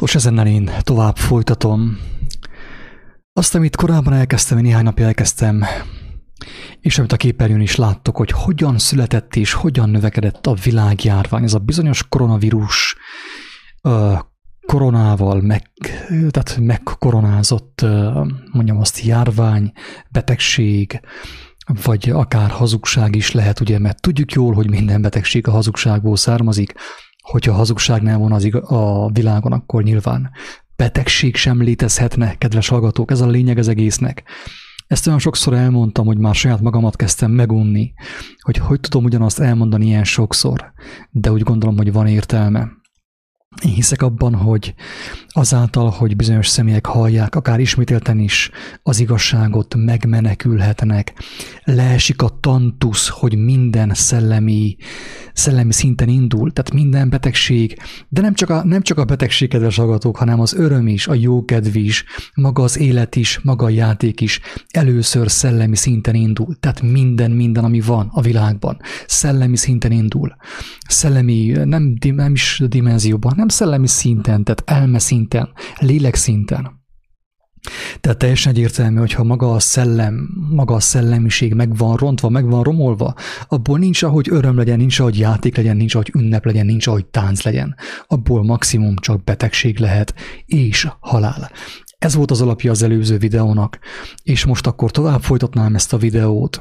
Most ezennel én tovább folytatom. Azt, amit korábban elkezdtem, én néhány napja elkezdtem, és amit a képernyőn is láttok, hogy hogyan született és hogyan növekedett a világjárvány, ez a bizonyos koronavírus koronával meg, tehát megkoronázott, mondjam azt, járvány, betegség, vagy akár hazugság is lehet, ugye, mert tudjuk jól, hogy minden betegség a hazugságból származik, hogyha hazugság nem van az a világon, akkor nyilván betegség sem létezhetne, kedves hallgatók, ez a lényeg az egésznek. Ezt olyan sokszor elmondtam, hogy már saját magamat kezdtem megunni, hogy hogy tudom ugyanazt elmondani ilyen sokszor, de úgy gondolom, hogy van értelme. Én hiszek abban, hogy azáltal, hogy bizonyos személyek hallják, akár ismételten is az igazságot, megmenekülhetnek. Leesik a tantusz, hogy minden szellemi, szellemi szinten indul, tehát minden betegség, de nem csak a, nem csak a betegség, kedves hallgatók, hanem az öröm is, a jókedv is, maga az élet is, maga a játék is először szellemi szinten indul. Tehát minden, minden, ami van a világban, szellemi szinten indul. Szellemi, nem, nem is dimenzióban, nem szellemi szinten, tehát elme szinten, lélek szinten. Tehát teljesen egyértelmű, hogyha maga a szellem, maga a szellemiség meg van rontva, meg van romolva, abból nincs, ahogy öröm legyen, nincs, ahogy játék legyen, nincs, ahogy ünnep legyen, nincs, ahogy tánc legyen. Abból maximum csak betegség lehet, és halál. Ez volt az alapja az előző videónak, és most akkor tovább folytatnám ezt a videót.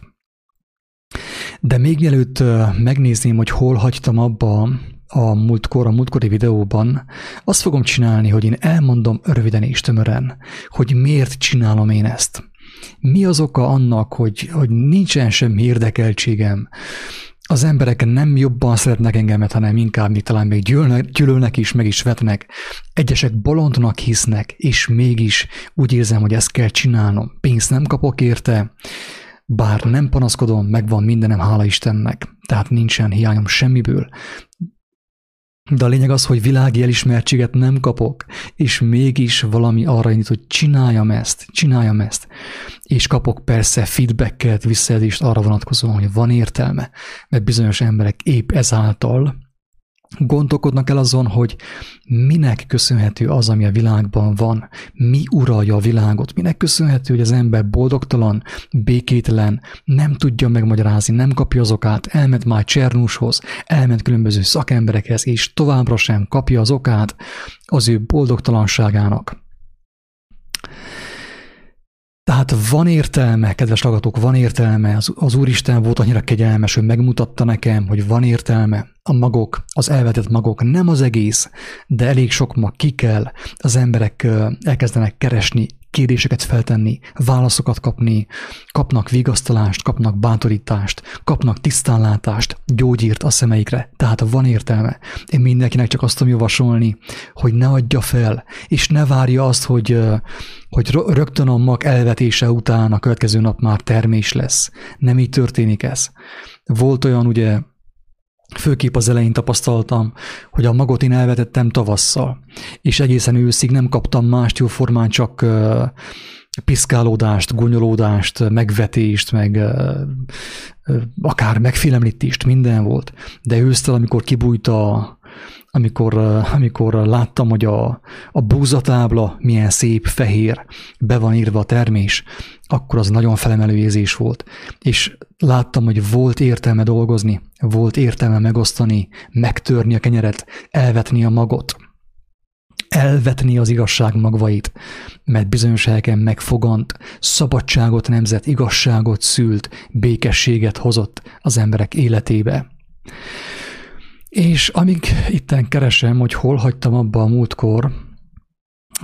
De még mielőtt megnézném, hogy hol hagytam abba a múltkor, a múltkori videóban, azt fogom csinálni, hogy én elmondom röviden és tömören, hogy miért csinálom én ezt. Mi az oka annak, hogy, hogy nincsen semmi érdekeltségem, az emberek nem jobban szeretnek engemet, hanem inkább még talán még gyűlölnek, gyűlölnek is, meg is vetnek. Egyesek bolondnak hisznek, és mégis úgy érzem, hogy ezt kell csinálnom. Pénzt nem kapok érte, bár nem panaszkodom, megvan mindenem, hála Istennek, tehát nincsen hiányom semmiből. De a lényeg az, hogy világi elismertséget nem kapok, és mégis valami arra indít, hogy csináljam ezt, csináljam ezt. És kapok persze feedbacket, visszajelzést arra vonatkozóan, hogy van értelme, mert bizonyos emberek épp ezáltal Gondolkodnak el azon, hogy minek köszönhető az, ami a világban van, mi uralja a világot, minek köszönhető, hogy az ember boldogtalan, békétlen, nem tudja megmagyarázni, nem kapja az okát, elment már Csernushoz, elment különböző szakemberekhez, és továbbra sem kapja az okát az ő boldogtalanságának. Tehát van értelme, kedves hallgatók, van értelme, az, az Úristen volt annyira kegyelmes, hogy megmutatta nekem, hogy van értelme. A magok, az elvetett magok, nem az egész, de elég sok mag ki kell, az emberek elkezdenek keresni kérdéseket feltenni, válaszokat kapni, kapnak vigasztalást, kapnak bátorítást, kapnak tisztánlátást, gyógyírt a szemeikre, tehát van értelme. Én mindenkinek csak azt tudom javasolni, hogy ne adja fel, és ne várja azt, hogy, hogy rögtön a mag elvetése után a következő nap már termés lesz. Nem így történik ez. Volt olyan ugye Főképp az elején tapasztaltam, hogy a magot én elvetettem tavasszal, és egészen őszig nem kaptam mást jóformán, csak piszkálódást, gonyolódást, megvetést, meg akár megfélemlítést, minden volt. De ősztel, amikor kibújt a, amikor, amikor láttam, hogy a, a búzatábla milyen szép, fehér, be van írva a termés, akkor az nagyon felemelő érzés volt. És láttam, hogy volt értelme dolgozni, volt értelme megosztani, megtörni a kenyeret, elvetni a magot, elvetni az igazság magvait, mert bizonyos helyeken megfogant, szabadságot nemzet, igazságot szült, békességet hozott az emberek életébe. És amíg itten keresem, hogy hol hagytam abba a múltkor,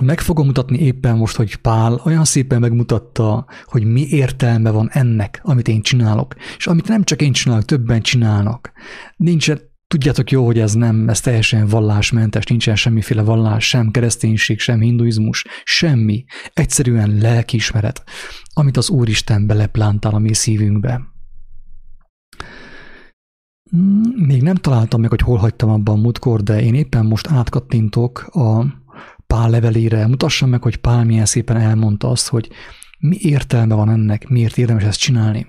meg fogom mutatni éppen most, hogy Pál olyan szépen megmutatta, hogy mi értelme van ennek, amit én csinálok. És amit nem csak én csinálok, többen csinálnak. Nincsen, tudjátok jó, hogy ez nem, ez teljesen vallásmentes, nincsen semmiféle vallás, sem kereszténység, sem hinduizmus, semmi. Egyszerűen lelkiismeret, amit az Úristen beleplántál a mi szívünkbe. Még nem találtam meg, hogy hol hagytam abban a múltkor, de én éppen most átkattintok a Pál levelére. Mutassam meg, hogy Pál milyen szépen elmondta azt, hogy mi értelme van ennek, miért érdemes ezt csinálni.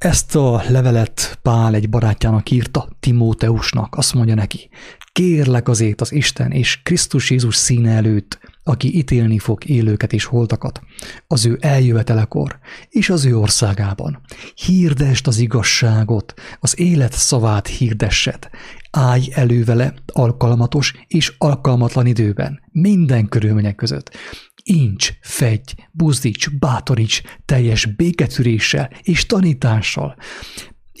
Ezt a levelet Pál egy barátjának írta, Timóteusnak. Azt mondja neki, kérlek azért az Isten és Krisztus Jézus színe előtt, aki ítélni fog élőket és holtakat, az ő eljövetelekor és az ő országában. Hirdest az igazságot, az élet szavát hirdessed. Állj elő vele alkalmatos és alkalmatlan időben, minden körülmények között. Incs, fegy, buzdíts, bátoríts, teljes béketűréssel és tanítással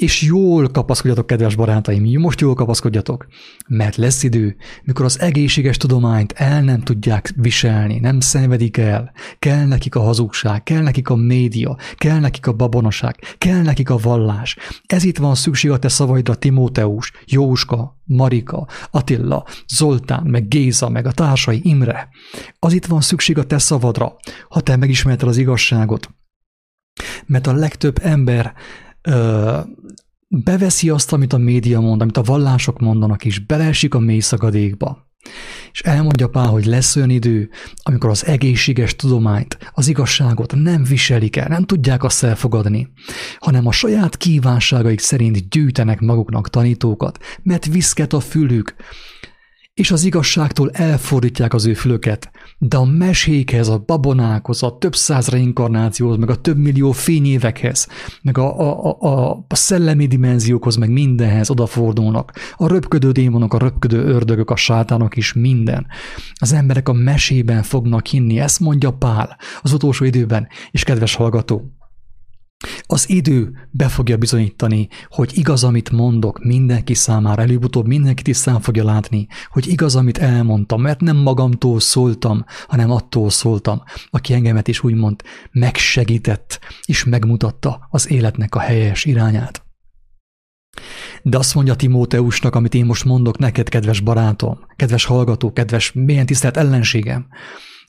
és jól kapaszkodjatok, kedves barátaim, most jól kapaszkodjatok, mert lesz idő, mikor az egészséges tudományt el nem tudják viselni, nem szenvedik el, kell nekik a hazugság, kell nekik a média, kell nekik a babonaság, kell nekik a vallás. Ez itt van szükség a te szavaidra, Timóteus, Jóska, Marika, Attila, Zoltán, meg Géza, meg a társai, Imre. Az itt van szükség a te szavadra, ha te megismerted az igazságot. Mert a legtöbb ember ö, beveszi azt, amit a média mond, amit a vallások mondanak, és beleesik a mély szagadékba. És elmondja Pál, hogy lesz olyan idő, amikor az egészséges tudományt, az igazságot nem viselik el, nem tudják azt elfogadni, hanem a saját kívánságaik szerint gyűjtenek maguknak tanítókat, mert viszket a fülük, és az igazságtól elfordítják az ő fülöket, de a mesékhez, a babonákhoz, a több száz reinkarnációhoz, meg a több millió fényévekhez, meg a, a, a, a szellemi dimenziókhoz, meg mindenhez odafordulnak. A röpködő démonok, a röpködő ördögök, a sátánok is minden. Az emberek a mesében fognak hinni, ezt mondja Pál az utolsó időben, és kedves hallgató, az idő be fogja bizonyítani, hogy igaz, amit mondok mindenki számára, előbb-utóbb mindenki tisztán fogja látni, hogy igaz, amit elmondtam, mert nem magamtól szóltam, hanem attól szóltam, aki engemet is úgymond megsegített és megmutatta az életnek a helyes irányát. De azt mondja Timóteusnak, amit én most mondok neked, kedves barátom, kedves hallgató, kedves milyen tisztelt ellenségem,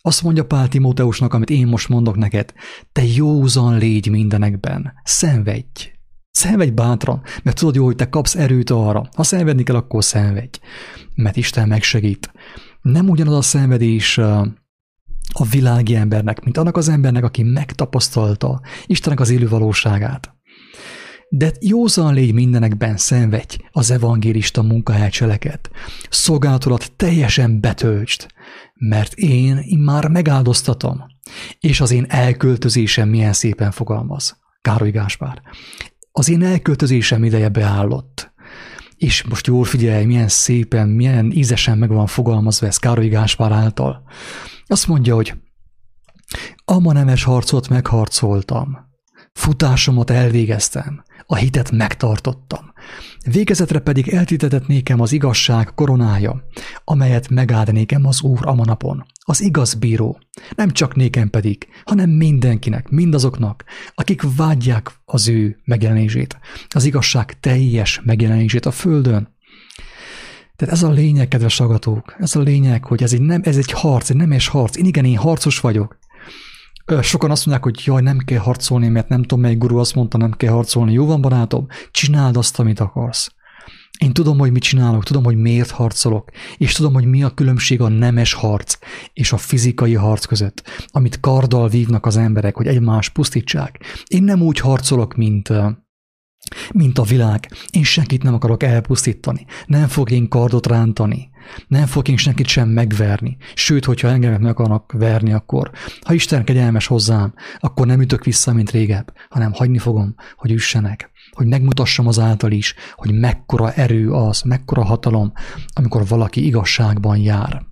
azt mondja Pál Timóteusnak, amit én most mondok neked, te józan légy mindenekben, szenvedj. Szenvedj bátran, mert tudod jó, hogy te kapsz erőt arra. Ha szenvedni kell, akkor szenvedj, mert Isten megsegít. Nem ugyanaz a szenvedés a világi embernek, mint annak az embernek, aki megtapasztalta Istennek az élő valóságát. De józan légy mindenekben, szenvedj az evangélista munkahely cseleket. Szolgálatodat teljesen betöltsd, mert én már megáldoztatom, és az én elköltözésem milyen szépen fogalmaz. Károly Gáspár. Az én elköltözésem ideje beállott. És most jól figyelj, milyen szépen, milyen ízesen meg van fogalmazva ez Károly Gáspár által. Azt mondja, hogy Ama nemes harcot megharcoltam, futásomat elvégeztem, a hitet megtartottam. Végezetre pedig eltitetett nékem az igazság koronája, amelyet megáld nékem az Úr a manapon, az igaz bíró. Nem csak nékem pedig, hanem mindenkinek, mindazoknak, akik vágyják az ő megjelenését, az igazság teljes megjelenését a földön. Tehát ez a lényeg, kedves agatók, ez a lényeg, hogy ez egy, nem, ez egy harc, egy nemes harc. Én igen, én harcos vagyok, Sokan azt mondják, hogy jaj, nem kell harcolni, mert nem tudom, melyik guru azt mondta, nem kell harcolni. Jó van, barátom, csináld azt, amit akarsz. Én tudom, hogy mit csinálok, tudom, hogy miért harcolok, és tudom, hogy mi a különbség a nemes harc és a fizikai harc között, amit karddal vívnak az emberek, hogy egymás pusztítsák. Én nem úgy harcolok, mint, mint a világ. Én senkit nem akarok elpusztítani. Nem fog én kardot rántani. Nem fog én senkit sem megverni. Sőt, hogyha engemet meg akarnak verni, akkor, ha Isten kegyelmes hozzám, akkor nem ütök vissza, mint régebb, hanem hagyni fogom, hogy üssenek. Hogy megmutassam azáltal is, hogy mekkora erő az, mekkora hatalom, amikor valaki igazságban jár.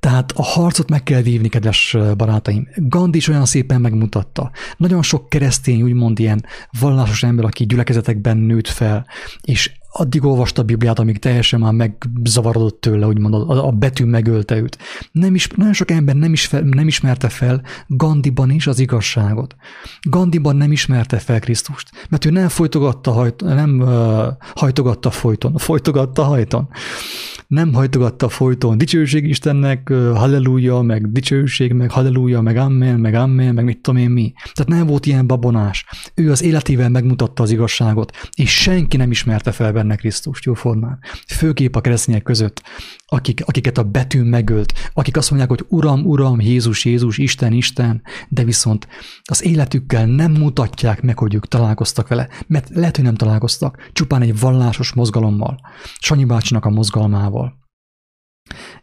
Tehát a harcot meg kell vívni, kedves barátaim. Gandhi is olyan szépen megmutatta. Nagyon sok keresztény, úgymond ilyen vallásos ember, aki gyülekezetekben nőtt fel, és addig olvasta a Bibliát, amíg teljesen már megzavarodott tőle, úgymond a, a betű megölte őt. Nem is, nagyon sok ember nem, is fel, nem ismerte fel Gandiban is az igazságot. Gandiban nem ismerte fel Krisztust, mert ő nem folytogatta, hajt, nem uh, hajtogatta folyton, folytogatta hajton. Nem hajtogatta folyton dicsőség Istennek, halleluja, meg dicsőség, meg halleluja, meg amen, meg amen, meg mit tudom én mi. Tehát nem volt ilyen babonás. Ő az életével megmutatta az igazságot, és senki nem ismerte fel benne Krisztust jóformán. Főképp a keresztények között, akik, akiket a betű megölt, akik azt mondják, hogy Uram, Uram, Jézus, Jézus, Isten, Isten, de viszont az életükkel nem mutatják meg, hogy ők találkoztak vele, mert lehet, hogy nem találkoztak, csupán egy vallásos mozgalommal, Sanyi bácsinak a mozgalmával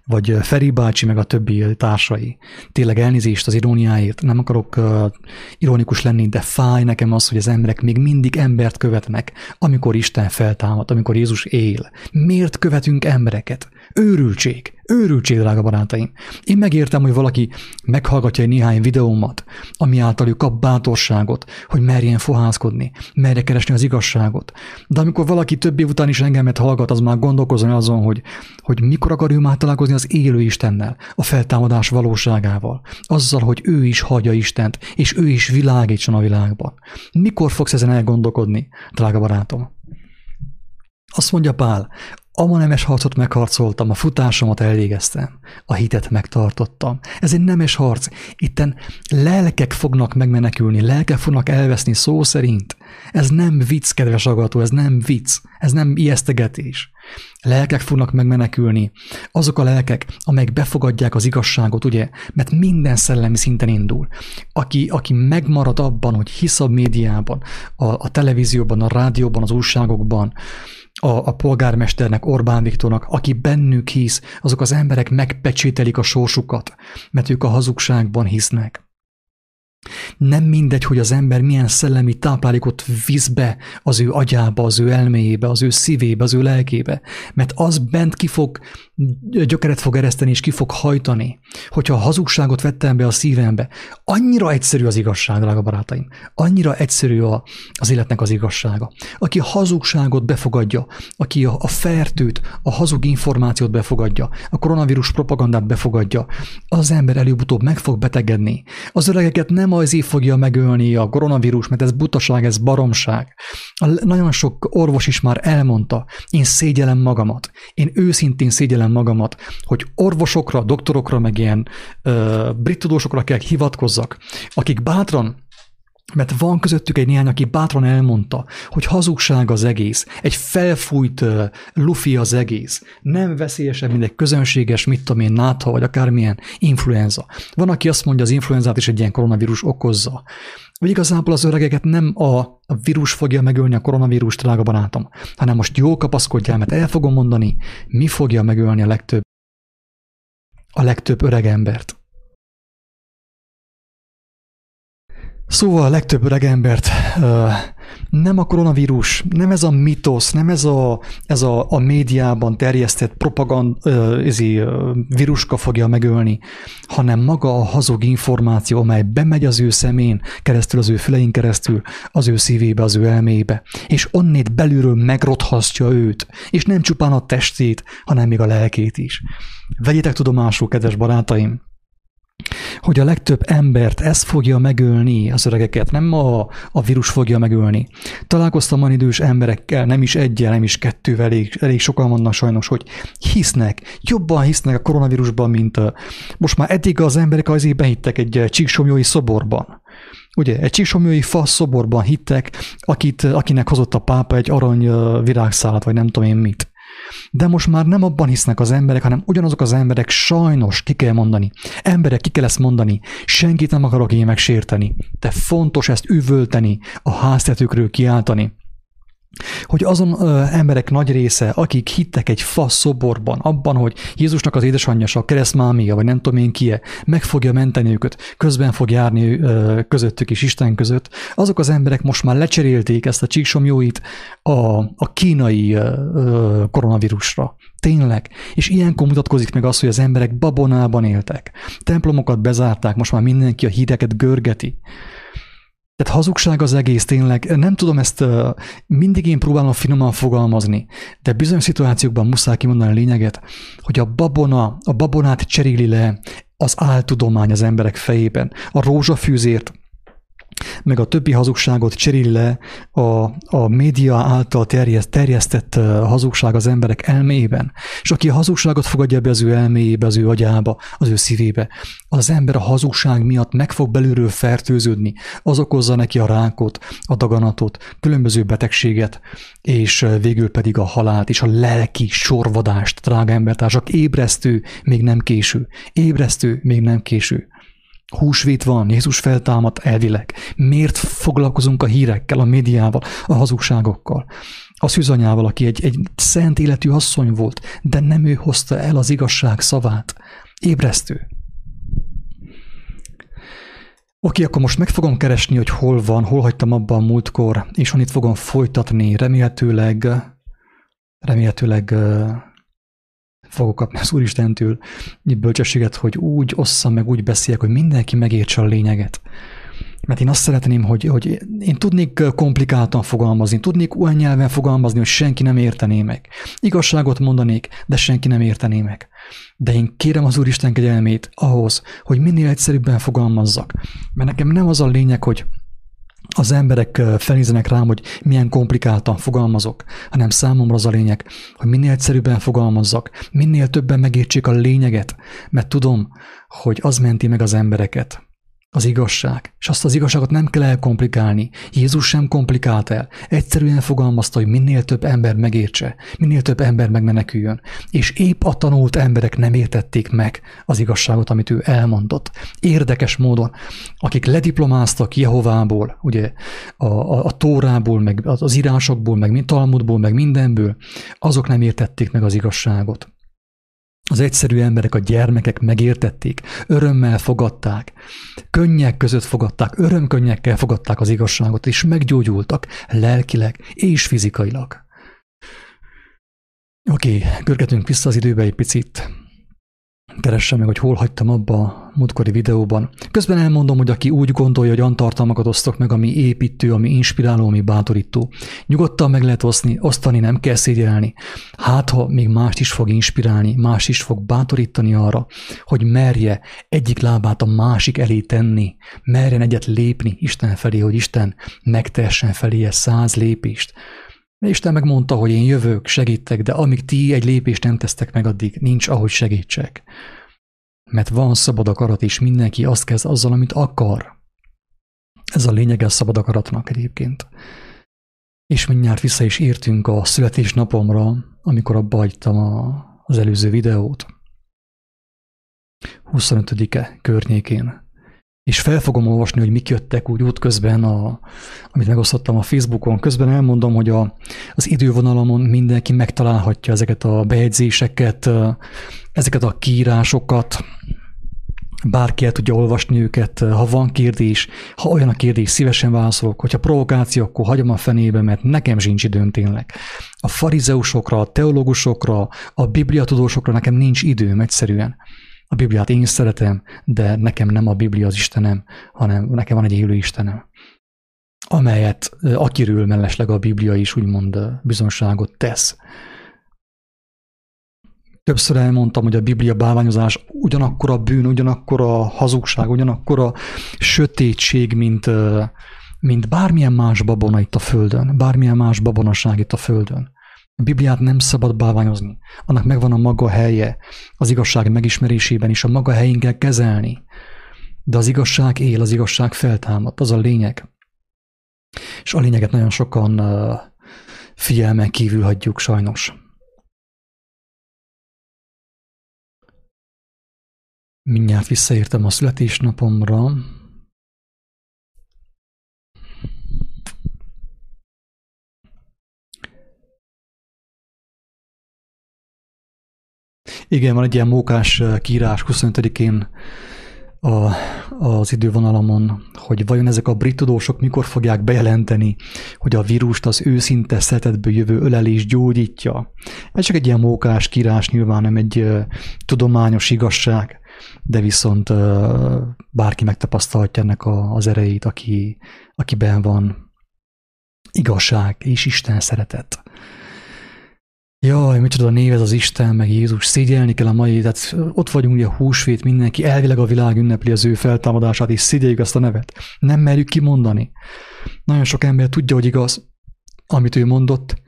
vagy Feri bácsi, meg a többi társai. Tényleg elnézést az iróniáért, nem akarok uh, ironikus lenni, de fáj nekem az, hogy az emberek még mindig embert követnek, amikor Isten feltámad, amikor Jézus él. Miért követünk embereket? Őrültség, őrültség, drága barátaim. Én megértem, hogy valaki meghallgatja egy néhány videómat, ami által ő kap bátorságot, hogy merjen fohászkodni, merje keresni az igazságot. De amikor valaki több év után is engemet hallgat, az már gondolkozom azon, hogy, hogy mikor akar ő már találkozni az élő Istennel, a feltámadás valóságával, azzal, hogy ő is hagyja Istent, és ő is világítson a világban. Mikor fogsz ezen elgondolkodni, drága barátom? Azt mondja Pál, a nemes harcot megharcoltam, a futásomat elvégeztem, a hitet megtartottam. Ez egy nemes harc. Itten lelkek fognak megmenekülni, lelkek fognak elveszni szó szerint. Ez nem vicc, kedves agató, ez nem vicc, ez nem ijesztegetés. Lelkek fognak megmenekülni. Azok a lelkek, amelyek befogadják az igazságot, ugye? Mert minden szellemi szinten indul. Aki, aki megmarad abban, hogy hisz a médiában, a, a televízióban, a rádióban, az újságokban, a, a polgármesternek, Orbán Viktornak, aki bennük hisz, azok az emberek megpecsételik a sorsukat, mert ők a hazugságban hisznek. Nem mindegy, hogy az ember milyen szellemi táplálékot visz be az ő agyába, az ő elméjébe, az ő szívébe, az ő lelkébe, mert az bent ki fog, gyökeret fog ereszteni és ki fog hajtani, hogyha a hazugságot vettem be a szívembe. Annyira egyszerű az igazság, drága barátaim. Annyira egyszerű a, az életnek az igazsága. Aki a hazugságot befogadja, aki a, a fertőt, a hazug információt befogadja, a koronavírus propagandát befogadja, az ember előbb-utóbb meg fog betegedni. Az öregeket nem az fogja megölni a koronavírus, mert ez butaság, ez baromság. Nagyon sok orvos is már elmondta, én szégyelem magamat, én őszintén szégyelem magamat, hogy orvosokra, doktorokra, meg ilyen brit tudósokra kell hivatkozzak, akik bátran mert van közöttük egy néhány, aki bátran elmondta, hogy hazugság az egész, egy felfújt uh, lufi az egész, nem veszélyesebb, mint egy közönséges, mit tudom én, nátha, vagy akármilyen influenza. Van, aki azt mondja, az influenzát is egy ilyen koronavírus okozza. Vagy igazából az öregeket nem a, vírus fogja megölni a koronavírus, drága barátom, hanem most jól kapaszkodjál, mert el fogom mondani, mi fogja megölni a legtöbb a legtöbb öreg embert. Szóval a legtöbb öreg embert nem a koronavírus, nem ez a mitosz, nem ez a, ez a, a médiában terjesztett propagand, ez víruska fogja megölni, hanem maga a hazug információ, amely bemegy az ő szemén keresztül, az ő fülein keresztül, az ő szívébe, az ő elmébe, és onnét belülről megrothasztja őt, és nem csupán a testét, hanem még a lelkét is. Vegyétek tudomásul, kedves barátaim, hogy a legtöbb embert ez fogja megölni, az öregeket, nem a, a vírus fogja megölni. Találkoztam van idős emberekkel, nem is egyel, nem is kettővel, elég, elég sokan vannak sajnos, hogy hisznek, jobban hisznek a koronavírusban, mint a, most már eddig az emberek azért behittek egy csíksomjói szoborban. Ugye, egy csíksomjói fa szoborban hittek, akit, akinek hozott a pápa egy arany virágszálat, vagy nem tudom én mit. De most már nem abban hisznek az emberek, hanem ugyanazok az emberek sajnos, ki kell mondani. Emberek, ki kell ezt mondani. Senkit nem akarok én megsérteni. De fontos ezt üvölteni, a háztetőkről kiáltani hogy azon ö, emberek nagy része, akik hittek egy fa szoborban, abban, hogy Jézusnak az édesanyja, a keresztmámia, vagy nem tudom én kie, meg fogja menteni őket, közben fog járni ö, közöttük is Isten között, azok az emberek most már lecserélték ezt a csíksomjóit a, a kínai ö, koronavírusra. Tényleg. És ilyenkor mutatkozik meg az, hogy az emberek babonában éltek. Templomokat bezárták, most már mindenki a hídeket görgeti. Tehát hazugság az egész tényleg. Nem tudom ezt, mindig én próbálom finoman fogalmazni, de bizonyos szituációkban muszáj kimondani a lényeget, hogy a babona, a babonát cseréli le az áltudomány az emberek fejében. A rózsafűzért meg a többi hazugságot cseréli le a, a média által terjeszt, terjesztett hazugság az emberek elméjében. És aki a hazugságot fogadja be az ő elméjébe, az ő agyába, az ő szívébe, az ember a hazugság miatt meg fog belülről fertőződni. Az okozza neki a rákot, a daganatot, különböző betegséget, és végül pedig a halált és a lelki sorvadást, drága embertársak. Ébresztő, még nem késő. Ébresztő, még nem késő. Húsvét van, Jézus feltámadt elvileg. Miért foglalkozunk a hírekkel, a médiával, a hazugságokkal? A szűzanyával, aki egy, egy szent életű asszony volt, de nem ő hozta el az igazság szavát. Ébresztő. Oké, akkor most meg fogom keresni, hogy hol van, hol hagytam abban a múltkor, és itt fogom folytatni. Remélhetőleg, remélhetőleg fogok kapni az Úristentől bölcsességet, hogy úgy osszam meg, úgy beszéljek, hogy mindenki megértse a lényeget. Mert én azt szeretném, hogy, hogy én tudnék komplikáltan fogalmazni, tudnék olyan nyelven fogalmazni, hogy senki nem értené meg. Igazságot mondanék, de senki nem értené meg. De én kérem az Úristen kegyelmét ahhoz, hogy minél egyszerűbben fogalmazzak. Mert nekem nem az a lényeg, hogy az emberek felnézenek rám, hogy milyen komplikáltan fogalmazok, hanem számomra az a lényeg, hogy minél egyszerűbben fogalmazzak, minél többen megértsék a lényeget, mert tudom, hogy az menti meg az embereket az igazság, és azt az igazságot nem kell elkomplikálni. Jézus sem komplikált el. Egyszerűen fogalmazta, hogy minél több ember megértse, minél több ember megmeneküljön. És épp a tanult emberek nem értették meg az igazságot, amit ő elmondott. Érdekes módon, akik lediplomáztak Jehovából, ugye a, a, a Tórából, meg az írásokból, meg Talmudból, meg mindenből, azok nem értették meg az igazságot. Az egyszerű emberek, a gyermekek megértették, örömmel fogadták, könnyek között fogadták, örömkönnyekkel fogadták az igazságot, és meggyógyultak lelkileg és fizikailag. Oké, okay, görgetünk vissza az időbe egy picit keressem meg, hogy hol hagytam abba a múltkori videóban. Közben elmondom, hogy aki úgy gondolja, hogy olyan tartalmakat osztok meg, ami építő, ami inspiráló, ami bátorító, nyugodtan meg lehet osztani, osztani, nem kell szégyelni. Hát, ha még mást is fog inspirálni, más is fog bátorítani arra, hogy merje egyik lábát a másik elé tenni, merjen egyet lépni Isten felé, hogy Isten megtessen felé száz lépést, Isten megmondta, hogy én jövök, segítek, de amíg ti egy lépést nem tesztek meg, addig nincs, ahogy segítsek. Mert van szabad akarat, és mindenki azt kezd azzal, amit akar. Ez a lényege a szabad akaratnak egyébként. És mindjárt vissza is értünk a születésnapomra, amikor abba hagytam a, az előző videót. 25-e környékén és fel fogom olvasni, hogy mik jöttek úgy útközben, a, amit megosztottam a Facebookon. Közben elmondom, hogy a, az idővonalamon mindenki megtalálhatja ezeket a bejegyzéseket, ezeket a kiírásokat, bárki el tudja olvasni őket, ha van kérdés, ha olyan a kérdés, szívesen válaszolok, hogyha provokáció, akkor hagyom a fenébe, mert nekem sincs időm tényleg. A farizeusokra, a teológusokra, a bibliatudósokra nekem nincs időm egyszerűen. A Bibliát én szeretem, de nekem nem a Biblia az Istenem, hanem nekem van egy élő Istenem, amelyet, akiről mellesleg a Biblia is úgymond bizonságot tesz. Többször elmondtam, hogy a Biblia bálványozás ugyanakkor a bűn, ugyanakkor a hazugság, ugyanakkor a sötétség, mint, mint bármilyen más babona itt a Földön, bármilyen más babonaság itt a Földön. A Bibliát nem szabad bálványozni. Annak megvan a maga helye, az igazság megismerésében is a maga helyén kell kezelni. De az igazság él, az igazság feltámad, az a lényeg. És a lényeget nagyon sokan figyelmen kívül hagyjuk sajnos. Mindjárt visszaértem a születésnapomra, Igen, van egy ilyen mókás kiírás 25-én a, az idővonalamon, hogy vajon ezek a brit tudósok mikor fogják bejelenteni, hogy a vírust az őszinte szetetből jövő ölelés gyógyítja. Ez csak egy ilyen mókás kírás, nyilván nem egy uh, tudományos igazság, de viszont uh, bárki megtapasztalhatja ennek a, az erejét, aki, akiben van igazság és Isten szeretet. Jaj, micsoda név ez az Isten, meg Jézus, szégyelni kell a mai, tehát ott vagyunk ugye a húsvét, mindenki, elvileg a világ ünnepli az ő feltámadását, és szégyeljük azt a nevet. Nem merjük kimondani. Nagyon sok ember tudja, hogy igaz, amit ő mondott,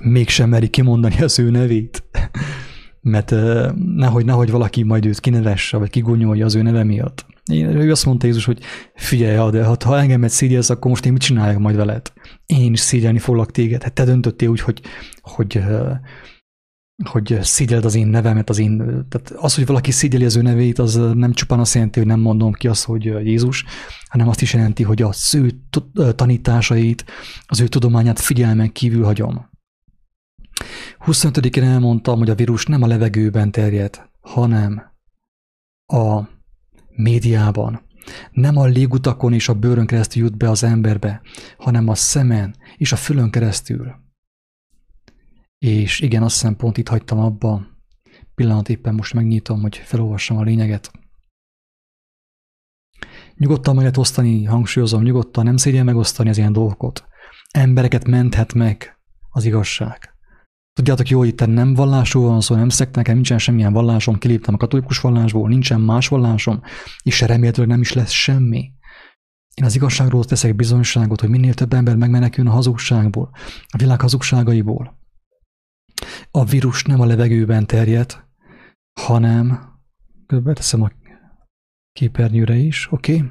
mégsem meri kimondani az ő nevét. Mert nehogy, nehogy valaki majd őt kinevesse, vagy kigonyolja az ő neve miatt. Én, ő azt mondta Jézus, hogy figyelj, de ha, ha engemet szígyelsz, akkor most én mit csináljak majd veled? Én is szígyelni foglak téged. Hát te döntöttél úgy, hogy, hogy, hogy szígyeld az én nevemet, az én, tehát az, hogy valaki szígyeli az ő nevét, az nem csupán azt jelenti, hogy nem mondom ki azt, hogy Jézus, hanem azt is jelenti, hogy a ő tanításait, az ő tudományát figyelmen kívül hagyom. 25-én elmondtam, hogy a vírus nem a levegőben terjed, hanem a médiában. Nem a légutakon és a bőrön keresztül jut be az emberbe, hanem a szemen és a fülön keresztül. És igen, azt hiszem pont itt hagytam abba. Pillanat éppen most megnyitom, hogy felolvassam a lényeget. Nyugodtan meg lehet osztani, hangsúlyozom, nyugodtan, nem szégyen megosztani az ilyen dolgokat. Embereket menthet meg az igazság. Tudjátok jó, itt nem vallásról van szó, nem szektek, nincsen semmilyen vallásom, kiléptem a katolikus vallásból, nincsen más vallásom, és remélhetőleg nem is lesz semmi. Én az igazságról teszek bizonyságot, hogy minél több ember megmeneküljön a hazugságból, a világ hazugságaiból. A vírus nem a levegőben terjed, hanem, teszem a képernyőre is, oké? Okay?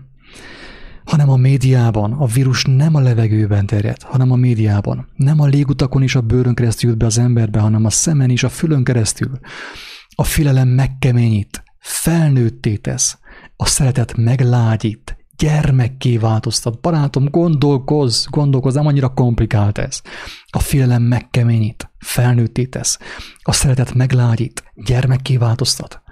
Hanem a médiában. A vírus nem a levegőben terjed, hanem a médiában. Nem a légutakon is a bőrön keresztül jut be az emberbe, hanem a szemen is a fülön keresztül. A filelem megkeményít, felnőtté tesz, a szeretet meglágyít, gyermekké változtat. Barátom, gondolkozz, gondolkozz, nem annyira komplikált ez. A félelem megkeményít, felnőtté tesz, a szeretet meglágyít, gyermekké változtat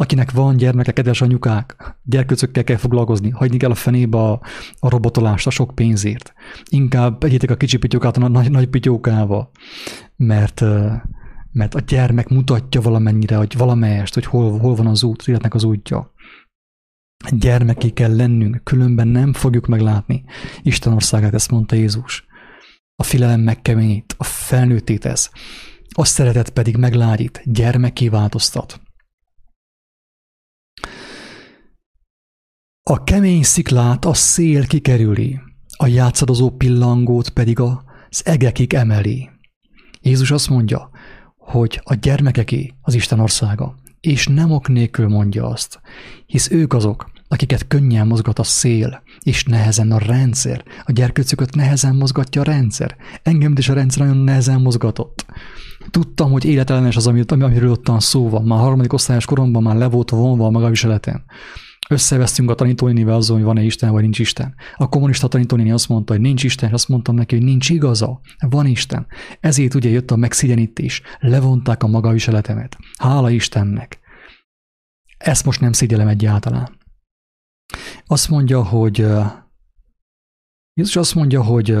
akinek van gyermeke, kedves anyukák, gyerkőcökkel kell foglalkozni, hagyni kell a fenébe a, a robotolást a sok pénzért. Inkább egyétek a kicsi pityókát a nagy, nagy pityókával, mert, mert a gyermek mutatja valamennyire, hogy valamelyest, hogy hol, hol van az út, az életnek az útja. Gyermeké kell lennünk, különben nem fogjuk meglátni Isten országát, ezt mondta Jézus. A filelem megkeményít, a felnőtté tesz, a szeretet pedig meglágyít, gyermeké változtat. A kemény sziklát a szél kikerüli, a játszadozó pillangót pedig az egekig emeli. Jézus azt mondja, hogy a gyermekeké az Isten országa, és nem ok nélkül mondja azt, hisz ők azok, akiket könnyen mozgat a szél, és nehezen a rendszer. A gyerkőcöket nehezen mozgatja a rendszer. Engem is a rendszer nagyon nehezen mozgatott. Tudtam, hogy életellenes az, amiről ottan szó van. Már harmadik osztályos koromban már le volt vonva a magaviseletem. Összevesztünk a tanítónénivel azon, hogy van-e Isten, vagy nincs Isten. A kommunista tanítónéni azt mondta, hogy nincs Isten, azt mondtam neki, hogy nincs igaza, van Isten. Ezért ugye jött a megszigyenítés, levonták a magaviseletemet. Hála Istennek. Ezt most nem szégyelem egyáltalán. Azt mondja, hogy Jézus azt mondja, hogy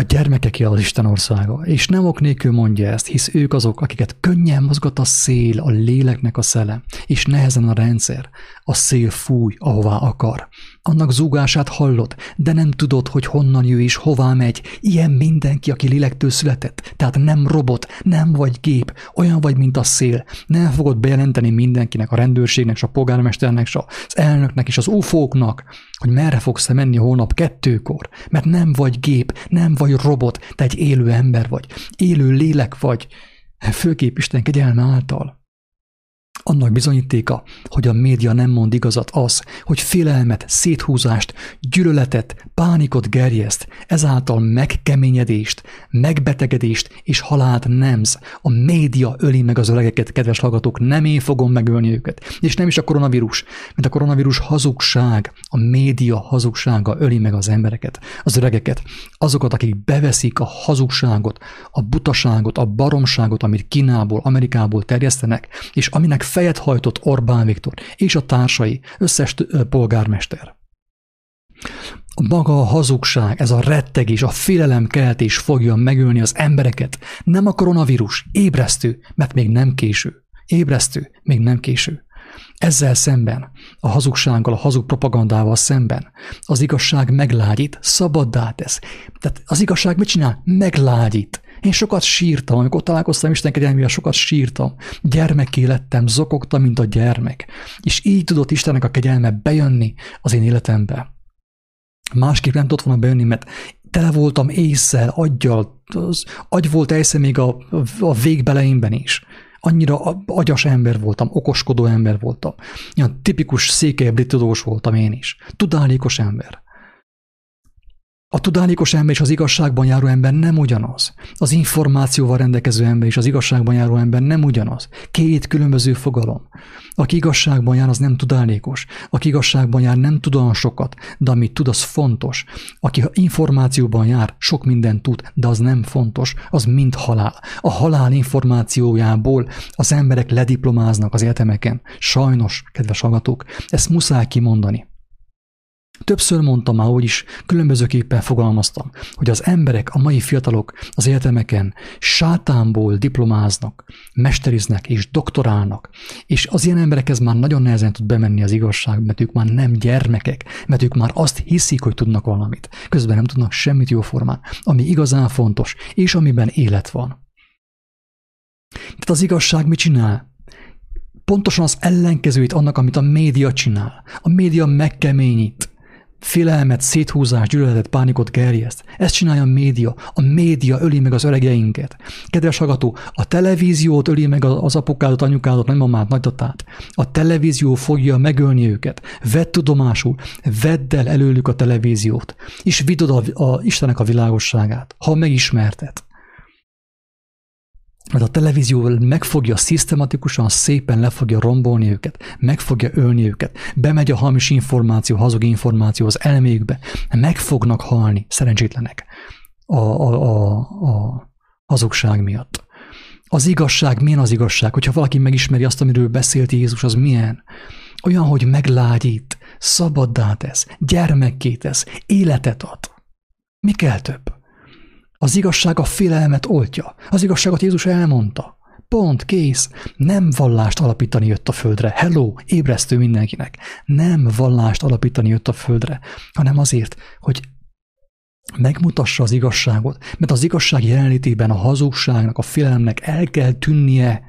a gyermekeké az Isten országa, és nem ok nélkül mondja ezt, hisz ők azok, akiket könnyen mozgat a szél, a léleknek a szele, és nehezen a rendszer. A szél fúj, ahová akar. Annak zúgását hallod, de nem tudod, hogy honnan jő és hová megy. Ilyen mindenki, aki lélektől született. Tehát nem robot, nem vagy gép, olyan vagy, mint a szél. Nem fogod bejelenteni mindenkinek, a rendőrségnek, és a polgármesternek, az elnöknek, és az ufóknak, hogy merre fogsz menni holnap kettőkor. Mert nem vagy gép, nem vagy robot, te egy élő ember vagy. Élő lélek vagy. Főkép Isten kegyelme által. Annak bizonyítéka, hogy a média nem mond igazat az, hogy félelmet, széthúzást, gyűlöletet, pánikot gerjeszt, ezáltal megkeményedést, megbetegedést és halált nemz. A média öli meg az öregeket, kedves hallgatók, nem én fogom megölni őket. És nem is a koronavírus, mert a koronavírus hazugság, a média hazugsága öli meg az embereket, az öregeket, azokat, akik beveszik a hazugságot, a butaságot, a baromságot, amit Kínából, Amerikából terjesztenek, és aminek fejet hajtott Orbán Viktor és a társai, összes polgármester. Maga a hazugság, ez a rettegés, a félelemkeltés fogja megölni az embereket. Nem a koronavírus, ébresztő, mert még nem késő. Ébresztő, még nem késő. Ezzel szemben, a hazugsággal, a hazug propagandával szemben, az igazság meglágyít, szabaddá tesz. Tehát az igazság mit csinál? Meglágyít. Én sokat sírtam, amikor találkoztam Isten kegyelmével, sokat sírtam. Gyermeké lettem, zokogtam, mint a gyermek. És így tudott Istennek a kegyelme bejönni az én életembe. Másképp nem tudott volna bejönni, mert tele voltam észsel, aggyal, az agy volt észre még a, a végbeleimben is. Annyira agyas ember voltam, okoskodó ember voltam. Ilyen tipikus székely tudós voltam én is. Tudálékos ember. A tudálékos ember és az igazságban járó ember nem ugyanaz. Az információval rendelkező ember és az igazságban járó ember nem ugyanaz. Két különböző fogalom. Aki igazságban jár, az nem tudálékos. Aki igazságban jár, nem tud olyan sokat, de amit tud, az fontos. Aki információban jár, sok mindent tud, de az nem fontos, az mind halál. A halál információjából az emberek lediplomáznak az egyetemeken. Sajnos, kedves hallgatók, ezt muszáj kimondani. Többször mondtam már, hogy is különbözőképpen fogalmaztam, hogy az emberek, a mai fiatalok az egyetemeken sátánból diplomáznak, mesteriznek és doktorálnak, és az ilyen emberekhez már nagyon nehezen tud bemenni az igazság, mert ők már nem gyermekek, mert ők már azt hiszik, hogy tudnak valamit. Közben nem tudnak semmit jóformán, ami igazán fontos, és amiben élet van. Tehát az igazság mit csinál? Pontosan az ellenkezőit annak, amit a média csinál. A média megkeményít félelmet, széthúzást, gyűlöletet, pánikot gerjeszt. Ezt csinálja a média. A média öli meg az öregeinket. Kedves hallgató, a televíziót öli meg az apukádat, anyukádat, nagymamát, nagytatát. A televízió fogja megölni őket. Vedd tudomásul, vedd el előlük a televíziót, és vidd oda a, a Istenek a világosságát, ha megismerted mert a televízió meg fogja szisztematikusan, szépen le fogja rombolni őket, meg fogja ölni őket, bemegy a hamis információ, hazug információ az elméjükbe, meg fognak halni, szerencsétlenek, a, a, a, a hazugság miatt. Az igazság, milyen az igazság? Hogyha valaki megismeri azt, amiről beszélt Jézus, az milyen? Olyan, hogy meglágyít, szabaddá tesz, gyermekké tesz, életet ad. Mi kell több? Az igazság a félelmet oltja. Az igazságot Jézus elmondta. Pont, kész. Nem vallást alapítani jött a földre. Hello, ébresztő mindenkinek. Nem vallást alapítani jött a földre, hanem azért, hogy megmutassa az igazságot, mert az igazság jelenlétében a hazugságnak, a félelemnek el kell tűnnie.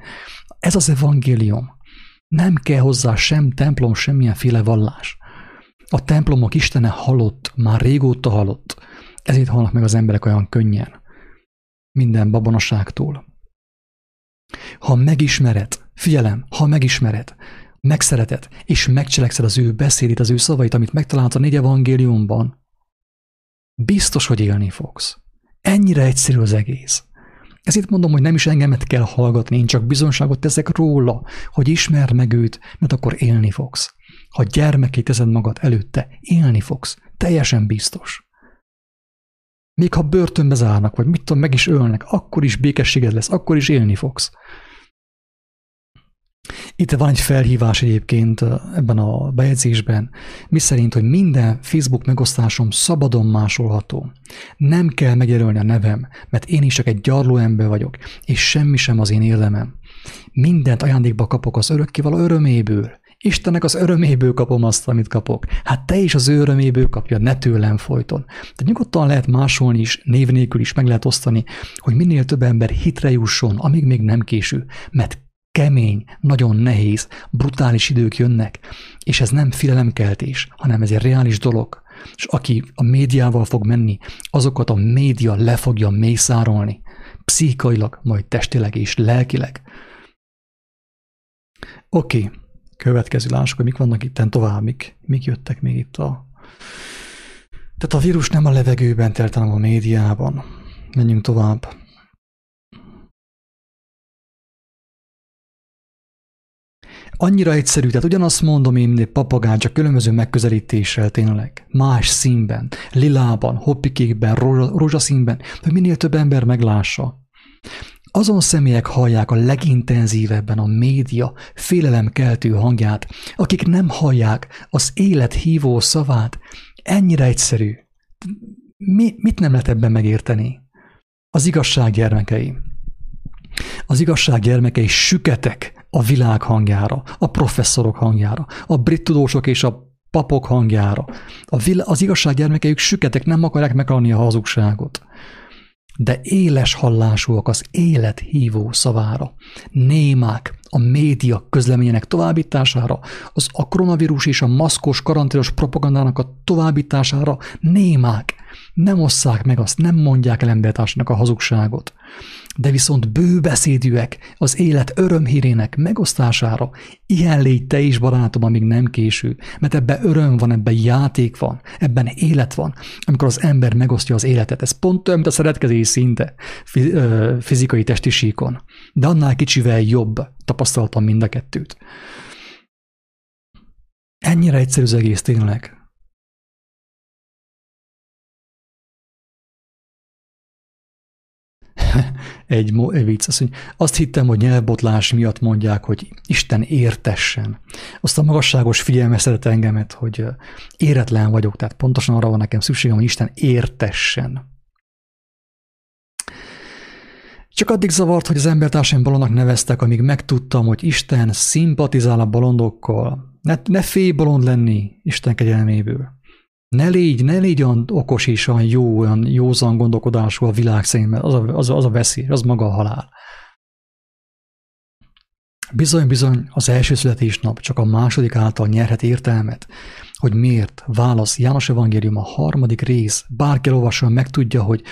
Ez az evangélium. Nem kell hozzá sem templom, semmilyenféle vallás. A templomok Istene halott, már régóta halott. Ezért halnak meg az emberek olyan könnyen. Minden babonaságtól. Ha megismered, figyelem, ha megismered, megszereted, és megcselekszed az ő beszédét, az ő szavait, amit megtalálsz a négy evangéliumban, biztos, hogy élni fogsz. Ennyire egyszerű az egész. Ezért mondom, hogy nem is engemet kell hallgatni, én csak bizonságot teszek róla, hogy ismer meg őt, mert akkor élni fogsz. Ha gyermeké teszed magad előtte, élni fogsz. Teljesen biztos. Még ha börtönbe zárnak, vagy mit tudom, meg is ölnek, akkor is békességed lesz, akkor is élni fogsz. Itt van egy felhívás egyébként ebben a bejegyzésben, mi szerint, hogy minden Facebook megosztásom szabadon másolható. Nem kell megjelölni a nevem, mert én is csak egy gyarló ember vagyok, és semmi sem az én élemem. Mindent ajándékba kapok az örökkévaló öröméből. Istennek az öröméből kapom azt, amit kapok. Hát te is az ő öröméből kapja, ne tőlem folyton. De nyugodtan lehet másolni is, név nélkül is meg lehet osztani, hogy minél több ember hitre jusson, amíg még nem késő. Mert kemény, nagyon nehéz, brutális idők jönnek, és ez nem félelemkeltés, hanem ez egy reális dolog. És aki a médiával fog menni, azokat a média le fogja mészárolni, pszichikailag, majd testileg és lelkileg. Oké, okay. Következő lássuk, hogy mik vannak itt tovább, mik, mik jöttek még itt a... Tehát a vírus nem a levegőben telt, hanem a médiában. Menjünk tovább. Annyira egyszerű, tehát ugyanazt mondom én, mint egy csak különböző megközelítéssel tényleg. Más színben, lilában, hoppikékben, rózsaszínben, hogy minél több ember meglássa. Azon személyek hallják a legintenzívebben a média félelemkeltő hangját, akik nem hallják az élet hívó szavát. Ennyire egyszerű. Mi, mit nem lehet ebben megérteni? Az igazság gyermekei. Az igazság gyermekei süketek a világ hangjára, a professzorok hangjára, a brit tudósok és a papok hangjára. A vil- az igazság gyermekeik süketek, nem akarják megalni a hazugságot. De éles hallásúak az élet hívó szavára. Némák a média közleményének továbbítására, az a koronavírus és a maszkos karanténos propagandának a továbbítására némák. Nem osszák meg azt, nem mondják el embertársának a hazugságot de viszont bőbeszédűek az élet örömhírének megosztására. Ilyen légy te is, barátom, amíg nem késő, mert ebben öröm van, ebben játék van, ebben élet van, amikor az ember megosztja az életet. Ez pont olyan, mint a szeretkezés szinte fizikai testi síkon. De annál kicsivel jobb tapasztaltam mind a kettőt. Ennyire egyszerű az egész tényleg. egy, egy vicc, azt, hogy azt hittem, hogy nyelvbotlás miatt mondják, hogy Isten értessen. Azt a magasságos figyelme szeret engemet, hogy éretlen vagyok, tehát pontosan arra van nekem szükségem, hogy Isten értessen. Csak addig zavart, hogy az embertársaim balonnak neveztek, amíg megtudtam, hogy Isten szimpatizál a bolondokkal. Ne, ne félj bolond lenni Isten kegyelméből. Ne légy, ne légy olyan okos és olyan jó, olyan józan gondolkodású a világ szerint, mert az a, az, az a veszély, az maga a halál. Bizony-bizony az első születésnap csak a második által nyerhet értelmet, hogy miért. Válasz János Evangélium a harmadik rész. Bárki olvasson megtudja, hogy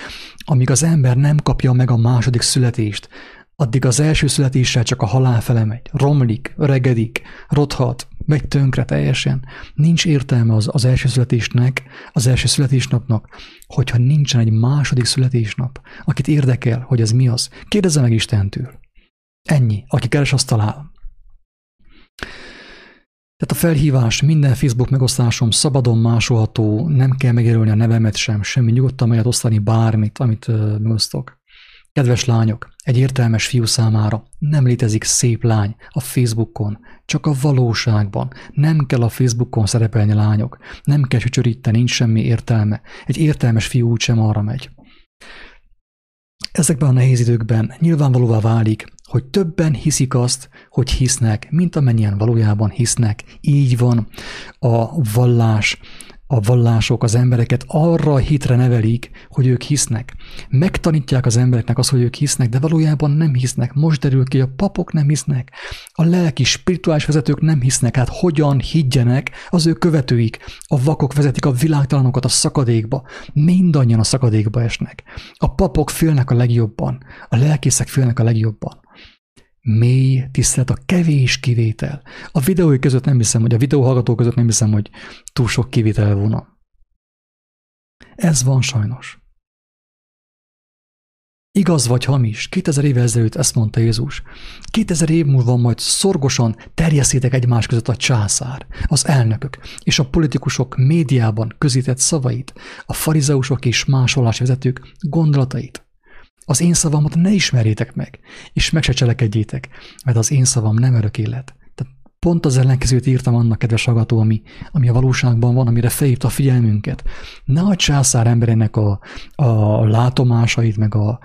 amíg az ember nem kapja meg a második születést, addig az első születéssel csak a halál fele megy. Romlik, öregedik, rothat, megy tönkre teljesen. Nincs értelme az, az első születésnek, az első születésnapnak, hogyha nincsen egy második születésnap, akit érdekel, hogy ez mi az. Kérdezze meg Istentől. Ennyi. Aki keres, azt talál. Tehát a felhívás, minden Facebook megosztásom szabadon másolható, nem kell megjelölni a nevemet sem, semmi, nyugodtan meg osztani bármit, amit uh, megosztok. Kedves lányok, egy értelmes fiú számára nem létezik szép lány a Facebookon, csak a valóságban. Nem kell a Facebookon szerepelni lányok, nem kell csücsöríteni, nincs semmi értelme. Egy értelmes fiú úgysem arra megy. Ezekben a nehéz időkben nyilvánvalóvá válik, hogy többen hiszik azt, hogy hisznek, mint amennyien valójában hisznek. Így van a vallás, a vallások az embereket arra a hitre nevelik, hogy ők hisznek. Megtanítják az embereknek azt, hogy ők hisznek, de valójában nem hisznek. Most derül ki, a papok nem hisznek, a lelki, spirituális vezetők nem hisznek. Hát hogyan higgyenek az ő követőik? A vakok vezetik a világtalanokat a szakadékba. Mindannyian a szakadékba esnek. A papok félnek a legjobban, a lelkészek félnek a legjobban mély tisztelet, a kevés kivétel. A videói között nem hiszem, hogy a videóhallgatók között nem hiszem, hogy túl sok kivétel volna. Ez van sajnos. Igaz vagy hamis, 2000 évvel ezelőtt ezt mondta Jézus. 2000 év múlva majd szorgosan terjeszétek egymás között a császár, az elnökök és a politikusok médiában közített szavait, a farizeusok és másolás vezetők gondolatait. Az én szavamat ne ismerjétek meg, és meg se cselekedjétek, mert az én szavam nem örök élet. Tehát pont az ellenkezőt írtam annak, kedves hallgató, ami, ami a valóságban van, amire felhívta a figyelmünket. Ne a császár emberének a, a látomásait, meg a,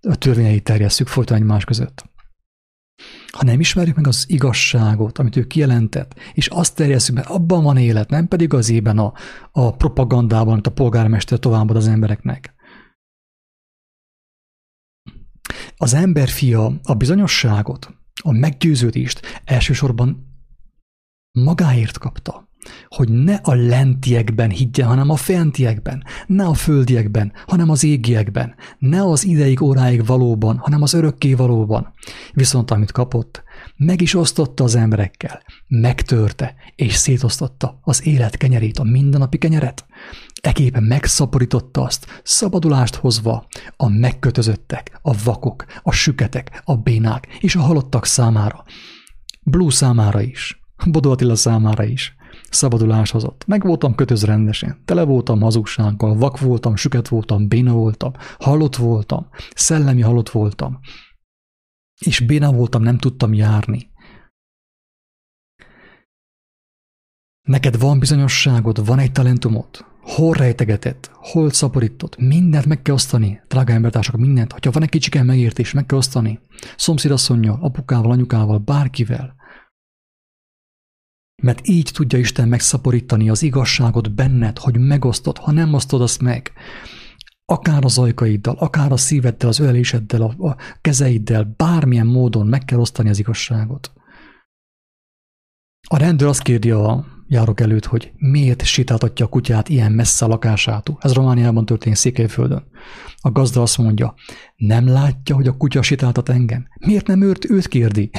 a törvényeit terjesszük folyton egymás között. Ha nem ismerjük meg az igazságot, amit ő kijelentett, és azt terjesszük, mert abban van élet, nem pedig az ében a, a propagandában, amit a polgármester továbbad az embereknek. Az ember fia a bizonyosságot, a meggyőződést elsősorban magáért kapta, hogy ne a lentiekben higgye, hanem a fentiekben, ne a földiekben, hanem az égiekben, ne az ideig óráig valóban, hanem az örökké valóban. Viszont amit kapott, meg is osztotta az emberekkel, megtörte és szétosztotta az élet kenyerét, a mindennapi kenyeret. Eképpen megszaporította azt, szabadulást hozva a megkötözöttek, a vakok, a süketek, a bénák és a halottak számára. Blue számára is, Bodó Attila számára is. Szabadulás hozott. Meg voltam kötöz rendesen, tele voltam hazugsággal, vak voltam, süket voltam, béna voltam, halott voltam, szellemi halott voltam, és béna voltam, nem tudtam járni. Neked van bizonyosságod, van egy talentumod, hol rejtegetett, hol szaporított, mindent meg kell osztani, drága embertársak, mindent. Ha van egy kicsiken megértés, meg kell osztani. Szomszédasszonyjal, apukával, anyukával, bárkivel. Mert így tudja Isten megszaporítani az igazságot benned, hogy megosztod, ha nem osztod azt meg. Akár az ajkaiddal, akár a szíveddel, az öleléseddel, a kezeiddel, bármilyen módon meg kell osztani az igazságot. A rendőr azt kérdi a járok előtt, hogy miért sétáltatja a kutyát ilyen messze a lakásától. Ez Romániában történik Székelyföldön. A gazda azt mondja, nem látja, hogy a kutya sétáltat engem? Miért nem őrt, őt kérdi?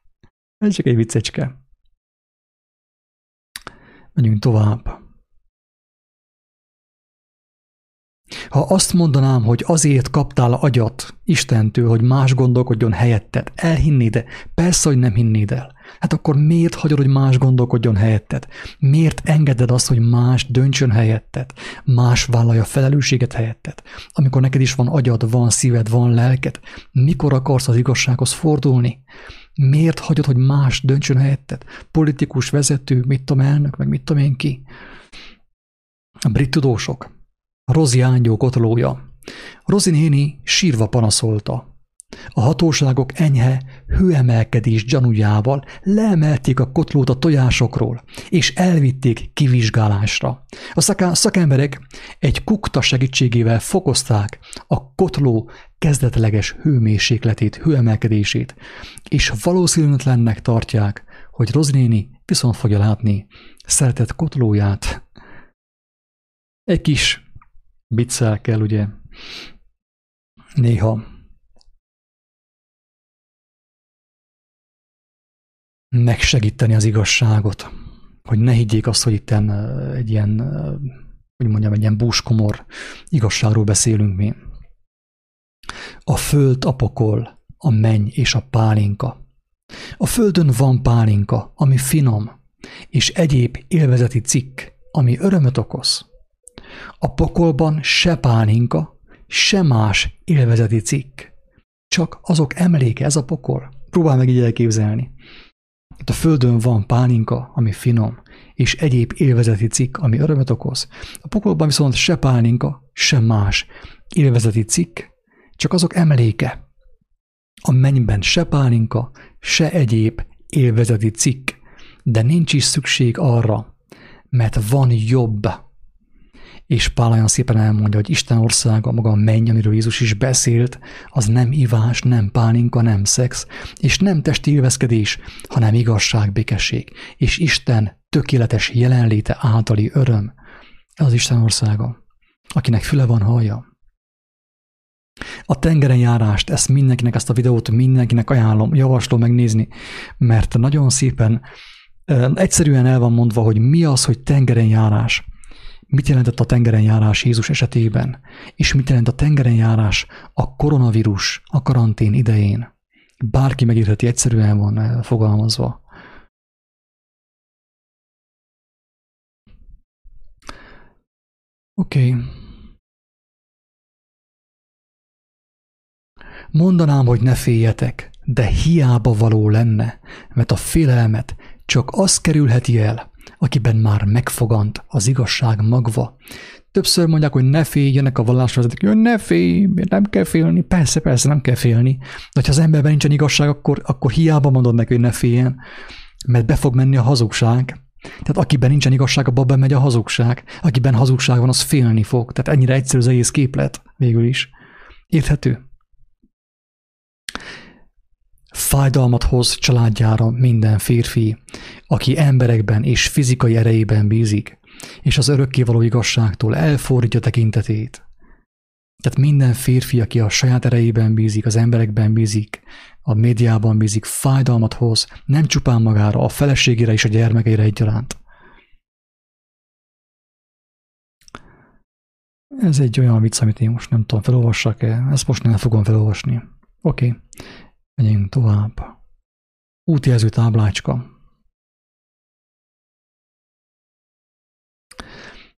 Ez csak egy viccecske. Menjünk tovább. Ha azt mondanám, hogy azért kaptál agyat Istentől, hogy más gondolkodjon helyetted, elhinnéd de Persze, hogy nem hinnéd el. Hát akkor miért hagyod, hogy más gondolkodjon helyetted? Miért engeded azt, hogy más döntsön helyetted? Más vállalja felelősséget helyetted? Amikor neked is van agyad, van szíved, van lelked, mikor akarsz az igazsághoz fordulni? Miért hagyod, hogy más döntsön helyetted? Politikus, vezető, mit tudom, elnök, meg mit tudom én ki? A brit tudósok, Rozi ángyó kotlója. Rozi néni sírva panaszolta. A hatóságok enyhe hőemelkedés gyanújával leemelték a kotlót a tojásokról, és elvitték kivizsgálásra. A szakemberek egy kukta segítségével fokozták a kotló kezdetleges hőmérsékletét, hőemelkedését, és valószínűtlennek tartják, hogy Roznéni viszont fogja látni szeretett kotlóját. Egy kis Biccel kell ugye néha megsegíteni az igazságot, hogy ne higgyék azt, hogy itt egy ilyen, hogy mondjam, egy ilyen búskomor igazságról beszélünk mi. A föld a pokol, a menny és a pálinka. A földön van pálinka, ami finom, és egyéb élvezeti cikk, ami örömöt okoz. A pokolban se pálinka, se más élvezeti cikk. Csak azok emléke ez a pokol. Próbál meg így elképzelni. A földön van pálinka, ami finom, és egyéb élvezeti cikk, ami örömet okoz. A pokolban viszont se pálinka, se más élvezeti cikk, csak azok emléke. A mennyben se pálinka, se egyéb élvezeti cikk, de nincs is szükség arra, mert van jobb és Pál olyan szépen elmondja, hogy Isten országa, maga a menny, amiről Jézus is beszélt, az nem ivás, nem pálinka, nem szex, és nem testi élvezkedés, hanem igazság, békesség, és Isten tökéletes jelenléte általi öröm. Az Isten országa. Akinek füle van, hallja. A tengeren járást, ezt mindenkinek, ezt a videót mindenkinek ajánlom, javaslom megnézni, mert nagyon szépen, egyszerűen el van mondva, hogy mi az, hogy tengeren járás. Mit jelentett a tengeren járás Jézus esetében, és mit jelent a tengeren járás a koronavírus, a karantén idején. Bárki megírheti, egyszerűen van fogalmazva. Oké. Okay. Mondanám, hogy ne féljetek, de hiába való lenne, mert a félelmet csak az kerülheti el, akiben már megfogant az igazság magva. Többször mondják, hogy ne féljenek a vallásvezetők, hogy ne félj, nem kell félni. Persze, persze, nem kell félni. De ha az emberben nincsen igazság, akkor, akkor hiába mondod neki, hogy ne féljen, mert be fog menni a hazugság. Tehát akiben nincsen igazság, abban bemegy a hazugság. Akiben hazugság van, az félni fog. Tehát ennyire egyszerű az egész képlet végül is. Érthető? Fájdalmat hoz családjára minden férfi, aki emberekben és fizikai erejében bízik, és az örökkévaló igazságtól elfordítja tekintetét. Tehát minden férfi, aki a saját erejében bízik, az emberekben bízik, a médiában bízik, fájdalmat hoz, nem csupán magára, a feleségére és a gyermekeire egyaránt. Ez egy olyan vicc, amit én most nem tudom, felolvassak-e? Ezt most nem fogom felolvasni. Oké. Okay. Menjünk tovább. Útjelző táblácska.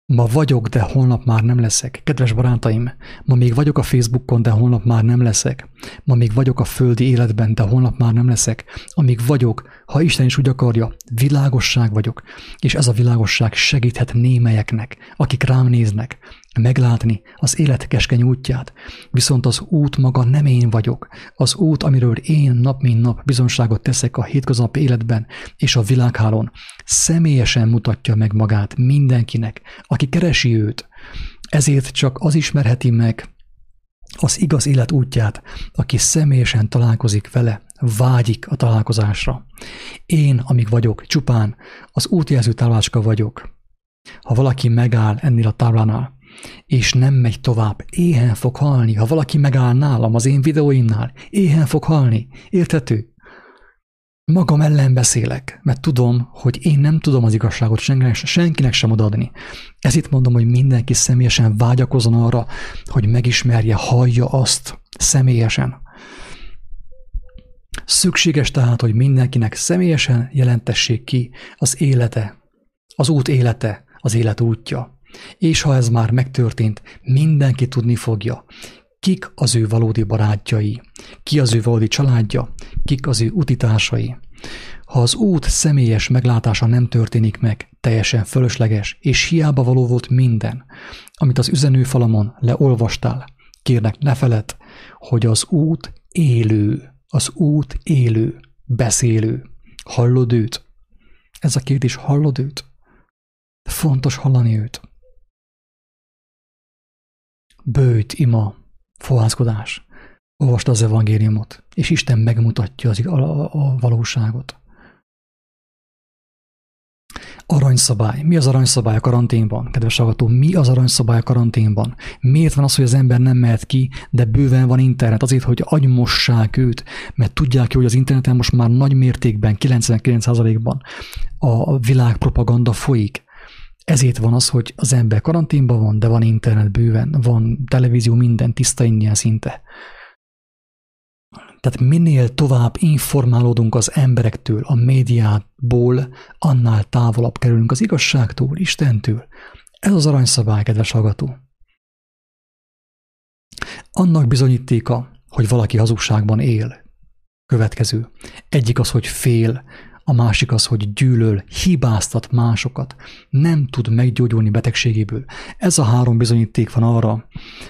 Ma vagyok, de holnap már nem leszek. Kedves barátaim, ma még vagyok a Facebookon, de holnap már nem leszek. Ma még vagyok a földi életben, de holnap már nem leszek. Amíg vagyok, ha Isten is úgy akarja, világosság vagyok, és ez a világosság segíthet némelyeknek, akik rám néznek, meglátni az élet keskeny útját. Viszont az út maga nem én vagyok. Az út, amiről én nap mint nap bizonságot teszek a hétköznapi életben és a világhálón, személyesen mutatja meg magát mindenkinek, aki keresi őt. Ezért csak az ismerheti meg az igaz élet útját, aki személyesen találkozik vele, vágyik a találkozásra. Én, amíg vagyok, csupán az útjelző táblácska vagyok. Ha valaki megáll ennél a táblánál, és nem megy tovább, éhen fog halni. Ha valaki megáll nálam az én videóimnál, éhen fog halni. Érthető? Magam ellen beszélek, mert tudom, hogy én nem tudom az igazságot senkinek, sem odaadni. Ezért mondom, hogy mindenki személyesen vágyakozon arra, hogy megismerje, hallja azt személyesen. Szükséges tehát, hogy mindenkinek személyesen jelentessék ki az élete, az út élete, az élet útja. És ha ez már megtörtént, mindenki tudni fogja, kik az ő valódi barátjai, ki az ő valódi családja, kik az ő utitársai. Ha az út személyes meglátása nem történik meg, teljesen fölösleges, és hiába való volt minden, amit az üzenőfalamon leolvastál, kérnek ne feled, hogy az út élő, az út élő, beszélő. Hallod őt? Ez a kérdés, hallod őt? Fontos hallani őt bőjt, ima, fohászkodás. Olvasta az evangéliumot, és Isten megmutatja az, a, a, valóságot. Aranyszabály. Mi az aranyszabály a karanténban? Kedves hallgató, mi az aranyszabály a karanténban? Miért van az, hogy az ember nem mehet ki, de bőven van internet? Azért, hogy agymossák őt, mert tudják hogy az interneten most már nagy mértékben, 99%-ban a világ propaganda folyik. Ezért van az, hogy az ember karanténban van, de van internet bőven, van televízió, minden tiszta ingyen szinte. Tehát minél tovább informálódunk az emberektől, a médiából, annál távolabb kerülünk az igazságtól, Istentől. Ez az aranyszabály, kedves hallgató. Annak bizonyítéka, hogy valaki hazugságban él. Következő. Egyik az, hogy fél, a másik az, hogy gyűlöl, hibáztat másokat, nem tud meggyógyulni betegségéből. Ez a három bizonyíték van arra,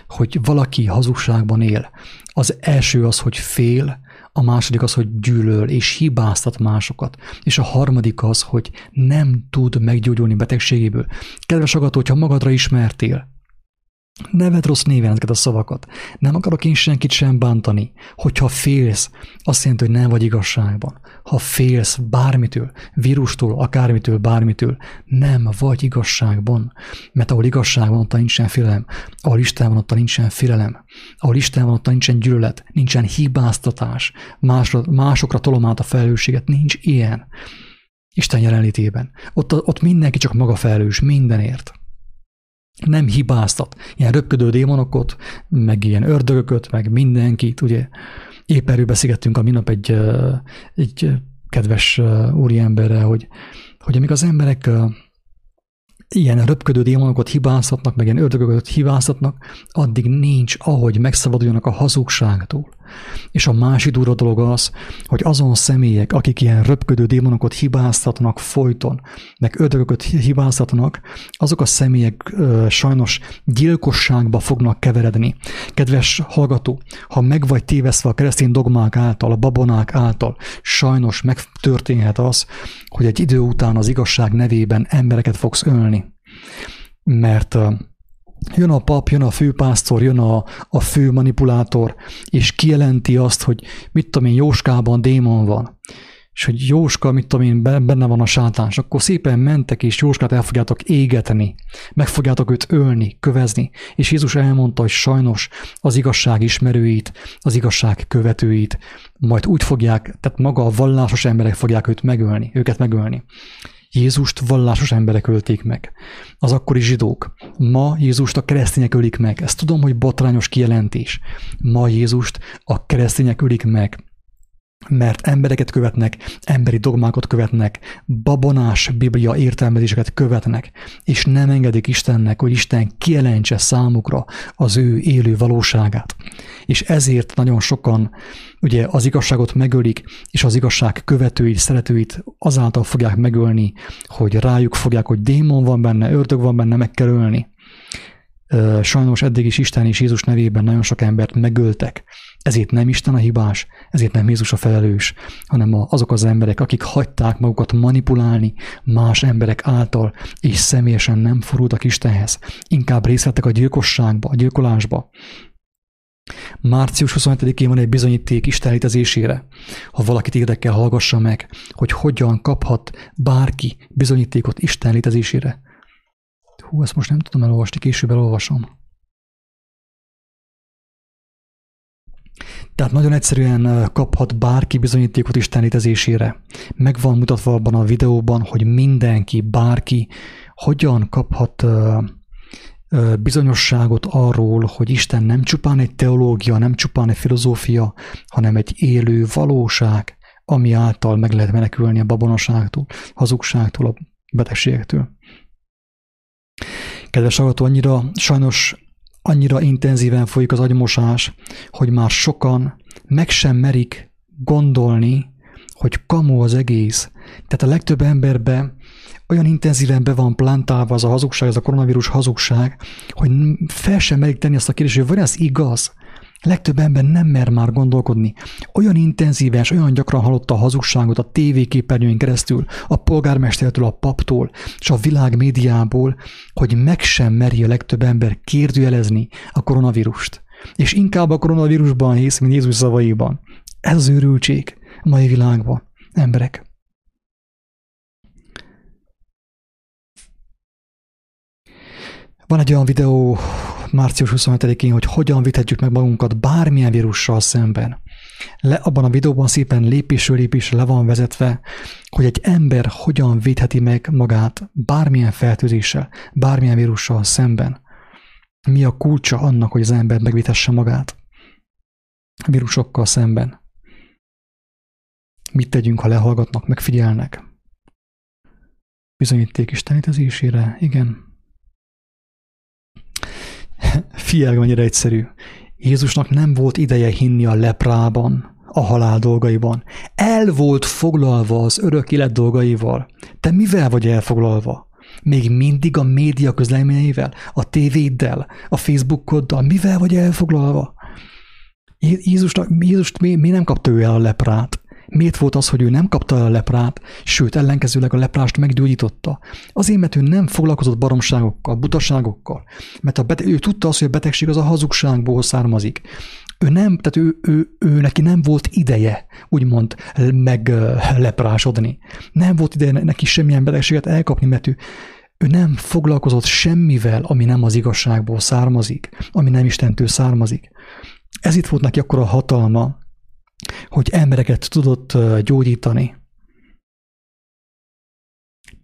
hogy valaki hazugságban él. Az első az, hogy fél, a második az, hogy gyűlöl és hibáztat másokat, és a harmadik az, hogy nem tud meggyógyulni betegségéből. Kedves agató, hogyha magadra ismertél, Neved rossz néven ezeket a szavakat. Nem akarok én senkit sem bántani. Hogyha félsz, azt jelenti, hogy nem vagy igazságban. Ha félsz bármitől, vírustól, akármitől, bármitől, nem vagy igazságban. Mert ahol igazság van, ott nincsen félelem. Ahol Isten van, ott nincsen félelem. Ahol Isten van, ott nincsen gyűlölet, nincsen hibáztatás. Másra, másokra tolom át a felelősséget. Nincs ilyen. Isten jelenlétében. Ott, ott mindenki csak maga felelős mindenért nem hibáztat. Ilyen röpködő démonokat, meg ilyen ördögököt, meg mindenkit, ugye. Épp erről beszélgettünk a minap egy, egy kedves úriemberrel, hogy, hogy amíg az emberek ilyen röpködő démonokat hibázhatnak, meg ilyen ördögöket hibázhatnak, addig nincs, ahogy megszabaduljanak a hazugságtól. És a másik durva dolog az, hogy azon személyek, akik ilyen röpködő démonokat hibáztatnak folyton, meg ördögöket hibáztatnak, azok a személyek ö, sajnos gyilkosságba fognak keveredni. Kedves hallgató, ha meg vagy téveszve a keresztény dogmák által, a babonák által, sajnos megtörténhet az, hogy egy idő után az igazság nevében embereket fogsz ölni. Mert jön a pap, jön a főpásztor, jön a, a fő manipulátor, és kijelenti azt, hogy mit tudom én, Jóskában démon van, és hogy Jóska, mit tudom én, benne van a sátán, és akkor szépen mentek, és Jóskát el fogjátok égetni, meg fogjátok őt ölni, kövezni, és Jézus elmondta, hogy sajnos az igazság ismerőit, az igazság követőit majd úgy fogják, tehát maga a vallásos emberek fogják őt megölni, őket megölni. Jézust vallásos emberek ölték meg. Az akkori zsidók. Ma Jézust a keresztények ölik meg. Ezt tudom, hogy botrányos kijelentés. Ma Jézust a keresztények ölik meg. Mert embereket követnek, emberi dogmákat követnek, babonás biblia értelmezéseket követnek, és nem engedik Istennek, hogy Isten kielentse számukra az ő élő valóságát. És ezért nagyon sokan ugye az igazságot megölik, és az igazság követői, szeretőit azáltal fogják megölni, hogy rájuk fogják, hogy démon van benne, ördög van benne, meg kell ölni. Sajnos eddig is Isten és Jézus nevében nagyon sok embert megöltek. Ezért nem Isten a hibás, ezért nem Jézus a felelős, hanem azok az emberek, akik hagyták magukat manipulálni más emberek által, és személyesen nem fordultak Istenhez. Inkább részletek a gyilkosságba, a gyilkolásba. Március 27-én van egy bizonyíték Isten létezésére. Ha valakit érdekel, hallgassa meg, hogy hogyan kaphat bárki bizonyítékot Isten létezésére. Hú, ezt most nem tudom elolvasni, később elolvasom. Tehát nagyon egyszerűen kaphat bárki bizonyítékot Isten létezésére. Meg van mutatva abban a videóban, hogy mindenki, bárki hogyan kaphat bizonyosságot arról, hogy Isten nem csupán egy teológia, nem csupán egy filozófia, hanem egy élő valóság, ami által meg lehet menekülni a babonaságtól, hazugságtól, a betegségektől. Kedves hallgató, annyira sajnos annyira intenzíven folyik az agymosás, hogy már sokan meg sem merik gondolni, hogy kamu az egész. Tehát a legtöbb emberbe olyan intenzíven be van plantálva az a hazugság, ez a koronavírus hazugság, hogy fel sem merik tenni azt a kérdést, hogy van ez igaz? Legtöbb ember nem mer már gondolkodni. Olyan intenzíven és olyan gyakran hallotta a hazugságot a tévéképernyőn keresztül, a polgármestertől, a paptól és a világ médiából, hogy meg sem meri a legtöbb ember kérdőjelezni a koronavírust. És inkább a koronavírusban hisz, mint Jézus szavaiban. Ez az őrültség a mai világban, emberek. Van egy olyan videó, március 27-én, hogy hogyan vitetjük meg magunkat bármilyen vírussal szemben. Le, abban a videóban szépen lépésről lépésre le van vezetve, hogy egy ember hogyan védheti meg magát bármilyen fertőzéssel, bármilyen vírussal szemben. Mi a kulcsa annak, hogy az ember megvédhesse magát vírusokkal szemben? Mit tegyünk, ha lehallgatnak, megfigyelnek? Bizonyíték istenítezésére, igen, Figyelj, mennyire egyszerű. Jézusnak nem volt ideje hinni a leprában, a halál dolgaiban. El volt foglalva az örök élet dolgaival. Te mivel vagy elfoglalva? Még mindig a média közleményeivel, a tévéddel, a Facebookoddal, mivel vagy elfoglalva? Jézusnak, Jézust mi, mi nem kapta ő el a leprát? Miért volt az, hogy ő nem kapta el a leprát, sőt, ellenkezőleg a leprást meggyógyította? Azért, mert ő nem foglalkozott baromságokkal, butaságokkal, mert a beteg, ő tudta azt, hogy a betegség az a hazugságból származik. Ő nem, tehát ő, ő, ő neki nem volt ideje, úgymond, megleprásodni. Nem volt ideje neki semmilyen betegséget elkapni, mert ő, ő nem foglalkozott semmivel, ami nem az igazságból származik, ami nem Istentől származik. Ez itt volt neki akkor a hatalma, hogy embereket tudott gyógyítani.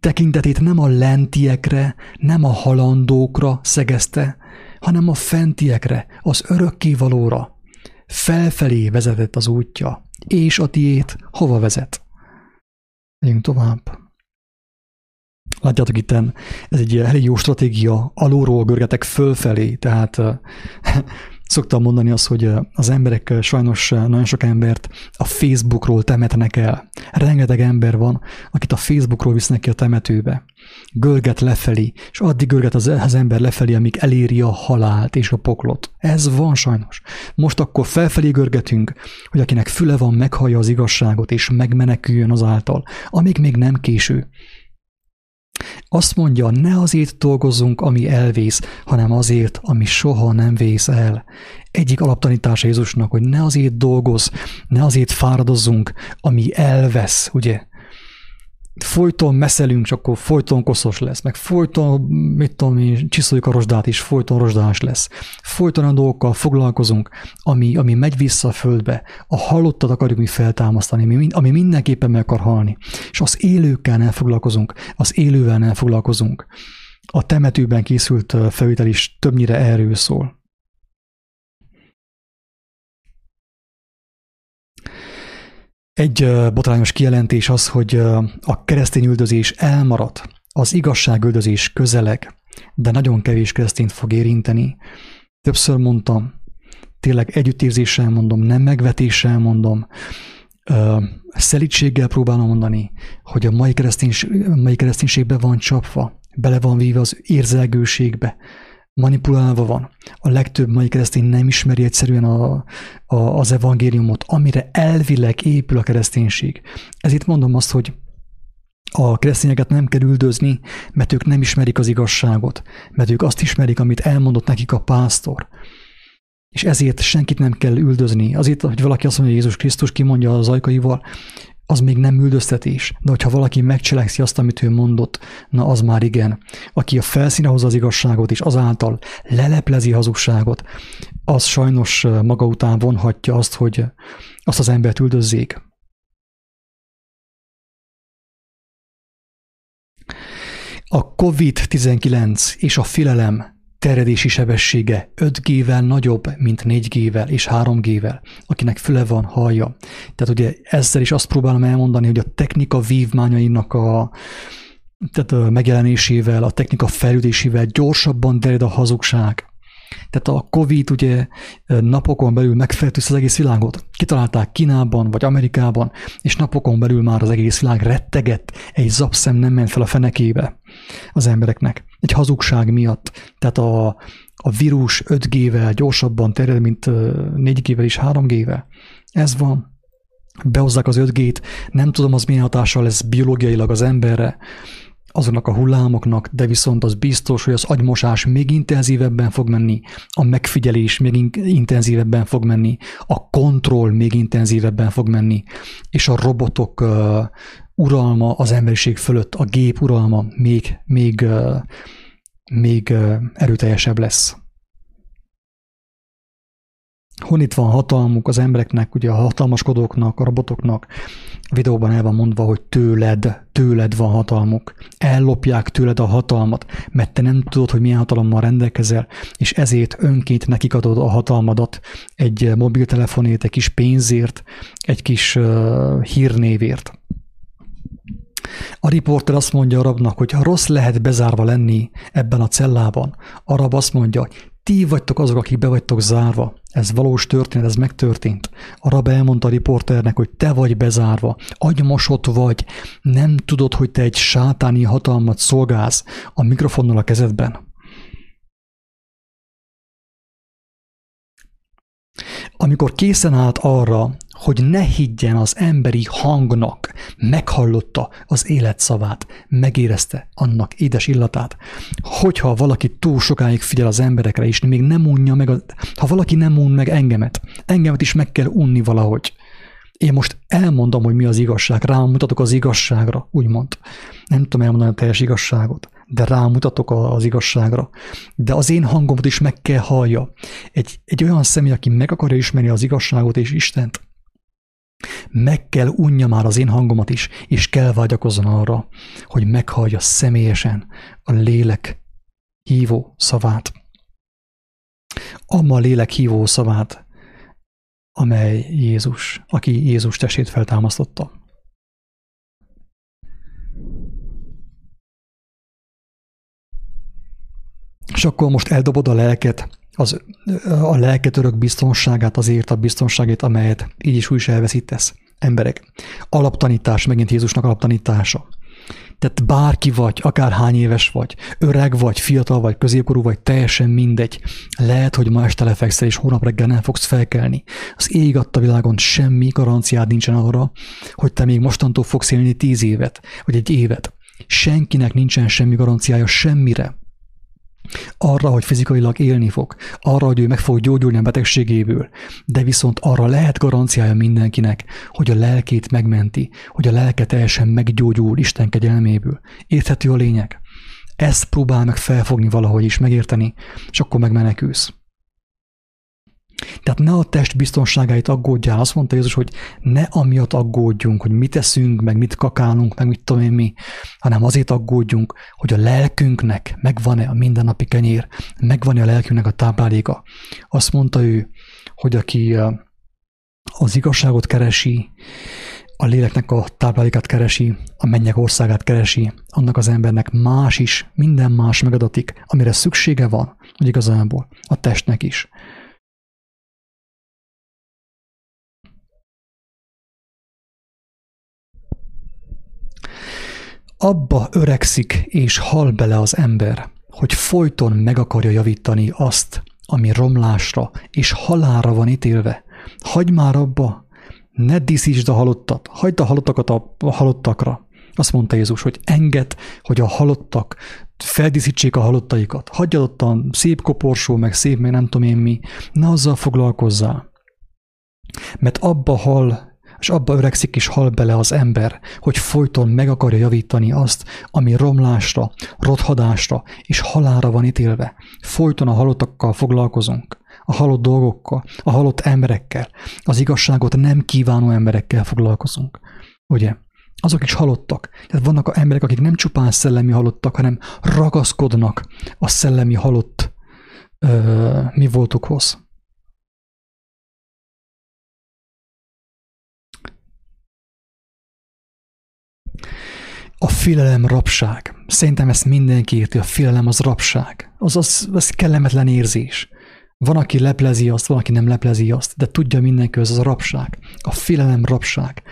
Tekintetét nem a lentiekre, nem a halandókra szegezte, hanem a fentiekre, az örökkévalóra. Felfelé vezetett az útja, és a tiét hova vezet? Megyünk tovább. Látjátok itt, ez egy elég jó stratégia, alulról görgetek fölfelé, tehát Szoktam mondani azt, hogy az emberek sajnos nagyon sok embert a Facebookról temetnek el. Rengeteg ember van, akit a Facebookról visznek ki a temetőbe. Görget lefelé, és addig görget az, az ember lefelé, amíg eléri a halált és a poklot. Ez van sajnos. Most akkor felfelé görgetünk, hogy akinek füle van, meghallja az igazságot, és megmeneküljön azáltal, amíg még nem késő. Azt mondja, ne azért dolgozzunk, ami elvész, hanem azért, ami soha nem vész el. Egyik alaptanítása Jézusnak, hogy ne azért dolgoz, ne azért fáradozzunk, ami elvesz, ugye? Folyton meszelünk, csak akkor folyton koszos lesz, meg folyton, mit tudom én, csiszoljuk a rozsdát is, folyton rozsdás lesz. Folyton a dolgokkal foglalkozunk, ami, ami megy vissza a földbe. A halottat akarjuk mi feltámasztani, ami mindenképpen meg akar halni. És az élőkkel nem foglalkozunk, az élővel nem foglalkozunk. A temetőben készült felvétel is többnyire erről szól. Egy botrányos kijelentés az, hogy a keresztény üldözés elmaradt, az igazságüldözés közeleg, de nagyon kevés keresztényt fog érinteni. Többször mondtam, tényleg együttérzéssel mondom, nem megvetéssel mondom, szelítséggel próbálom mondani, hogy a mai, keresztény, mai kereszténységbe van csapva, bele van víve az érzelgőségbe, manipulálva van. A legtöbb mai keresztény nem ismeri egyszerűen a, a, az evangéliumot, amire elvileg épül a kereszténység. Ezért mondom azt, hogy a keresztényeket nem kell üldözni, mert ők nem ismerik az igazságot, mert ők azt ismerik, amit elmondott nekik a pásztor. És ezért senkit nem kell üldözni. Azért, hogy valaki azt mondja, hogy Jézus Krisztus kimondja az ajkaival, az még nem üldöztetés. De hogyha valaki megcselekszi azt, amit ő mondott, na az már igen. Aki a felszíne hozza az igazságot, és azáltal leleplezi hazugságot, az sajnos maga után vonhatja azt, hogy azt az embert üldözzék. A COVID-19 és a filelem terjedési sebessége 5G-vel nagyobb, mint 4G-vel és 3G-vel, akinek füle van, hallja. Tehát ugye ezzel is azt próbálom elmondani, hogy a technika vívmányainak a, tehát a megjelenésével, a technika fejlődésével gyorsabban terjed a hazugság. Tehát a Covid ugye napokon belül megfertőzte az egész világot. Kitalálták Kínában vagy Amerikában, és napokon belül már az egész világ rettegett, egy zapszem nem ment fel a fenekébe az embereknek. Egy hazugság miatt. Tehát a, a vírus 5G-vel gyorsabban terjed, mint 4G-vel és 3G-vel. Ez van. Behozzák az 5G-t, nem tudom, az milyen hatással lesz biológiailag az emberre, azoknak a hullámoknak, de viszont az biztos, hogy az agymosás még intenzívebben fog menni, a megfigyelés még intenzívebben fog menni, a kontroll még intenzívebben fog menni, és a robotok uh, uralma az emberiség fölött, a gép uralma még, még, uh, még uh, erőteljesebb lesz. Honnit van hatalmuk az embereknek, ugye a hatalmaskodóknak, a robotoknak, videóban el van mondva, hogy tőled, tőled van hatalmuk. Ellopják tőled a hatalmat, mert te nem tudod, hogy milyen hatalommal rendelkezel, és ezért önként nekik adod a hatalmadat egy mobiltelefonért, egy kis pénzért, egy kis uh, hírnévért. A riporter azt mondja a rabnak, hogy rossz lehet bezárva lenni ebben a cellában. A rab azt mondja, ti vagytok azok, akik be vagytok zárva. Ez valós történet, ez megtörtént. A rab elmondta a riporternek, hogy te vagy bezárva, agymosott vagy, nem tudod, hogy te egy sátáni hatalmat szolgálsz a mikrofonnal a kezedben. Amikor készen állt arra, hogy ne higgyen az emberi hangnak, meghallotta az élet szavát, megérezte annak édes illatát. Hogyha valaki túl sokáig figyel az emberekre, és még nem unja meg, a, ha valaki nem un meg engemet, engemet is meg kell unni valahogy. Én most elmondom, hogy mi az igazság, rámutatok az igazságra, úgymond. Nem tudom elmondani a teljes igazságot, de rámutatok az igazságra. De az én hangomat is meg kell hallja. Egy, egy olyan személy, aki meg akarja ismerni az igazságot és Istent, meg kell unja már az én hangomat is, és kell vágyakozzon arra, hogy meghallja személyesen a lélek hívó szavát. Amma a lélek hívó szavát, amely Jézus, aki Jézus testét feltámasztotta. És akkor most eldobod a lelket, az, a lelket örök biztonságát, azért a biztonságét, amelyet így is úgy is elveszítesz. Emberek, alaptanítás, megint Jézusnak alaptanítása. Tehát bárki vagy, akár hány éves vagy, öreg vagy, fiatal vagy, középkorú vagy, teljesen mindegy. Lehet, hogy ma este lefekszel, és hónap reggel nem fogsz felkelni. Az ég adta világon semmi garanciád nincsen arra, hogy te még mostantól fogsz élni tíz évet, vagy egy évet. Senkinek nincsen semmi garanciája semmire arra, hogy fizikailag élni fog, arra, hogy ő meg fog gyógyulni a betegségéből, de viszont arra lehet garanciája mindenkinek, hogy a lelkét megmenti, hogy a lelke teljesen meggyógyul Isten kegyelméből. Érthető a lényeg? Ezt próbál meg felfogni valahogy is, megérteni, és akkor megmenekülsz. Tehát ne a test biztonságáit aggódjál. Azt mondta Jézus, hogy ne amiatt aggódjunk, hogy mit eszünk, meg mit kakálunk, meg mit tudom én mi, hanem azért aggódjunk, hogy a lelkünknek megvan-e a mindennapi kenyér, megvan-e a lelkünknek a tápláléka. Azt mondta ő, hogy aki az igazságot keresi, a léleknek a táplálékát keresi, a mennyek országát keresi, annak az embernek más is, minden más megadatik, amire szüksége van, hogy igazából a testnek is. Abba öregszik és hal bele az ember, hogy folyton meg akarja javítani azt, ami romlásra és halára van ítélve. Hagy már abba, ne díszítsd a halottat, hagyd a halottakat a halottakra. Azt mondta Jézus, hogy enged, hogy a halottak feldíszítsék a halottaikat. Hagyjad ott a szép koporsó, meg szép, meg nem tudom én mi. Ne azzal foglalkozzál. Mert abba hal és abba öregszik és hal bele az ember, hogy folyton meg akarja javítani azt, ami romlásra, rothadásra és halára van ítélve. Folyton a halottakkal foglalkozunk, a halott dolgokkal, a halott emberekkel, az igazságot nem kívánó emberekkel foglalkozunk. Ugye? Azok is halottak. Tehát vannak a emberek, akik nem csupán szellemi halottak, hanem ragaszkodnak a szellemi halott ö, mi voltukhoz. A félelem rabság. Szerintem ezt mindenki érti, a félelem az rabság. Az, az, az kellemetlen érzés. Van, aki leplezi azt, van, aki nem leplezi azt, de tudja mindenki, hogy ez a rabság. A félelem rabság.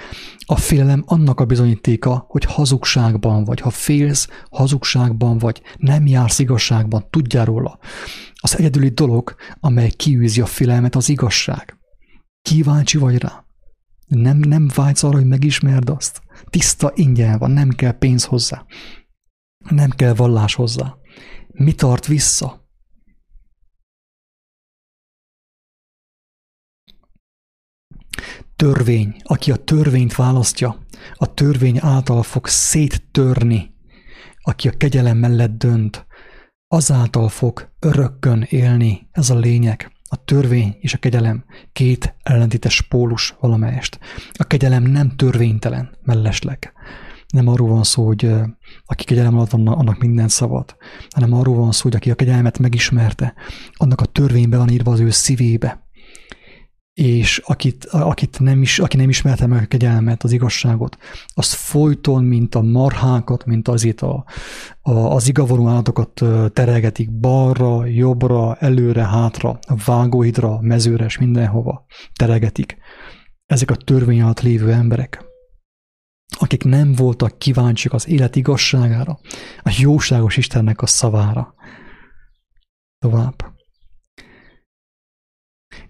A félelem annak a bizonyítéka, hogy hazugságban vagy. Ha félsz, hazugságban vagy, nem jársz igazságban, tudjál róla. Az egyedüli dolog, amely kiűzi a félelmet, az igazság. Kíváncsi vagy rá. Nem, nem vágysz arra, hogy megismerd azt. Tiszta ingyen van, nem kell pénz hozzá. Nem kell vallás hozzá. Mi tart vissza? Törvény. Aki a törvényt választja, a törvény által fog széttörni. Aki a kegyelem mellett dönt, azáltal fog örökkön élni. Ez a lényeg. A törvény és a kegyelem két ellentétes pólus valamelyest. A kegyelem nem törvénytelen, mellesleg. Nem arról van szó, hogy aki kegyelem alatt van, annak minden szabad, hanem arról van szó, hogy aki a kegyelmet megismerte, annak a törvénybe van írva az ő szívébe és akit, akit nem is, aki nem ismerte meg a kegyelmet, az igazságot, az folyton, mint a marhákat, mint azért a, a, az igavarú állatokat terelgetik balra, jobbra, előre, hátra, a vágóhidra, mezőre és mindenhova terelgetik. Ezek a törvény alatt lévő emberek, akik nem voltak kíváncsiak az élet igazságára, a jóságos Istennek a szavára. Tovább.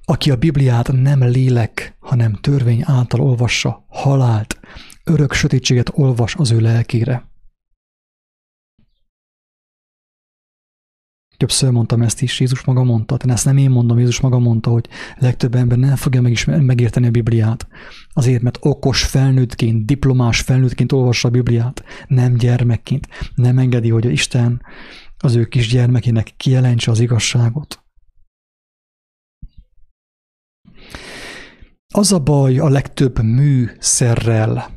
Aki a Bibliát nem lélek, hanem törvény által olvassa, halált, örök sötétséget olvas az ő lelkére. Többször mondtam ezt is, Jézus maga mondta, de ezt nem én mondom, Jézus maga mondta, hogy legtöbb ember nem fogja megérteni a Bibliát. Azért, mert okos felnőttként, diplomás felnőttként olvassa a Bibliát, nem gyermekként. Nem engedi, hogy a Isten az ő kis gyermekének kijelentse az igazságot. Az a baj a legtöbb műszerrel,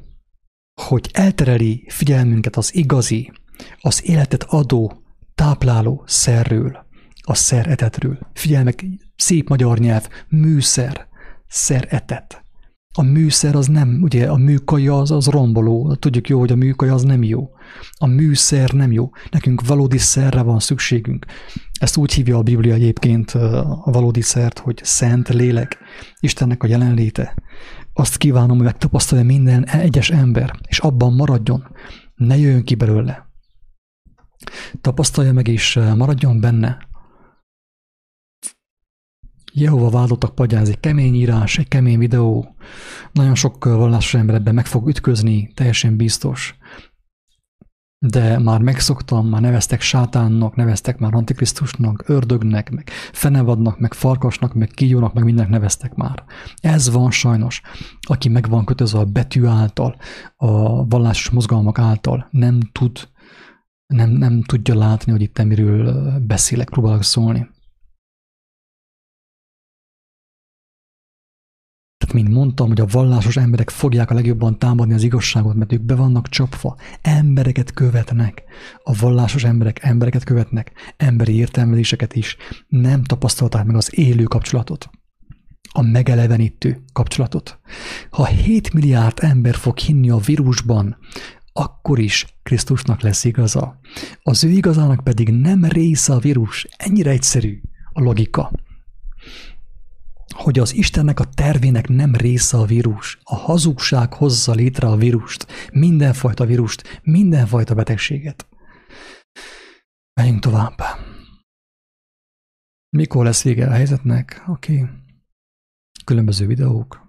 hogy eltereli figyelmünket az igazi, az életet adó, tápláló szerről, a szeretetről. Figyelmek, szép magyar nyelv, műszer, szeretet. A műszer az nem, ugye a műkaja az, az romboló, tudjuk jó, hogy a műkaja az nem jó. A műszer nem jó. Nekünk valódi szerre van szükségünk. Ezt úgy hívja a Biblia egyébként a valódi szert, hogy szent lélek, Istennek a jelenléte. Azt kívánom, hogy megtapasztalja minden egyes ember, és abban maradjon, ne jöjjön ki belőle. Tapasztalja meg, és maradjon benne. Jehova ez egy kemény írás, egy kemény videó. Nagyon sok vallásos ember ebben meg fog ütközni, teljesen biztos de már megszoktam, már neveztek sátánnak, neveztek már antikrisztusnak, ördögnek, meg fenevadnak, meg farkasnak, meg kígyónak, meg mindennek neveztek már. Ez van sajnos. Aki meg van kötözve a betű által, a vallásos mozgalmak által, nem tud, nem, nem tudja látni, hogy itt miről beszélek, próbálok szólni. Mint mondtam, hogy a vallásos emberek fogják a legjobban támadni az igazságot, mert ők be vannak csapva, embereket követnek. A vallásos emberek embereket követnek, emberi értelmezéseket is. Nem tapasztalták meg az élő kapcsolatot a megelevenítő kapcsolatot. Ha 7 milliárd ember fog hinni a vírusban, akkor is Krisztusnak lesz igaza. Az ő igazának pedig nem része a vírus. Ennyire egyszerű a logika. Hogy az Istennek a tervének nem része a vírus. A hazugság hozza létre a vírust, mindenfajta vírust, mindenfajta betegséget. Menjünk tovább. Mikor lesz vége a helyzetnek? Oké. Okay. Különböző videók.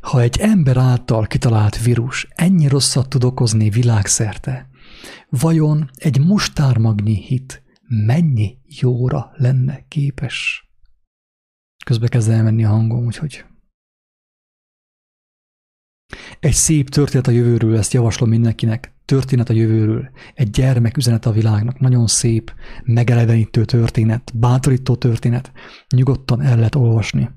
Ha egy ember által kitalált vírus ennyi rosszat tud okozni világszerte, vajon egy mustármagnyi hit mennyi jóra lenne képes? Közbe kezd elmenni a hangom, úgyhogy egy szép történet a jövőről, ezt javaslom mindenkinek. Történet a jövőről. Egy gyermek üzenet a világnak. Nagyon szép, megelevenítő történet, bátorító történet. Nyugodtan el lehet olvasni.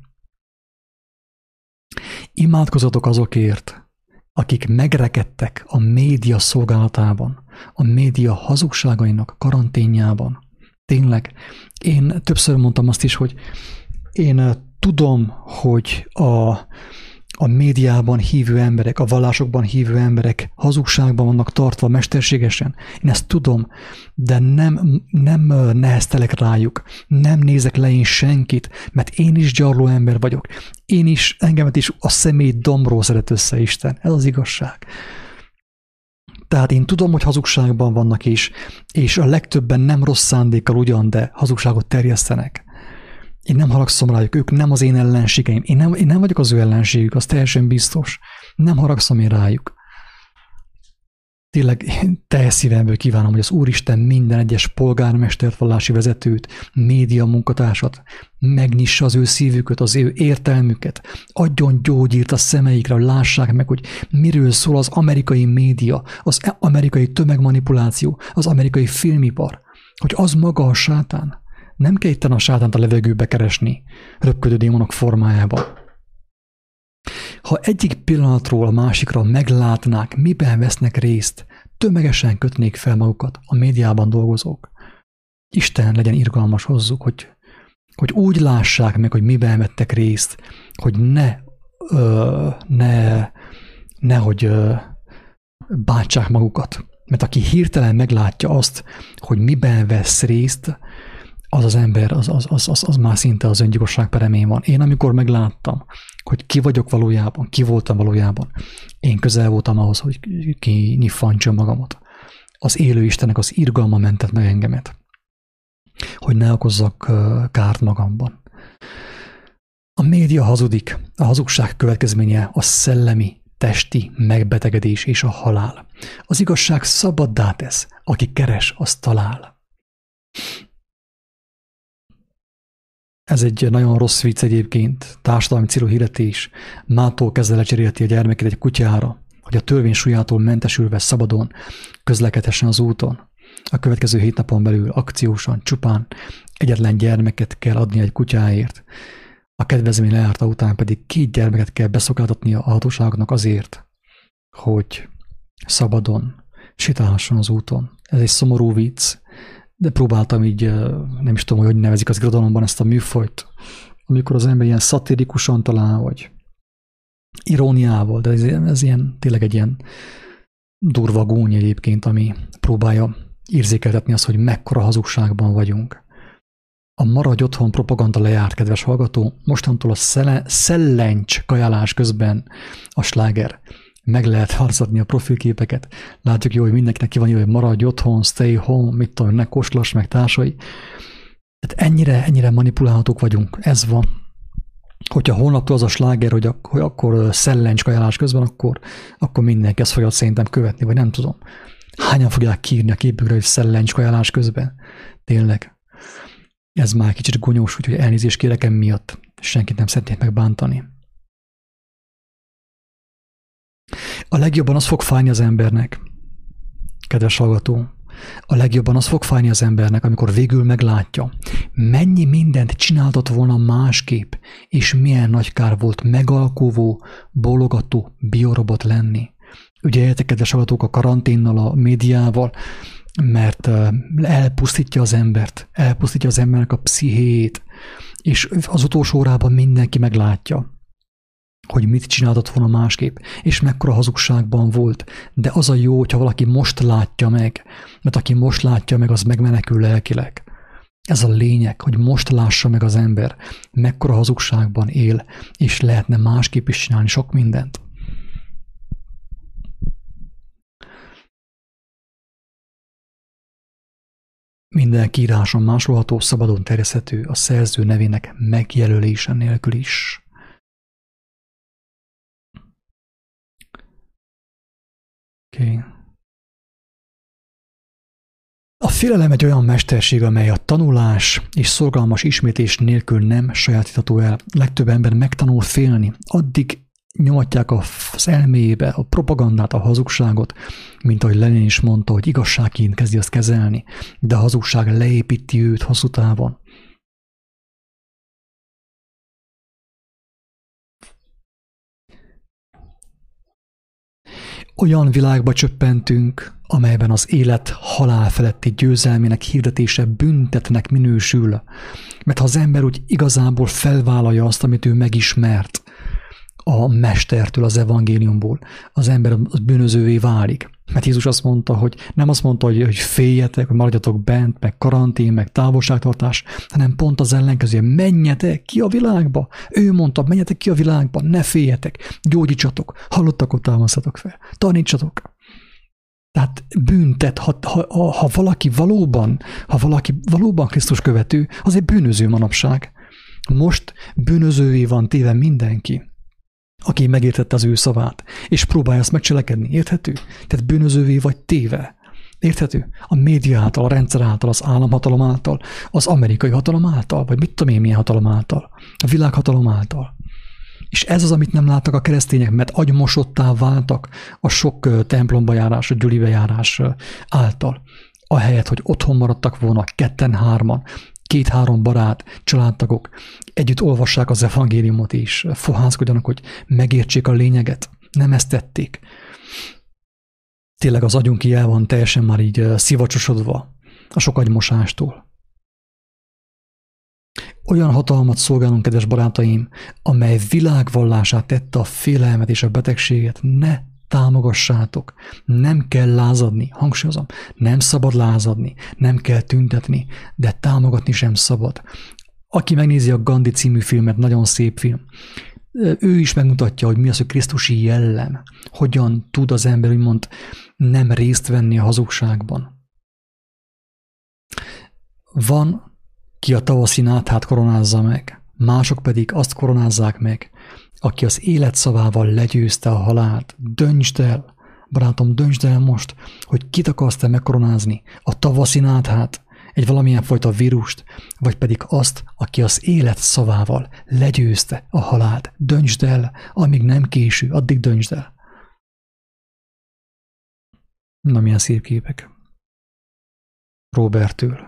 Imádkozatok azokért, akik megrekedtek a média szolgálatában, a média hazugságainak karanténjában. Tényleg, én többször mondtam azt is, hogy én tudom, hogy a, a médiában hívő emberek, a vallásokban hívő emberek hazugságban vannak tartva mesterségesen. Én ezt tudom, de nem, nem neheztelek rájuk, nem nézek le én senkit, mert én is gyarló ember vagyok. Én is, engemet is a személy domról szeret össze Isten. Ez az igazság. Tehát én tudom, hogy hazugságban vannak is, és a legtöbben nem rossz szándékkal ugyan, de hazugságot terjesztenek. Én nem haragszom rájuk, ők nem az én ellenségeim. Én nem, én nem vagyok az ő ellenségük, az teljesen biztos. Nem haragszom én rájuk. Tényleg teljes szívemből kívánom, hogy az Úristen minden egyes polgármestert, vallási vezetőt, média munkatársat megnyissa az ő szívüket, az ő értelmüket, adjon gyógyírt a szemeikre, hogy lássák meg, hogy miről szól az amerikai média, az amerikai tömegmanipuláció, az amerikai filmipar, hogy az maga a sátán. Nem kell itt a sátánt a levegőbe keresni, röpködő démonok formájában. Ha egyik pillanatról a másikra meglátnák, miben vesznek részt, tömegesen kötnék fel magukat a médiában dolgozók. Isten legyen irgalmas hozzuk, hogy, hogy úgy lássák meg, hogy miben vettek részt, hogy ne, ö, ne, nehogy ö, bántsák magukat. Mert aki hirtelen meglátja azt, hogy miben vesz részt, az az ember, az, az, az, az, az már szinte az öngyilkosság peremén van. Én amikor megláttam, hogy ki vagyok valójában, ki voltam valójában, én közel voltam ahhoz, hogy kinyiffantsam magamat. Az élő Istennek az irgalma mentett meg engemet, hogy ne okozzak kárt magamban. A média hazudik, a hazugság következménye a szellemi, testi megbetegedés és a halál. Az igazság szabaddá tesz, aki keres, az talál. Ez egy nagyon rossz vicc egyébként, társadalmi célú hirdetés. Mától kezdve lecserélti a gyermekét egy kutyára, hogy a törvény súlyától mentesülve szabadon közlekedhessen az úton. A következő hét napon belül akciósan, csupán egyetlen gyermeket kell adni egy kutyáért. A kedvezmény leárta után pedig két gyermeket kell beszokáltatnia a hatóságoknak azért, hogy szabadon sétálhasson az úton. Ez egy szomorú vicc, de próbáltam így, nem is tudom, hogy nevezik az irodalomban ezt a műfajt, amikor az ember ilyen szatirikusan talál, vagy iróniával, de ez, ez ilyen, tényleg egy ilyen durva gúny egyébként, ami próbálja érzékeltetni azt, hogy mekkora hazugságban vagyunk. A maradj otthon propaganda lejárt, kedves hallgató, mostantól a szele, szellencs kajálás közben a sláger meg lehet harcadni a profilképeket. Látjuk jó, hogy mindenkinek ki van jó, hogy maradj otthon, stay home, mit tudom, ne kóstolás, meg társai. Tehát ennyire, ennyire manipulálhatók vagyunk. Ez van. Hogyha holnaptól az a sláger, hogy, ak- hogy akkor szellencs kajálás közben, akkor, akkor mindenki ezt fogja szerintem követni, vagy nem tudom. Hányan fogják kírni a képükre, hogy szellencs kajálás közben? Tényleg. Ez már kicsit gonyós, úgyhogy elnézést kérek emiatt. Senkit nem szeretnék megbántani. A legjobban az fog fájni az embernek, kedves hallgató, a legjobban az fog fájni az embernek, amikor végül meglátja, mennyi mindent csináltott volna másképp, és milyen nagy kár volt megalkuvó, bologató biorobot lenni. Ugye értek, kedves hallgatók, a karanténnal, a médiával, mert elpusztítja az embert, elpusztítja az embernek a pszichét, és az utolsó órában mindenki meglátja, hogy mit csináltott volna másképp, és mekkora hazugságban volt. De az a jó, hogyha valaki most látja meg, mert aki most látja meg, az megmenekül lelkileg. Ez a lényeg, hogy most lássa meg az ember, mekkora hazugságban él, és lehetne másképp is csinálni sok mindent. Minden kiíráson másolható, szabadon terjeszthető a szerző nevének megjelölése nélkül is. Okay. A félelem egy olyan mesterség, amely a tanulás és szorgalmas ismétés nélkül nem sajátítható el. Legtöbb ember megtanul félni, addig nyomatják az elméjébe a propagandát, a hazugságot, mint ahogy Lenin is mondta, hogy igazságként kezdi azt kezelni, de a hazugság leépíti őt hosszú távon. Olyan világba csöppentünk, amelyben az élet halál feletti győzelmének hirdetése büntetnek minősül, mert ha az ember úgy igazából felvállalja azt, amit ő megismert, a mestertől, az evangéliumból, az ember az bűnözővé válik. Mert Jézus azt mondta, hogy nem azt mondta, hogy, hogy féljetek, hogy maradjatok bent, meg karantén, meg távolságtartás, hanem pont az ellenkező, menjetek ki a világba. Ő mondta, menjetek ki a világba, ne féljetek, gyógyítsatok, hallottakot támasztatok fel, tanítsatok. Tehát büntet, ha, ha, ha valaki valóban, ha valaki valóban Krisztus követő, az egy bűnöző manapság. Most bűnözővé van téve mindenki aki megértette az ő szavát, és próbálja azt megcselekedni. Érthető? Tehát bűnözővé vagy téve. Érthető? A média által, a rendszer által, az államhatalom által, az amerikai hatalom által, vagy mit tudom én milyen hatalom által, a világhatalom által. És ez az, amit nem láttak a keresztények, mert agymosottá váltak a sok templomba járás, a gyülibe járás által. Ahelyett, hogy otthon maradtak volna ketten-hárman, két-három barát, családtagok együtt olvassák az evangéliumot és fohászkodjanak, hogy megértsék a lényeget. Nem ezt tették. Tényleg az agyunk el van teljesen már így szivacsosodva a sok agymosástól. Olyan hatalmat szolgálunk, kedves barátaim, amely világvallását tette a félelmet és a betegséget, ne támogassátok. Nem kell lázadni, hangsúlyozom, nem szabad lázadni, nem kell tüntetni, de támogatni sem szabad. Aki megnézi a Gandhi című filmet, nagyon szép film, ő is megmutatja, hogy mi az a Krisztusi jellem, hogyan tud az ember úgymond nem részt venni a hazugságban. Van, ki a tavaszi náthát koronázza meg, mások pedig azt koronázzák meg, aki az élet szavával legyőzte a halált. Döntsd el, barátom, döntsd el most, hogy kit akarsz te megkoronázni, a tavaszi náthát, egy valamilyen fajta vírust, vagy pedig azt, aki az élet szavával legyőzte a halált. Döntsd el, amíg nem késő, addig döntsd el. Na, milyen szép képek. Robertől.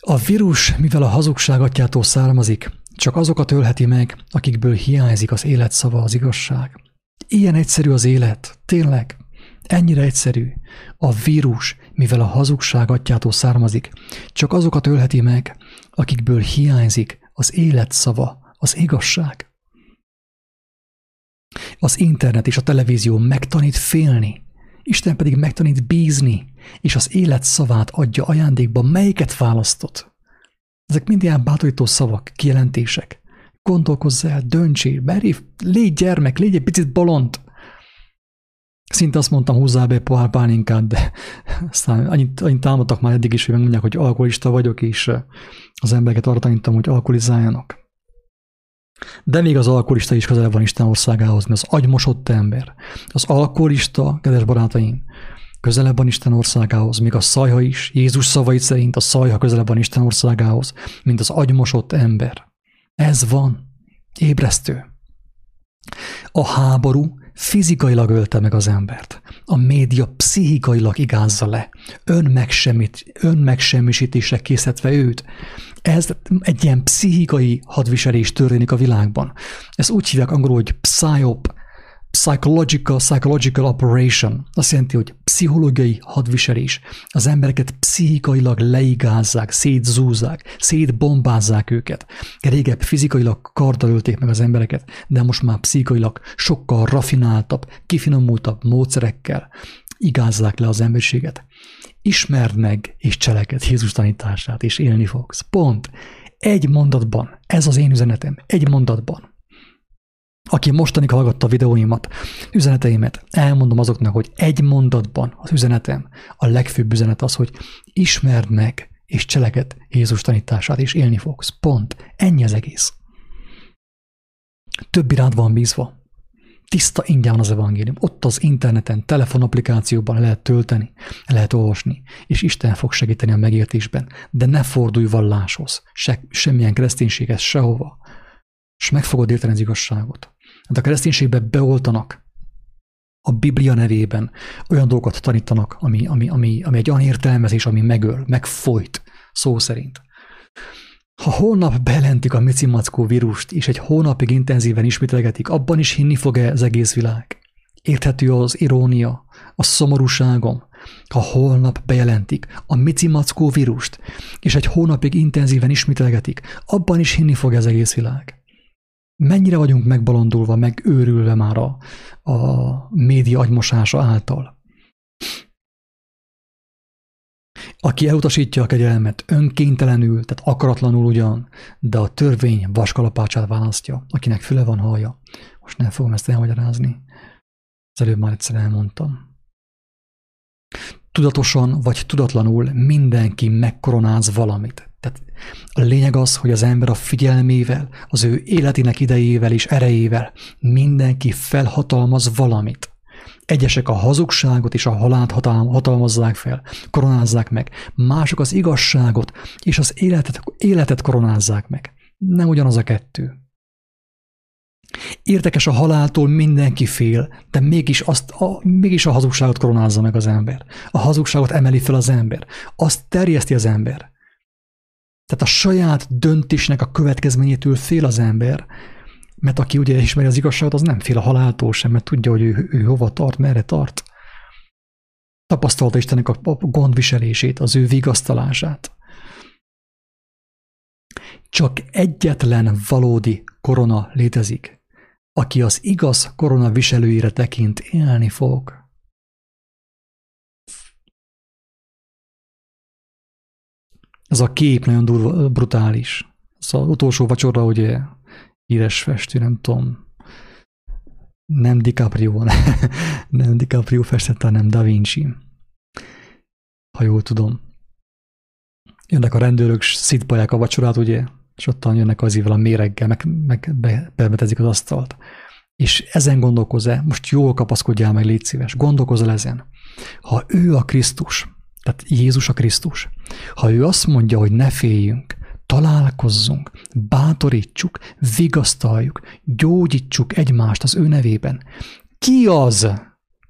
A vírus, mivel a hazugság atyától származik, csak azokat ölheti meg, akikből hiányzik az élet szava, az igazság. Ilyen egyszerű az élet, tényleg. Ennyire egyszerű. A vírus, mivel a hazugság atyától származik, csak azokat ölheti meg, akikből hiányzik az élet szava, az igazság. Az internet és a televízió megtanít félni, Isten pedig megtanít bízni, és az élet szavát adja ajándékba, melyiket választott. Ezek mind ilyen bátorító szavak, kijelentések. Gondolkozz el, döntsél, merj, légy gyermek, légy egy picit bolond. Szinte azt mondtam, húzzál be pohár pálinkát, de aztán annyit, annyit támadtak már eddig is, hogy megmondják, hogy alkoholista vagyok, és az embereket arra tanítom, hogy alkoholizáljanak. De még az alkoholista is közelebb van Isten országához, mert az agymosott ember. Az alkoholista, kedves barátaim, közelebb van Isten országához, még a szajha is, Jézus szavait szerint a szajha közelebb van Isten országához, mint az agymosott ember. Ez van. Ébresztő. A háború fizikailag ölte meg az embert. A média pszichikailag igázza le, önmegsemmit, önmegsemmisítésre készítve őt. Ez egy ilyen pszichikai hadviselés történik a világban. Ezt úgy hívják angolul, hogy psyop, psychological, psychological operation. Azt jelenti, hogy pszichológiai hadviselés. Az embereket pszichikailag leigázzák, szétzúzzák, szétbombázzák őket. Régebb fizikailag karddal ölték meg az embereket, de most már pszichikailag sokkal rafináltabb, kifinomultabb módszerekkel igázzák le az emberiséget. Ismerd meg és cseleked Jézus tanítását, és élni fogsz. Pont. Egy mondatban. Ez az én üzenetem. Egy mondatban aki mostanig hallgatta a videóimat, üzeneteimet, elmondom azoknak, hogy egy mondatban az üzenetem, a legfőbb üzenet az, hogy ismerd meg és cseleked Jézus tanítását, és élni fogsz. Pont. Ennyi az egész. Több iránt van bízva. Tiszta ingyen az evangélium. Ott az interneten, telefonapplikációban lehet tölteni, lehet olvasni, és Isten fog segíteni a megértésben. De ne fordulj valláshoz, se, semmilyen kereszténységhez, sehova. És meg fogod érteni az igazságot. Hát a kereszténységbe beoltanak a Biblia nevében olyan dolgokat tanítanak, ami, ami, ami, ami egy olyan értelmezés, ami megöl, megfolyt, szó szerint. Ha holnap bejelentik a micimackó vírust, és egy hónapig intenzíven ismételgetik, abban is hinni fog-e az egész világ? Érthető az irónia, a szomorúságom, ha holnap bejelentik a micimackó vírust, és egy hónapig intenzíven ismételgetik, abban is hinni fog az egész világ mennyire vagyunk megbalondulva, megőrülve már a, a média agymosása által. Aki elutasítja a kegyelmet önkéntelenül, tehát akaratlanul ugyan, de a törvény vaskalapácsát választja, akinek füle van haja. Most nem fogom ezt elmagyarázni. Az előbb már egyszer elmondtam. Tudatosan vagy tudatlanul mindenki megkoronáz valamit. Tehát a lényeg az, hogy az ember a figyelmével, az ő életének idejével és erejével mindenki felhatalmaz valamit. Egyesek a hazugságot és a halált hatalmazzák fel, koronázzák meg, mások az igazságot és az életet, életet koronázzák meg. Nem ugyanaz a kettő. Érdekes a haláltól mindenki fél, de mégis, azt a, mégis a hazugságot koronázza meg az ember. A hazugságot emeli fel az ember. Azt terjeszti az ember. Tehát a saját döntésnek a következményétől fél az ember, mert aki ugye ismeri az igazságot, az nem fél a haláltól sem, mert tudja, hogy ő, ő hova tart, merre tart. Tapasztalta Istennek a gondviselését, az ő vigasztalását. Csak egyetlen valódi korona létezik, aki az igaz korona viselőire tekint, élni fog. Ez a kép nagyon durva, brutális. Az utolsó vacsora, ugye, híres festő, nem tudom, nem DiCaprio, nem DiCaprio festette, hanem Da Vinci. Ha jól tudom. Jönnek a rendőrök, szitpalják a vacsorát, ugye, és ottan jönnek az a méreggel, meg, meg bemetezik az asztalt. És ezen gondolkozz-e, most jól kapaszkodjál meg, légy szíves, gondolkozz ezen. Ha ő a Krisztus, tehát Jézus a Krisztus. Ha ő azt mondja, hogy ne féljünk, találkozzunk, bátorítsuk, vigasztaljuk, gyógyítsuk egymást az ő nevében. Ki az,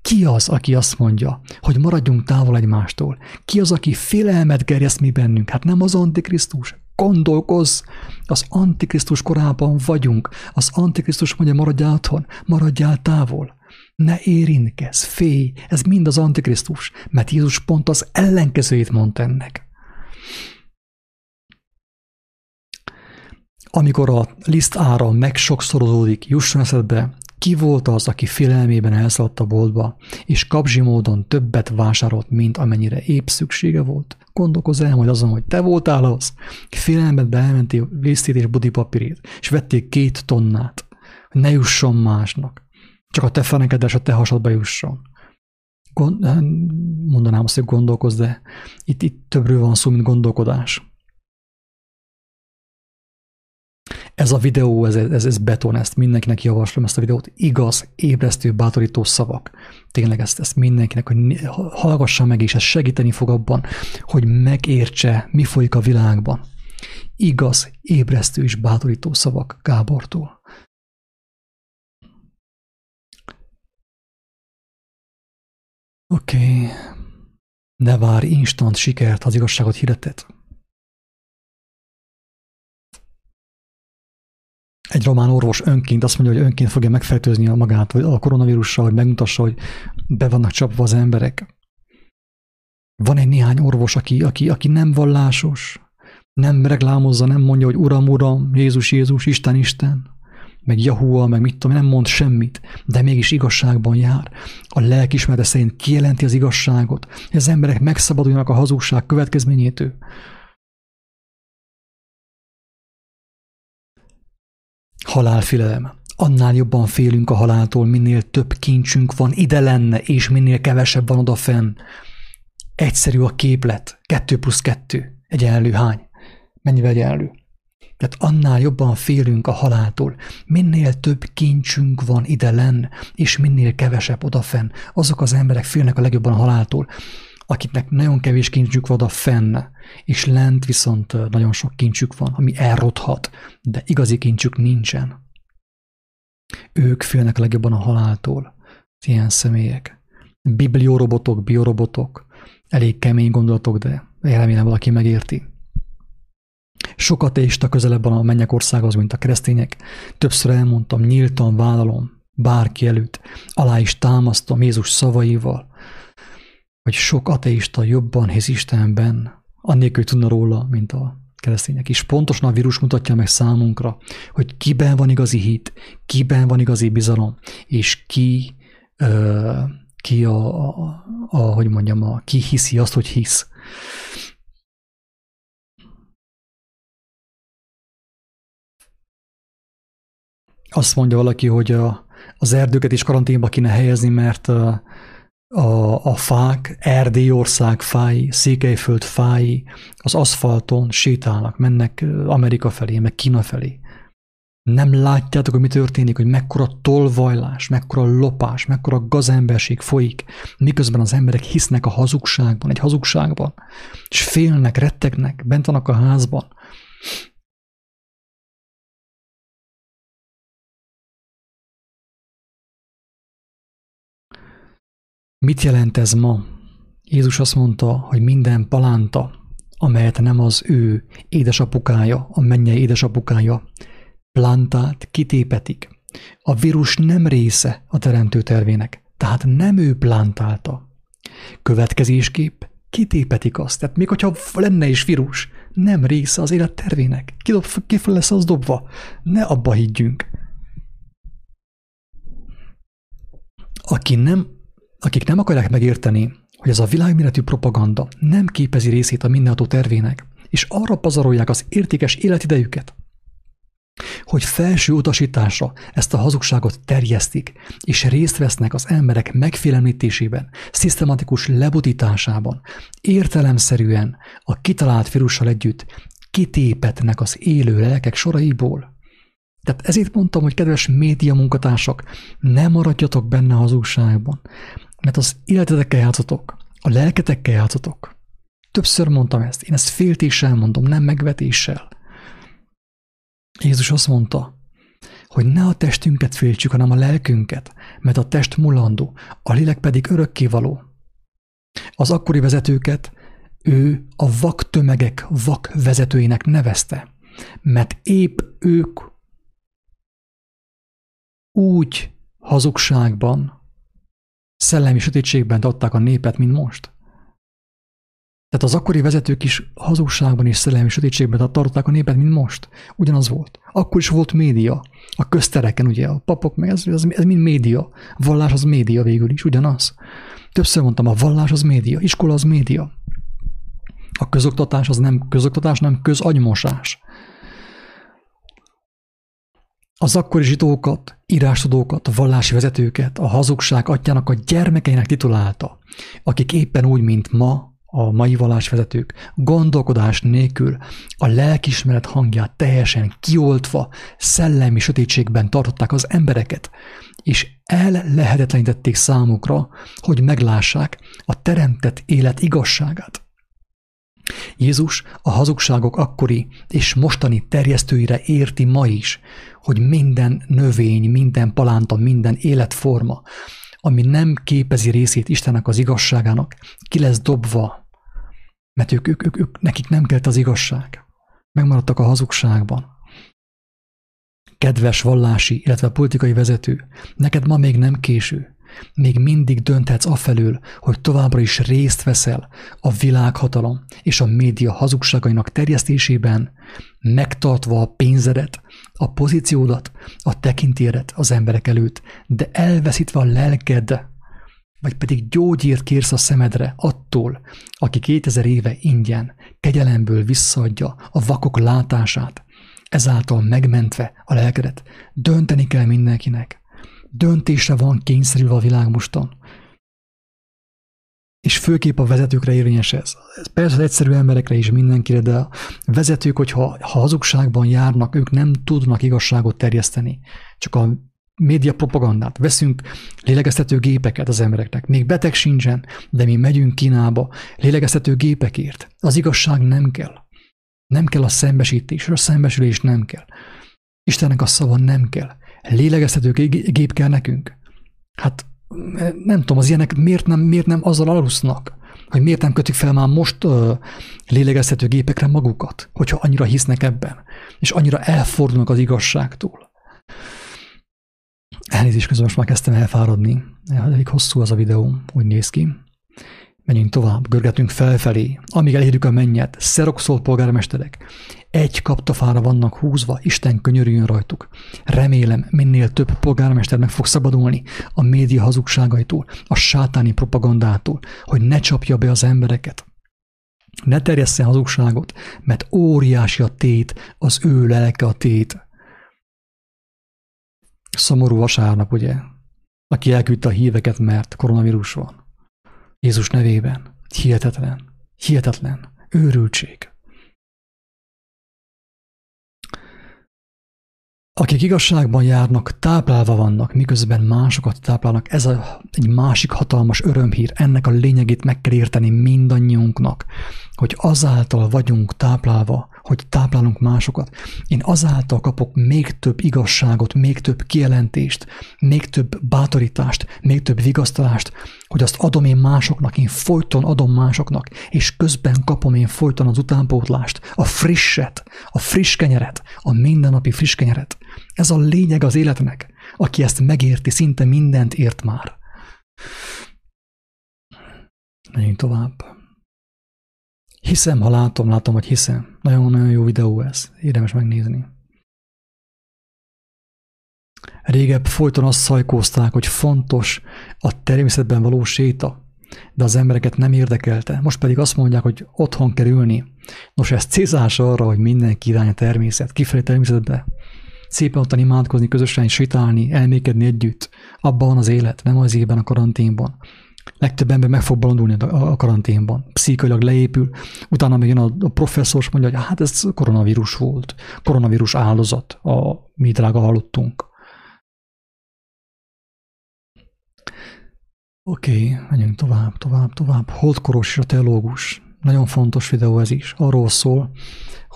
ki az, aki azt mondja, hogy maradjunk távol egymástól? Ki az, aki félelmet gerjeszt mi bennünk? Hát nem az Antikrisztus. Gondolkozz! Az Antikrisztus korában vagyunk. Az Antikrisztus mondja, maradjál otthon, maradjál távol. Ne érintkezz, félj, ez mind az Antikrisztus, mert Jézus pont az ellenkezőjét mondta ennek. Amikor a liszt ára megsokszorozódik, jusson eszedbe, ki volt az, aki félelmében elszaladt a boltba, és kapzsi módon többet vásárolt, mint amennyire épp szüksége volt? Gondolkozz el majd azon, hogy te voltál az, félelmet beelmentél lisztét és budipapírét, és vették két tonnát, hogy ne jusson másnak. Csak a te fenekedes a te hasadba jusson. Gond, eh, mondanám azt, hogy gondolkozz, de itt, itt többről van szó, mint gondolkodás. Ez a videó, ez, ez, ez beton, ezt mindenkinek javaslom, ezt a videót. Igaz, ébresztő, bátorító szavak. Tényleg ezt, ezt mindenkinek, hogy hallgassa meg, és ez segíteni fog abban, hogy megértse, mi folyik a világban. Igaz, ébresztő és bátorító szavak Gábortól. Oké. Okay. Ne várj instant sikert, az igazságot hirdetet. Egy egy román orvos önként azt mondja, hogy önként fogja megfertőzni a magát vagy a koronavírussal, hogy megmutassa, hogy be vannak csapva az emberek. Van egy néhány orvos, aki, aki, aki nem vallásos, nem reklámozza, nem mondja, hogy Uram, Uram, Jézus, Jézus, Isten, Isten, meg Jahua, meg mit tudom, nem mond semmit, de mégis igazságban jár. A lelkismerete szerint kijelenti az igazságot, hogy az emberek megszabaduljanak a hazugság következményétől. Halálfélelem. Annál jobban félünk a haláltól, minél több kincsünk van ide lenne, és minél kevesebb van odafenn. Egyszerű a képlet. Kettő plusz kettő. Egyenlő hány? Mennyivel egyenlő? Tehát annál jobban félünk a haláltól. Minél több kincsünk van ide lenn, és minél kevesebb odafenn. Azok az emberek félnek a legjobban a haláltól, akiknek nagyon kevés kincsük van a fenn, és lent viszont nagyon sok kincsük van, ami elrothat, de igazi kincsük nincsen. Ők félnek a legjobban a haláltól, ilyen személyek. Bibliorobotok, biorobotok, elég kemény gondolatok, de remélem valaki megérti. Sok ateista közelebb van a mennyek országhoz, mint a keresztények. Többször elmondtam, nyíltan vállalom, bárki előtt, alá is támasztom Jézus szavaival, hogy sok ateista jobban hisz Istenben, annélkül, tudna róla, mint a keresztények is. Pontosan a vírus mutatja meg számunkra, hogy kiben van igazi hit, kiben van igazi bizalom, és ki, ö, ki a, a, a, hogy mondjam, a, ki hiszi azt, hogy hisz. Azt mondja valaki, hogy a, az erdőket is karanténba kéne helyezni, mert a, a, a fák, Erdélyország fái, Székelyföld fái az aszfalton sétálnak, mennek Amerika felé, meg Kína felé. Nem látjátok, hogy mi történik, hogy mekkora tolvajlás, mekkora lopás, mekkora gazemberség folyik, miközben az emberek hisznek a hazugságban, egy hazugságban, és félnek, rettegnek, bent vannak a házban. Mit jelent ez ma? Jézus azt mondta, hogy minden palánta, amelyet nem az ő édesapukája, a mennyei édesapukája plantát kitépetik. A vírus nem része a teremtő tervének, tehát nem ő plantálta. Következésképp kitépetik azt. Tehát még hogyha lenne is vírus, nem része az élet tervének. Ki, dob, ki lesz az dobva? Ne abba higgyünk. Aki nem akik nem akarják megérteni, hogy ez a világméretű propaganda nem képezi részét a mindenható tervének, és arra pazarolják az értékes életidejüket, hogy felső utasításra ezt a hazugságot terjesztik, és részt vesznek az emberek megfélemlítésében, szisztematikus lebutításában, értelemszerűen a kitalált vírussal együtt kitépetnek az élő lelkek soraiból. Tehát ezért mondtam, hogy kedves média munkatársak, ne maradjatok benne a hazugságban. Mert az életetekkel játszotok, a lelketekkel játszotok. Többször mondtam ezt, én ezt féltéssel mondom, nem megvetéssel. Jézus azt mondta, hogy ne a testünket féltsük, hanem a lelkünket, mert a test mulandó, a lélek pedig örökkévaló. Az akkori vezetőket ő a vak tömegek vak vezetőinek nevezte, mert épp ők úgy hazugságban, szellemi sötétségben adták a népet, mint most? Tehát az akkori vezetők is hazugságban és szellemi sötétségben tartották a népet, mint most. Ugyanaz volt. Akkor is volt média. A köztereken, ugye, a papok, meg ez, ez, ez mind média. Vallás az média végül is, ugyanaz. Többször mondtam, a vallás az média, iskola az média. A közoktatás az nem közoktatás, nem közagymosás az akkori zsidókat, írástudókat, vallási vezetőket a hazugság atyának a gyermekeinek titulálta, akik éppen úgy, mint ma, a mai vallásvezetők gondolkodás nélkül a lelkismeret hangját teljesen kioltva, szellemi sötétségben tartották az embereket, és ellehetetlenítették számukra, hogy meglássák a teremtett élet igazságát. Jézus a hazugságok akkori és mostani terjesztőire érti ma is, hogy minden növény, minden palánta, minden életforma, ami nem képezi részét Istennek az igazságának, ki lesz dobva, mert ők, ők, ők, ők nekik nem kelt az igazság. Megmaradtak a hazugságban. Kedves vallási, illetve politikai vezető, neked ma még nem késő. Még mindig dönthetsz afelől, hogy továbbra is részt veszel a világhatalom és a média hazugságainak terjesztésében, megtartva a pénzedet, a pozíciódat, a tekintélyedet az emberek előtt, de elveszítve a lelked, vagy pedig gyógyírt kérsz a szemedre attól, aki 2000 éve ingyen, kegyelemből visszaadja a vakok látását, ezáltal megmentve a lelkedet. Dönteni kell mindenkinek. Döntésre van kényszerülve a világ mostan. És főképp a vezetőkre érvényes ez. ez persze egyszerű emberekre is mindenkire, de a vezetők, hogyha ha hazugságban járnak, ők nem tudnak igazságot terjeszteni. Csak a média propagandát, veszünk lélegeztető gépeket az embereknek. Még beteg sincsen, de mi megyünk Kínába lélegeztető gépekért. Az igazság nem kell. Nem kell a szembesítés, a szembesülés nem kell. Istennek a szava nem kell. Lélegeztető gép kell nekünk. Hát nem tudom, az ilyenek miért nem, miért nem azzal alusznak, hogy miért nem kötik fel már most uh, lélegeztető gépekre magukat, hogyha annyira hisznek ebben, és annyira elfordulnak az igazságtól. Elnézést közben most már kezdtem elfáradni. Elég hosszú az a videó, úgy néz ki. Menjünk tovább, görgetünk felfelé, amíg elérjük a mennyet, szerokszol polgármesterek. Egy kaptafára vannak húzva, Isten könyörüljön rajtuk. Remélem, minél több polgármester meg fog szabadulni a média hazugságaitól, a sátáni propagandától, hogy ne csapja be az embereket. Ne terjessze hazugságot, mert óriási a tét, az ő lelke a tét. Szomorú vasárnap, ugye? Aki elküldte a híveket, mert koronavírus van. Jézus nevében. Hihetetlen. Hihetetlen. Őrültség. Akik igazságban járnak, táplálva vannak, miközben másokat táplálnak. Ez a, egy másik hatalmas örömhír. Ennek a lényegét meg kell érteni mindannyiunknak, hogy azáltal vagyunk táplálva, hogy táplálunk másokat. Én azáltal kapok még több igazságot, még több kijelentést, még több bátorítást, még több vigasztalást, hogy azt adom én másoknak, én folyton adom másoknak, és közben kapom én folyton az utánpótlást, a frisset, a friss kenyeret, a mindennapi friss kenyeret. Ez a lényeg az életnek. Aki ezt megérti, szinte mindent ért már. Menjünk tovább. Hiszem, ha látom, látom, hogy hiszem. Nagyon-nagyon jó videó ez. Érdemes megnézni. Régebb folyton azt szajkózták, hogy fontos a természetben való séta, de az embereket nem érdekelte. Most pedig azt mondják, hogy otthon kell ülni. Nos, ez célzás arra, hogy mindenki irány a természet, kifelé természetbe. Szépen ottan imádkozni, közösen sétálni, elmékedni együtt. Abban van az élet, nem az évben a karanténban. Legtöbb ember meg fog bolondulni a karanténban. Pszichailag leépül, utána még jön a, a professzor, és mondja, hogy hát ez koronavírus volt. Koronavírus áldozat, a mi drága hallottunk. Oké, okay, menjünk tovább, tovább, tovább. Holdkoros és a teológus. Nagyon fontos videó ez is. Arról szól,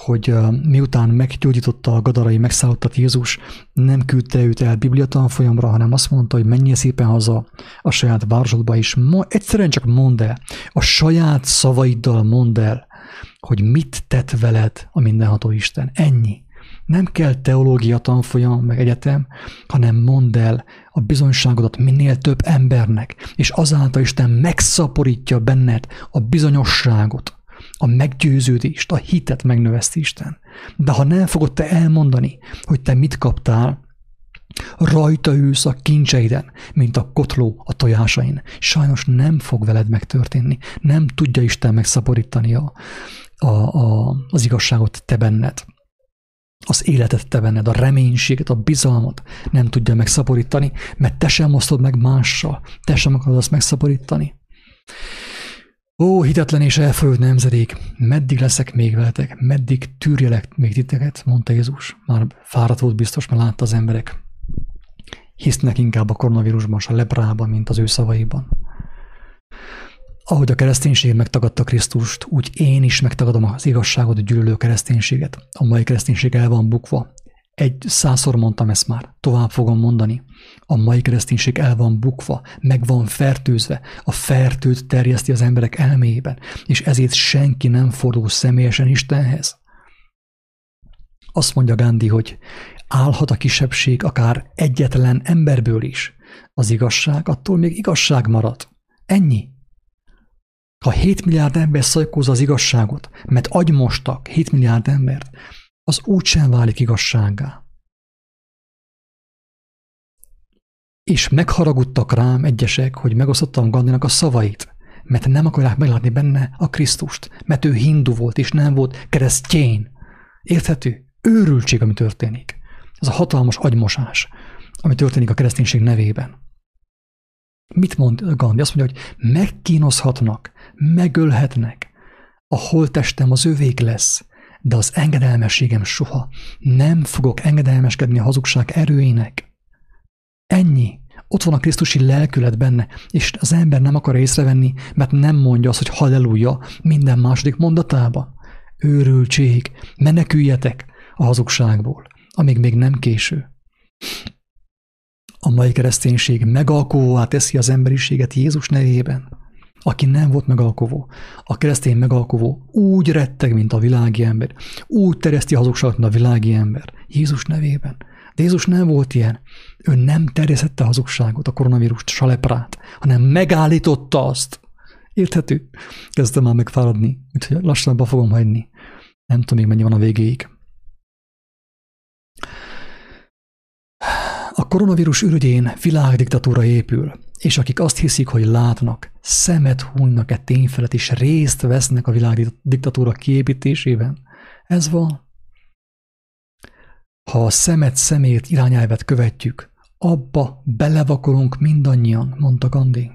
hogy miután meggyógyította a gadarai megszállottat Jézus, nem küldte őt el bibliatanfolyamra, hanem azt mondta, hogy menjél szépen haza a saját városodba, és ma, egyszerűen csak mondd el, a saját szavaiddal mondd el, hogy mit tett veled a mindenható Isten. Ennyi. Nem kell teológia tanfolyam, meg egyetem, hanem mondd el a bizonyságodat minél több embernek, és azáltal Isten megszaporítja benned a bizonyosságot, a meggyőződést, a hitet megnöveszti Isten. De ha nem fogod te elmondani, hogy te mit kaptál, rajta ülsz a kincseiden, mint a kotló a tojásain. Sajnos nem fog veled megtörténni. Nem tudja Isten megszaporítani a, a, a, az igazságot te benned. Az életet te benned, a reménységet, a bizalmat nem tudja megszaporítani, mert te sem osztod meg mással, te sem akarod azt megszaporítani. Ó, hitetlen és elfolyott nemzedék, meddig leszek még veletek, meddig tűrjelek még titeket, mondta Jézus. Már fáradt volt biztos, mert látta az emberek. Hisznek inkább a koronavírusban, a lebrában, mint az ő szavaiban. Ahogy a kereszténység megtagadta Krisztust, úgy én is megtagadom az igazságot gyűlölő kereszténységet. A mai kereszténység el van bukva, egy százszor mondtam ezt már, tovább fogom mondani. A mai kereszténység el van bukva, meg van fertőzve, a fertőt terjeszti az emberek elméjében, és ezért senki nem fordul személyesen Istenhez. Azt mondja Gandhi, hogy Állhat a kisebbség akár egyetlen emberből is. Az igazság attól még igazság marad. Ennyi. Ha 7 milliárd ember szajkózza az igazságot, mert agymostak 7 milliárd embert, az úgysem válik igazságá. És megharagudtak rám egyesek, hogy megosztottam Gandinak a szavait, mert nem akarják meglátni benne a Krisztust, mert ő hindu volt, és nem volt keresztjén. Érthető? Őrültség, ami történik. Ez a hatalmas agymosás, ami történik a kereszténység nevében. Mit mond Gandhi? Azt mondja, hogy megkínozhatnak, megölhetnek. A holtestem az övék lesz, de az engedelmességem soha. Nem fogok engedelmeskedni a hazugság erőinek. Ennyi. Ott van a Krisztusi lelkület benne, és az ember nem akar észrevenni, mert nem mondja azt, hogy halleluja minden második mondatában. Őrültség, meneküljetek a hazugságból, amíg még nem késő. A mai kereszténység megalkovóvá teszi az emberiséget Jézus nevében. Aki nem volt megalkovó, a keresztény megalkovó úgy retteg, mint a világi ember, úgy terjeszti hazugságot, mint a világi ember. Jézus nevében. De Jézus nem volt ilyen. Ő nem terjesztette hazugságot, a koronavírust, a leprát, hanem megállította azt. Érthető? Kezdtem már megfáradni, úgyhogy lassan fogom hagyni. Nem tudom még mennyi van a végéig. A koronavírus ürügyén világdiktatúra épül, és akik azt hiszik, hogy látnak, szemet hunynak e tény felett, és részt vesznek a világdiktatúra kiépítésében. Ez van. Ha a szemet szemét irányelvet követjük, abba belevakolunk mindannyian, mondta Gandhi.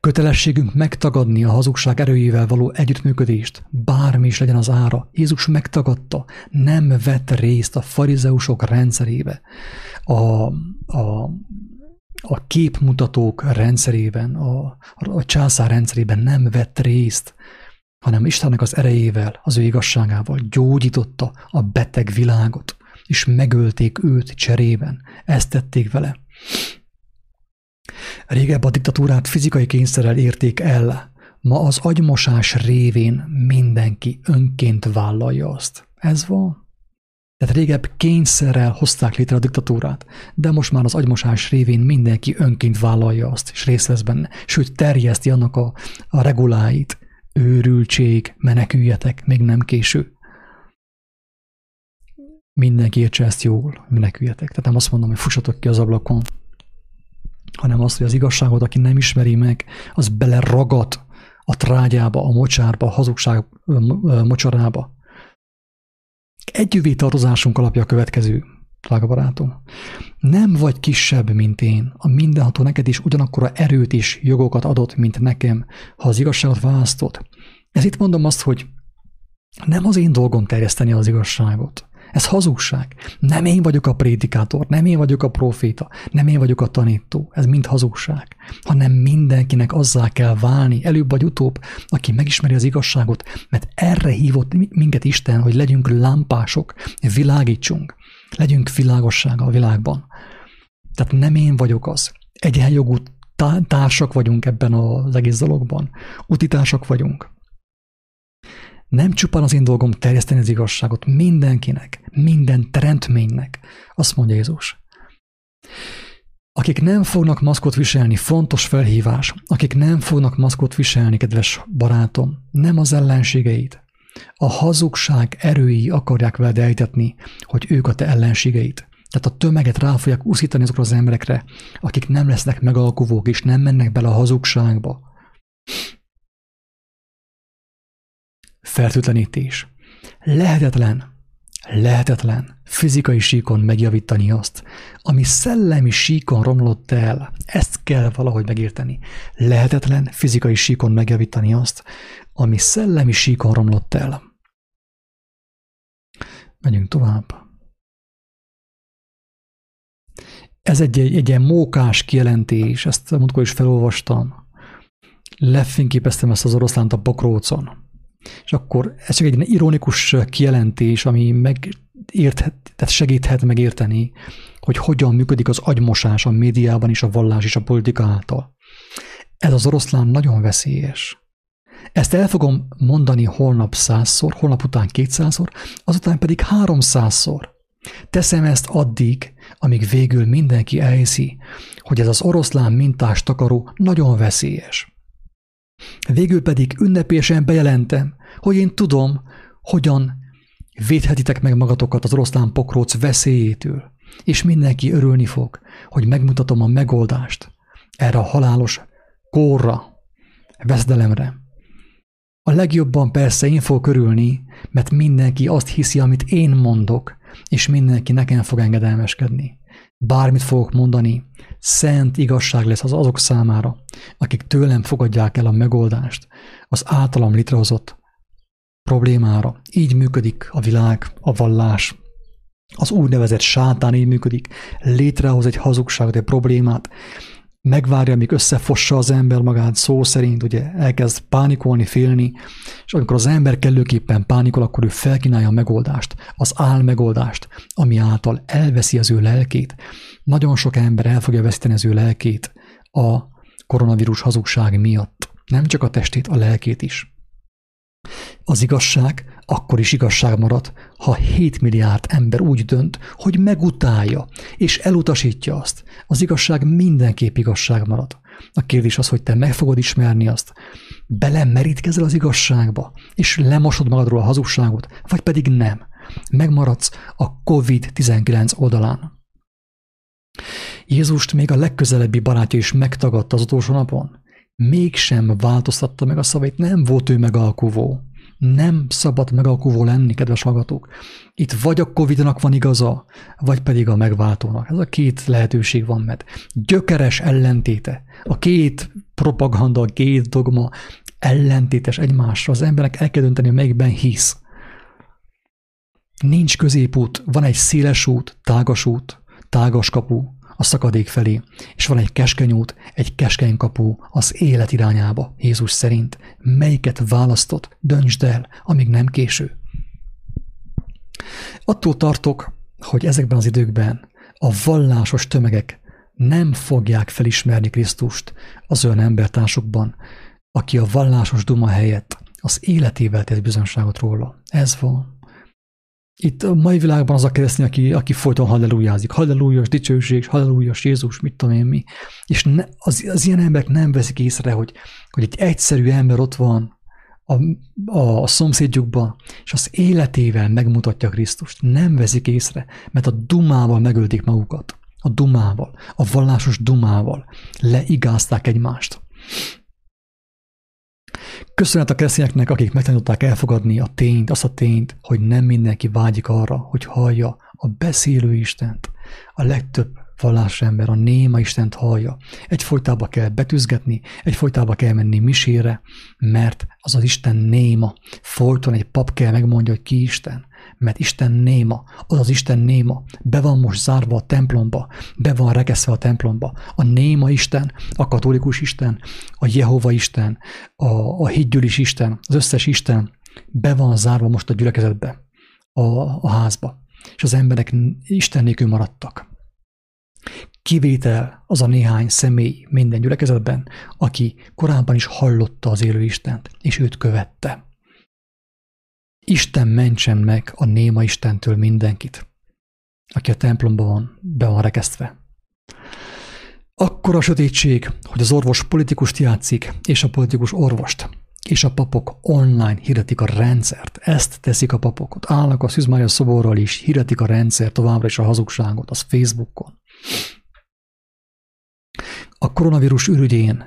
Kötelességünk megtagadni a hazugság erőjével való együttműködést, bármi is legyen az ára. Jézus megtagadta, nem vett részt a farizeusok rendszerébe, a, a, a képmutatók rendszerében, a, a császár rendszerében nem vett részt, hanem Istennek az erejével, az ő igazságával gyógyította a beteg világot, és megölték őt cserében. Ezt tették vele. Régebb a diktatúrát fizikai kényszerrel érték el, ma az agymosás révén mindenki önként vállalja azt. Ez van. Tehát régebb kényszerrel hozták létre a diktatúrát, de most már az agymosás révén mindenki önként vállalja azt, és részt vesz benne, sőt terjeszti annak a, a reguláit. Őrültség, meneküljetek, még nem késő. Mindenki értse ezt jól, meneküljetek. Tehát nem azt mondom, hogy fussatok ki az ablakon, hanem azt, hogy az igazságot, aki nem ismeri meg, az beleragad a trágyába, a mocsárba, a hazugság mocsarába. Együvé tartozásunk alapja a következő, drága barátom. Nem vagy kisebb, mint én. A mindenható neked is ugyanakkor erőt és jogokat adott, mint nekem, ha az igazságot választod. Ez itt mondom azt, hogy nem az én dolgom terjeszteni az igazságot. Ez hazugság. Nem én vagyok a prédikátor, nem én vagyok a proféta, nem én vagyok a tanító. Ez mind hazugság. Hanem mindenkinek azzá kell válni, előbb vagy utóbb, aki megismeri az igazságot, mert erre hívott minket Isten, hogy legyünk lámpások, világítsunk, legyünk világossága a világban. Tehát nem én vagyok az. Egyenjogú társak vagyunk ebben az egész dologban. Utitársak vagyunk. Nem csupán az én dolgom terjeszteni az igazságot mindenkinek, minden teremtménynek, azt mondja Jézus. Akik nem fognak maszkot viselni, fontos felhívás. Akik nem fognak maszkot viselni, kedves barátom, nem az ellenségeid. A hazugság erői akarják veled ejtetni, hogy ők a te ellenségeid. Tehát a tömeget rá fogják úszítani azokra az emberekre, akik nem lesznek megalkuvók és nem mennek bele a hazugságba. Fertőtlenítés. Lehetetlen, lehetetlen fizikai síkon megjavítani azt, ami szellemi síkon romlott el. Ezt kell valahogy megérteni. Lehetetlen fizikai síkon megjavítani azt, ami szellemi síkon romlott el. Megyünk tovább. Ez egy, egy, egy ilyen mókás kijelentés, ezt múltkor is felolvastam. Lefényképeztem ezt az oroszlánt a pokrócon. És akkor ez csak egy ironikus kijelentés, ami megérthet, tehát segíthet megérteni, hogy hogyan működik az agymosás a médiában és a vallás és a politika által. Ez az oroszlán nagyon veszélyes. Ezt el fogom mondani holnap százszor, holnap után kétszázszor, azután pedig háromszázszor. Teszem ezt addig, amíg végül mindenki elhiszi, hogy ez az oroszlán mintás takaró nagyon veszélyes. Végül pedig ünnepélyesen bejelentem, hogy én tudom, hogyan védhetitek meg magatokat az oroszlán pokróc veszélyétől, és mindenki örülni fog, hogy megmutatom a megoldást erre a halálos kórra, veszedelemre. A legjobban persze én fogok örülni, mert mindenki azt hiszi, amit én mondok, és mindenki nekem fog engedelmeskedni. Bármit fogok mondani, szent igazság lesz az azok számára, akik tőlem fogadják el a megoldást az általam létrehozott problémára. Így működik a világ, a vallás. Az úgynevezett sátán így működik. Létrehoz egy hazugságot, egy problémát, megvárja, amíg összefossa az ember magát, szó szerint ugye elkezd pánikolni, félni, és amikor az ember kellőképpen pánikol, akkor ő felkínálja a megoldást, az áll megoldást, ami által elveszi az ő lelkét. Nagyon sok ember el fogja veszíteni az ő lelkét a koronavírus hazugság miatt. Nem csak a testét, a lelkét is. Az igazság akkor is igazság marad, ha 7 milliárd ember úgy dönt, hogy megutálja és elutasítja azt. Az igazság mindenképp igazság marad. A kérdés az, hogy te meg fogod ismerni azt, belemerítkezel az igazságba, és lemosod magadról a hazugságot, vagy pedig nem. Megmaradsz a COVID-19 oldalán. Jézust még a legközelebbi barátja is megtagadta az utolsó napon. Mégsem változtatta meg a szavait, nem volt ő megalkuvó. Nem szabad megalkuvó lenni, kedves hallgatók. Itt vagy a Covid-nak van igaza, vagy pedig a megváltónak. Ez a két lehetőség van, mert gyökeres ellentéte. A két propaganda, a két dogma ellentétes egymásra. Az emberek el kell dönteni, melyikben hisz. Nincs középút, van egy széles út, tágas út, tágas kapu, a szakadék felé, és van egy keskeny út, egy keskeny kapu az élet irányába, Jézus szerint. Melyiket választott, döntsd el, amíg nem késő. Attól tartok, hogy ezekben az időkben a vallásos tömegek nem fogják felismerni Krisztust az olyan embertársukban, aki a vallásos duma helyett az életével tesz bizonságot róla. Ez van. Itt a mai világban az a keresztény, aki, aki folyton hallelujázik. Hallelujás, dicsőség, hallelujás, Jézus, mit tudom én mi. És ne, az, az ilyen emberek nem veszik észre, hogy, hogy egy egyszerű ember ott van a, a, a szomszédjukban, és az életével megmutatja Krisztust. Nem veszik észre, mert a dumával megölték magukat. A dumával, a vallásos dumával leigázták egymást. Köszönet a keresztényeknek, akik megtanulták elfogadni a tényt, azt a tényt, hogy nem mindenki vágyik arra, hogy hallja a beszélő Istent. A legtöbb ember a néma Istent hallja. Egyfolytába kell betűzgetni, egyfolytába kell menni misére, mert az az Isten néma. Folyton egy pap kell megmondja, hogy ki Isten mert Isten néma, az az Isten néma, be van most zárva a templomba, be van rekeszve a templomba. A néma Isten, a katolikus Isten, a Jehova Isten, a, a hídgyűlis Isten, az összes Isten be van zárva most a gyülekezetbe, a, a házba. És az emberek Isten nélkül maradtak. Kivétel az a néhány személy minden gyülekezetben, aki korábban is hallotta az élő Istent, és őt követte. Isten mentsen meg a néma Istentől mindenkit, aki a templomban van, be van rekesztve. Akkor a sötétség, hogy az orvos politikust játszik, és a politikus orvost, és a papok online hirdetik a rendszert. Ezt teszik a papok. Ott állnak a Szűzmária szoborral is, hirdetik a rendszer továbbra is a hazugságot, az Facebookon. A koronavírus ürügyén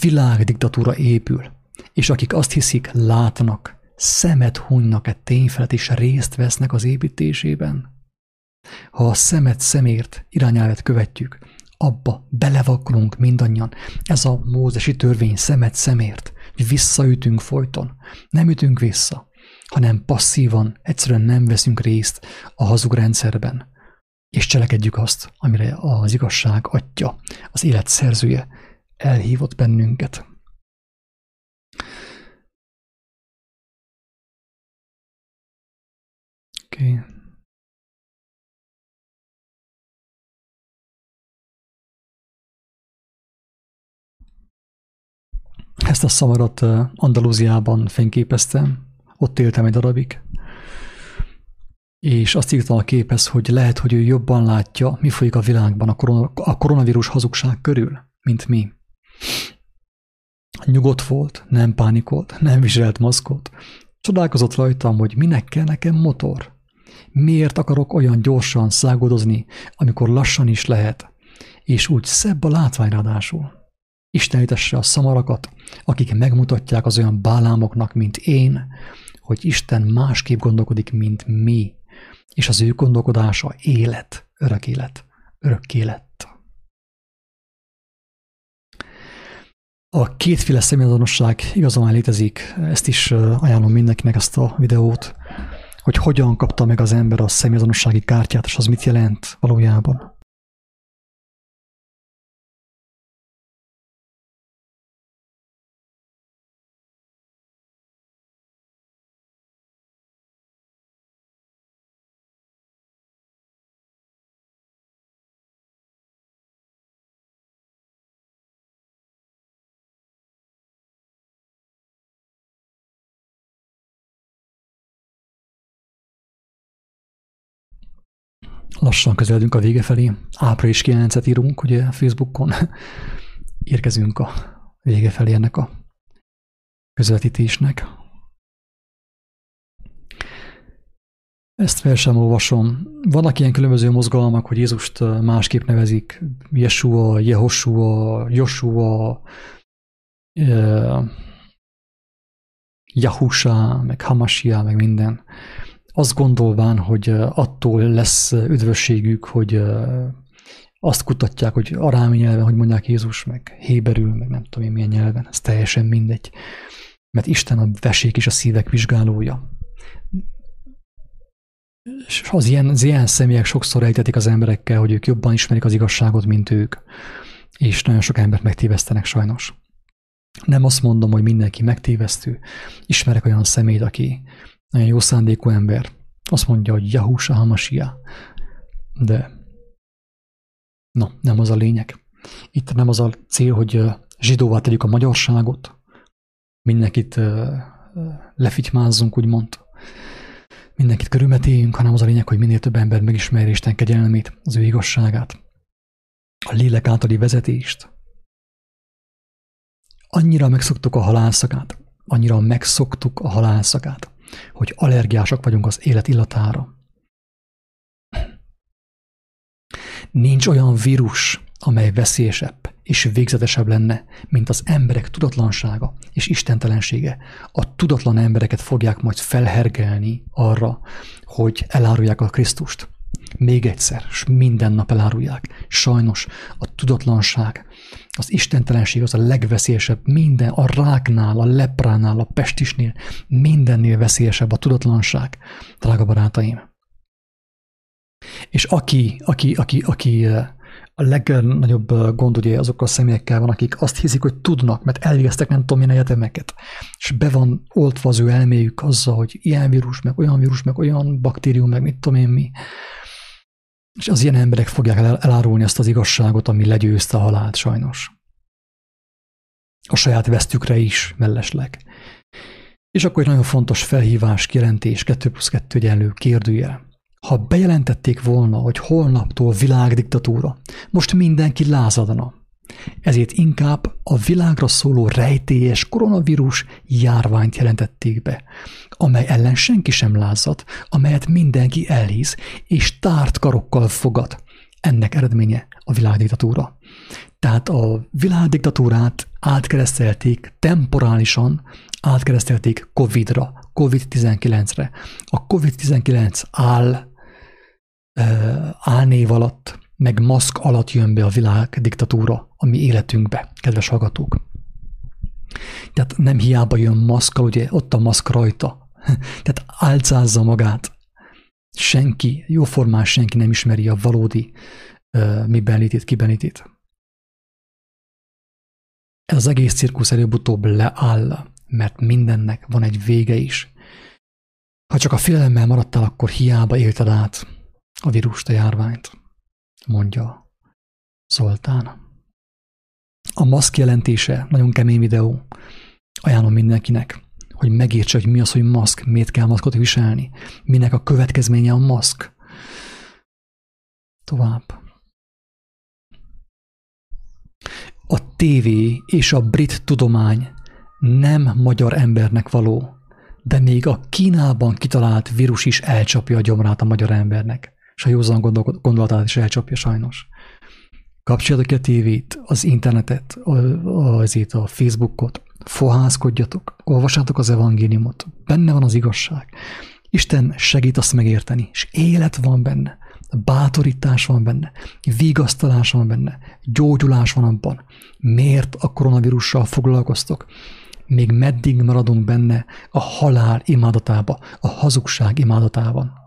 világdiktatúra épül, és akik azt hiszik, látnak, szemet hunynak egy tény felett, és részt vesznek az építésében. Ha a szemet szemért irányelvet követjük, abba belevakulunk mindannyian. Ez a mózesi törvény szemet szemért, hogy visszaütünk folyton. Nem ütünk vissza, hanem passzívan, egyszerűen nem veszünk részt a hazug rendszerben, és cselekedjük azt, amire az igazság atya, az élet szerzője elhívott bennünket. Okay. Ezt a szamarat Andalúziában fényképeztem, ott éltem egy darabig, és azt írtam a képhez, hogy lehet, hogy ő jobban látja, mi folyik a világban a, korona, a koronavírus hazugság körül, mint mi. Nyugodt volt, nem pánikolt, nem viselt maszkot. Csodálkozott rajtam, hogy minek kell nekem motor. Miért akarok olyan gyorsan szágodozni, amikor lassan is lehet, és úgy szebb a látvány ráadásul. Istenítesse a szamarakat, akik megmutatják az olyan bálámoknak, mint én, hogy Isten másképp gondolkodik, mint mi, és az ő gondolkodása élet, örök élet, örök élet. A kétféle személyazonosság igazán létezik, ezt is ajánlom mindenkinek ezt a videót, hogy hogyan kapta meg az ember a személyazonossági kártyát, és az mit jelent valójában. Lassan közeledünk a vége felé. Április 9-et írunk, ugye Facebookon. Érkezünk a vége felé ennek a közvetítésnek. Ezt fel sem olvasom. Vannak ilyen különböző mozgalmak, hogy Jézust másképp nevezik. Yeshua, Jehoshua, Joshua, Yahusha, meg Hamasia, meg minden azt gondolván, hogy attól lesz üdvösségük, hogy azt kutatják, hogy arámi nyelven, hogy mondják Jézus, meg héberül, meg nem tudom én milyen nyelven, ez teljesen mindegy. Mert Isten a vesék és a szívek vizsgálója. És az ilyen, az ilyen személyek sokszor ejtetik az emberekkel, hogy ők jobban ismerik az igazságot, mint ők. És nagyon sok embert megtévesztenek sajnos. Nem azt mondom, hogy mindenki megtévesztő. Ismerek olyan személyt, aki nagyon jó szándékú ember. Azt mondja, hogy Yahusha Hamasia. De no, nem az a lényeg. Itt nem az a cél, hogy zsidóvá tegyük a magyarságot, mindenkit lefitymázzunk, úgymond, mindenkit körülmetéljünk, hanem az a lényeg, hogy minél több ember megismerje Isten kegyelmét, az ő igazságát, a lélek általi vezetést. Annyira megszoktuk a halálszakát, annyira megszoktuk a halálszakát, hogy allergiások vagyunk az élet illatára. Nincs olyan vírus, amely veszélyesebb és végzetesebb lenne, mint az emberek tudatlansága és istentelensége. A tudatlan embereket fogják majd felhergelni arra, hogy elárulják a Krisztust. Még egyszer, és minden nap elárulják. Sajnos a tudatlanság, az istentelenség az a legveszélyesebb, minden, a ráknál, a lepránál, a pestisnél, mindennél veszélyesebb a tudatlanság, drága barátaim. És aki, aki, aki, aki a legnagyobb gond ugye azokkal a személyekkel van, akik azt hiszik, hogy tudnak, mert elvégeztek nem tudom milyen egyetemeket, és be van oltva az ő elméjük azzal, hogy ilyen vírus, meg olyan vírus, meg olyan baktérium, meg mit tudom én mi. És az ilyen emberek fogják elárulni azt az igazságot, ami legyőzte a halált sajnos. A saját vesztükre is mellesleg. És akkor egy nagyon fontos felhívás, kijelentés, 2 plusz 2 egyenlő kérdője. Ha bejelentették volna, hogy holnaptól világdiktatúra, most mindenki lázadna. Ezért inkább a világra szóló rejtélyes koronavírus járványt jelentették be, amely ellen senki sem lázad, amelyet mindenki elhisz, és tárt karokkal fogad. Ennek eredménye a világdiktatúra. Tehát a világdiktatúrát átkeresztelték temporálisan, átkeresztelték COVID-ra, COVID-19-re. A COVID-19 áll álnév alatt, meg maszk alatt jön be a világ diktatúra a mi életünkbe, kedves hallgatók. Tehát nem hiába jön maszkal, ugye ott a maszk rajta. Tehát álcázza magát. Senki, jóformán senki nem ismeri a valódi uh, miben létét, kiben létét. Ez az egész cirkusz előbb-utóbb leáll, mert mindennek van egy vége is. Ha csak a félelemmel maradtál, akkor hiába élted át a vírust, a járványt, mondja Zoltán. A maszk jelentése, nagyon kemény videó, Ajánlom mindenkinek, hogy megértse, hogy mi az, hogy maszk, miért kell maszkot viselni, minek a következménye a maszk. Tovább. A tévé és a brit tudomány nem magyar embernek való, de még a Kínában kitalált vírus is elcsapja a gyomrát a magyar embernek, és a józan gondolatát is elcsapja sajnos. Kapcsoljatok ki a tévét, az internetet, azért a Facebookot, fohászkodjatok, olvassátok az evangéliumot, benne van az igazság. Isten segít azt megérteni, és élet van benne, bátorítás van benne, vigasztalás van benne, gyógyulás van abban. Miért a koronavírussal foglalkoztok? Még meddig maradunk benne a halál imádatába, a hazugság imádatában?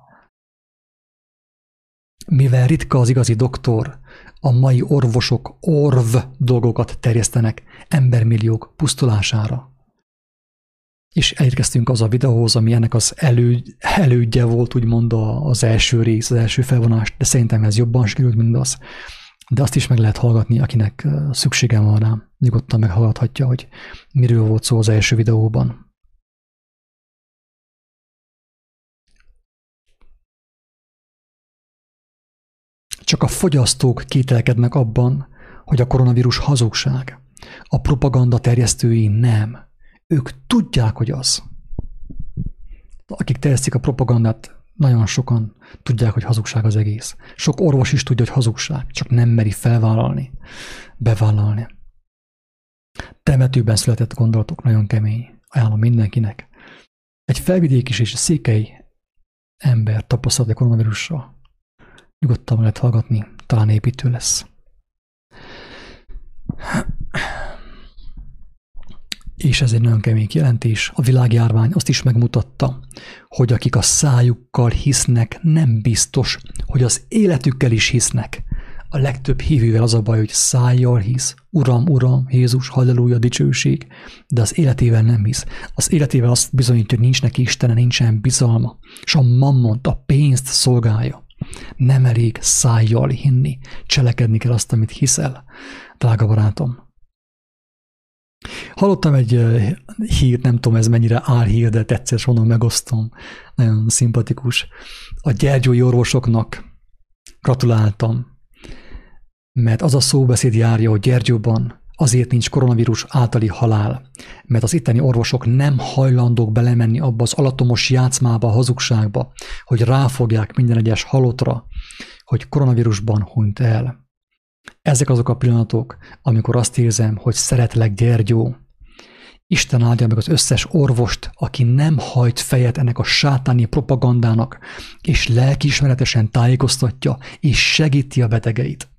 Mivel ritka az igazi doktor, a mai orvosok orv dolgokat terjesztenek embermilliók pusztulására. És elérkeztünk az a videóhoz, ami ennek az elő, elődje volt, úgymond az első rész, az első felvonás, de szerintem ez jobban sikerült, mint az. De azt is meg lehet hallgatni, akinek szüksége van rá. Nyugodtan meghallgathatja, hogy miről volt szó az első videóban. Csak a fogyasztók kételkednek abban, hogy a koronavírus hazugság. A propaganda terjesztői nem. Ők tudják, hogy az. Akik terjesztik a propagandát, nagyon sokan tudják, hogy hazugság az egész. Sok orvos is tudja, hogy hazugság, csak nem meri felvállalni, bevállalni. Temetőben született gondolatok, nagyon kemény. Ajánlom mindenkinek. Egy felvidék is és székely ember tapasztalt a koronavírussal. Nyugodtan lehet hallgatni, talán építő lesz. És ez egy nagyon kemény jelentés. A világjárvány azt is megmutatta, hogy akik a szájukkal hisznek, nem biztos, hogy az életükkel is hisznek. A legtöbb hívővel az a baj, hogy szájjal hisz, Uram, Uram, Jézus, halleluja, dicsőség, de az életével nem hisz. Az életével azt bizonyítja, hogy nincs neki Istene, nincsen bizalma, és a mammont, a pénzt szolgálja. Nem elég szájjal hinni, cselekedni kell azt, amit hiszel, drága barátom. Hallottam egy hírt, nem tudom ez mennyire álhír, de tetszett, honnan megosztom. Nagyon szimpatikus. A gyergyói orvosoknak gratuláltam, mert az a szóbeszéd járja, hogy Gyergyóban azért nincs koronavírus általi halál, mert az itteni orvosok nem hajlandók belemenni abba az alatomos játszmába, hazugságba, hogy ráfogják minden egyes halottra, hogy koronavírusban hunyt el. Ezek azok a pillanatok, amikor azt érzem, hogy szeretlek Gyergyó. Isten áldja meg az összes orvost, aki nem hajt fejet ennek a sátáni propagandának, és lelkiismeretesen tájékoztatja és segíti a betegeit.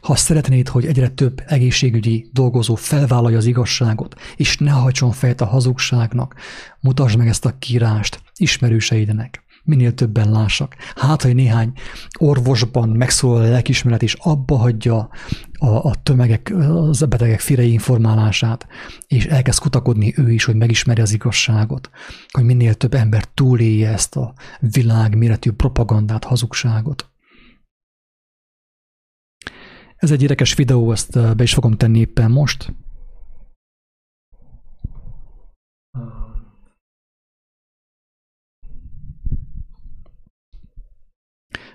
Ha szeretnéd, hogy egyre több egészségügyi dolgozó felvállalja az igazságot, és ne hajtson fejet a hazugságnak, mutasd meg ezt a kírást ismerőseidnek minél többen lássak. Hát, hogy néhány orvosban megszólal a lelkismeret, és abba hagyja a, a tömegek, az betegek firei informálását, és elkezd kutakodni ő is, hogy megismerje az igazságot, hogy minél több ember túlélje ezt a világméretű propagandát, hazugságot. Ez egy érdekes videó, ezt be is fogom tenni éppen most.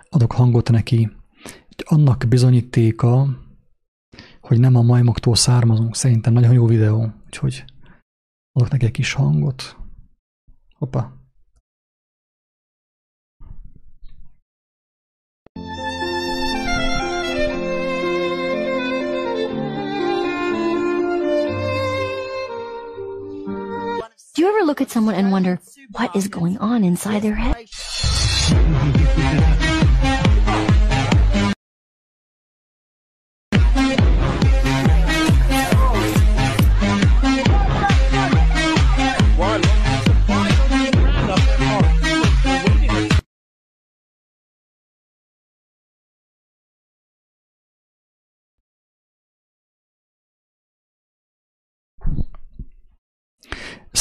Adok hangot neki. Annak bizonyítéka, hogy nem a majmoktól származunk. Szerintem nagyon jó videó, úgyhogy adok neki egy kis hangot. Hoppa. Do you ever look at someone and wonder what is going on inside their head?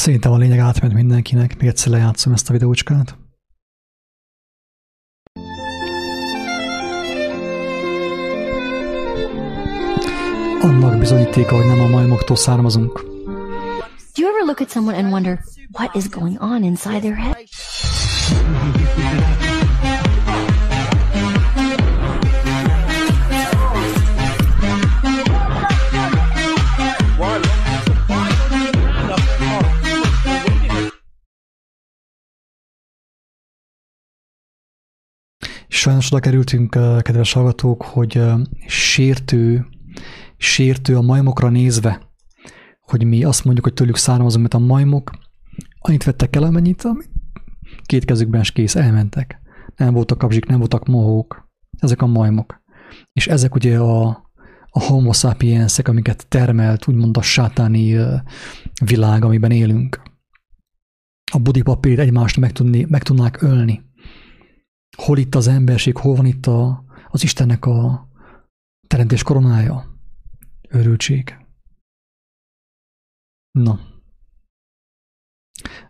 Szerintem a lényeg átment mindenkinek, még egyszer lejátszom ezt a videócskát. Annak bizonyítéka, hogy nem a majmoktól származunk. ever look at someone and wonder what is going on inside their head? Sajnos oda kerültünk, kedves hallgatók, hogy sértő, sértő a majmokra nézve, hogy mi azt mondjuk, hogy tőlük származunk, mert a majmok annyit vettek el, amennyit, amit két kezükben is kész, elmentek. Nem voltak kapzsik, nem voltak mohók. Ezek a majmok. És ezek ugye a, a homo sapiensek, amiket termelt, úgymond a sátáni világ, amiben élünk. A budi papírt egymást meg, tudni, meg tudnák ölni. Hol itt az emberség, hol van itt a, az Istennek a teremtés koronája? Őrültség. Na,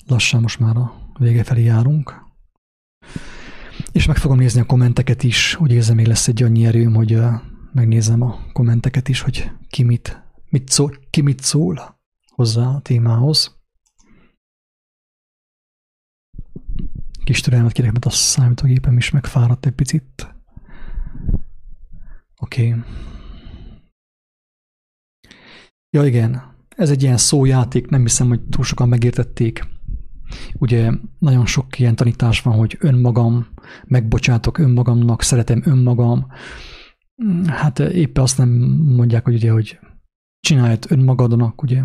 lassan most már a vége felé járunk. És meg fogom nézni a kommenteket is, úgy érzem, még lesz egy annyi erőm, hogy megnézem a kommenteket is, hogy ki mit, mit szól, ki mit szól hozzá a témához. Kis türelmet kérek, mert a számítógépem is megfáradt egy picit. Oké. Okay. Ja igen, ez egy ilyen szójáték, nem hiszem, hogy túl sokan megértették. Ugye nagyon sok ilyen tanítás van, hogy önmagam, megbocsátok önmagamnak, szeretem önmagam. Hát éppen azt nem mondják, hogy ugye, hogy csináljad önmagadnak, ugye.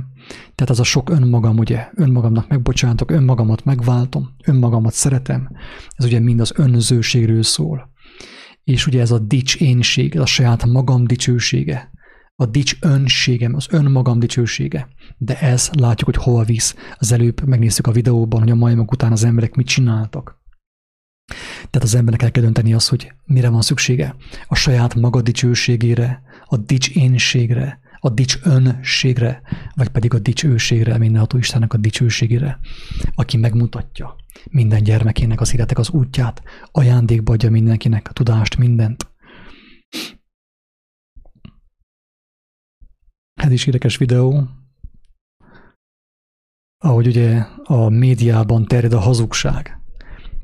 Tehát az a sok önmagam, ugye, önmagamnak megbocsátok, önmagamat megváltom, önmagamat szeretem. Ez ugye mind az önzőségről szól. És ugye ez a dics énség, ez a saját magam dicsősége a dics önségem, az önmagam dicsősége. De ez látjuk, hogy hova visz. Az előbb megnéztük a videóban, hogy a majmok után az emberek mit csináltak. Tehát az embernek el kell dönteni azt, hogy mire van szüksége. A saját maga dicsőségére, a dics énségre, a dics önségre, vagy pedig a dics őségre, mindenható Istennek a dicsőségére, aki megmutatja minden gyermekének az életek az útját, ajándékba adja mindenkinek a tudást, mindent. Ez is érdekes videó, ahogy ugye a médiában terjed a hazugság.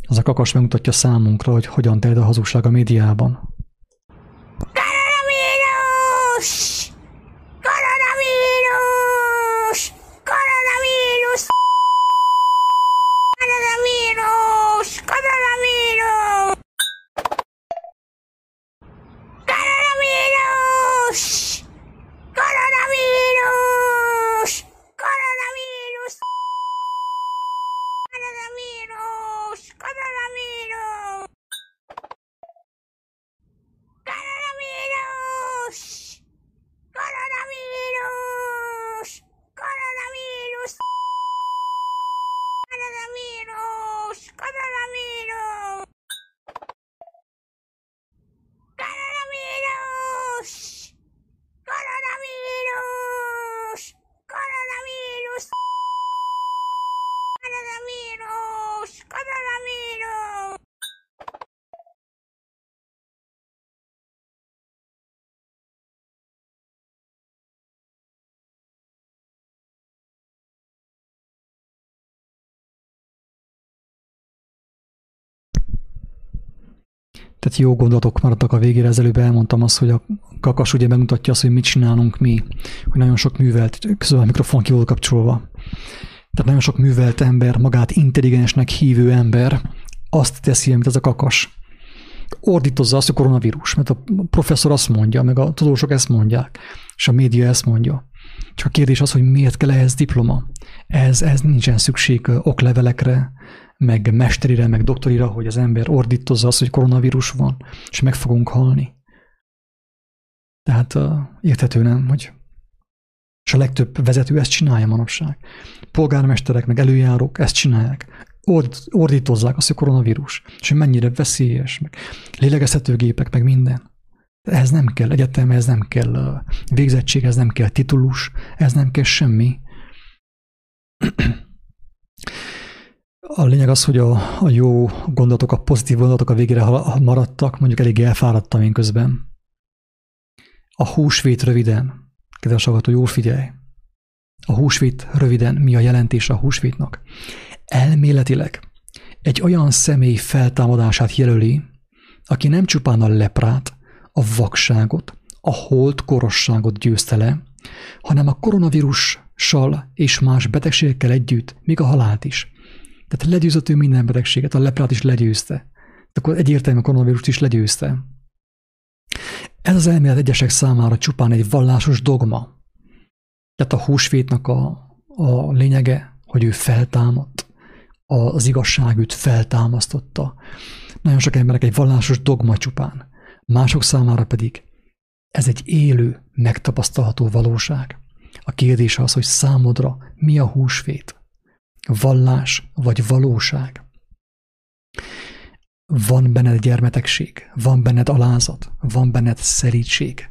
Az a kakas megmutatja számunkra, hogy hogyan terjed a hazugság a médiában. Koronavírus! Tehát jó gondolatok maradtak a végére, az előbb elmondtam azt, hogy a kakas ugye megmutatja azt, hogy mit csinálunk mi, hogy nagyon sok művelt, közül a mikrofon ki volt kapcsolva. Tehát nagyon sok művelt ember, magát intelligensnek hívő ember azt teszi, amit ez a kakas. Ordítozza azt a koronavírus, mert a professzor azt mondja, meg a tudósok ezt mondják, és a média ezt mondja. Csak a kérdés az, hogy miért kell ehhez diploma. Ez, ez nincsen szükség oklevelekre, meg mesterire, meg doktorira, hogy az ember ordítozza azt, hogy koronavírus van, és meg fogunk halni. Tehát uh, érthető nem, hogy és a legtöbb vezető ezt csinálja manapság. Polgármesterek, meg előjárók ezt csinálják. Ord, ordítozzák azt, hogy koronavírus, és hogy mennyire veszélyes, meg lélegezhetőgépek, meg minden. Ez nem kell egyetem, ez nem kell végzettség, ez nem kell titulus, ez nem kell semmi. A lényeg az, hogy a, a jó gondolatok, a pozitív gondolatok a végére maradtak, mondjuk elég elfáradtam én közben. A húsvét röviden. Kedves hallgató, jól figyelj. A húsvét, röviden, mi a jelentés a húsvétnak? Elméletileg egy olyan személy feltámadását jelöli, aki nem csupán a leprát, a vakságot, a holt korosságot győzte le, hanem a koronavírussal és más betegségekkel együtt, még a halált is. Tehát legyőzött ő minden betegséget, a leprát is legyőzte. Akkor egyértelműen a koronavírust is legyőzte. Ez az elmélet egyesek számára csupán egy vallásos dogma. Tehát a húsvétnak a, a lényege, hogy ő feltámadt, az igazság őt feltámasztotta. Nagyon sok emberek egy vallásos dogma csupán, mások számára pedig ez egy élő, megtapasztalható valóság. A kérdés az, hogy számodra mi a húsvét? Vallás vagy valóság? Van benned gyermetegség, van benned alázat, van benned szerítség.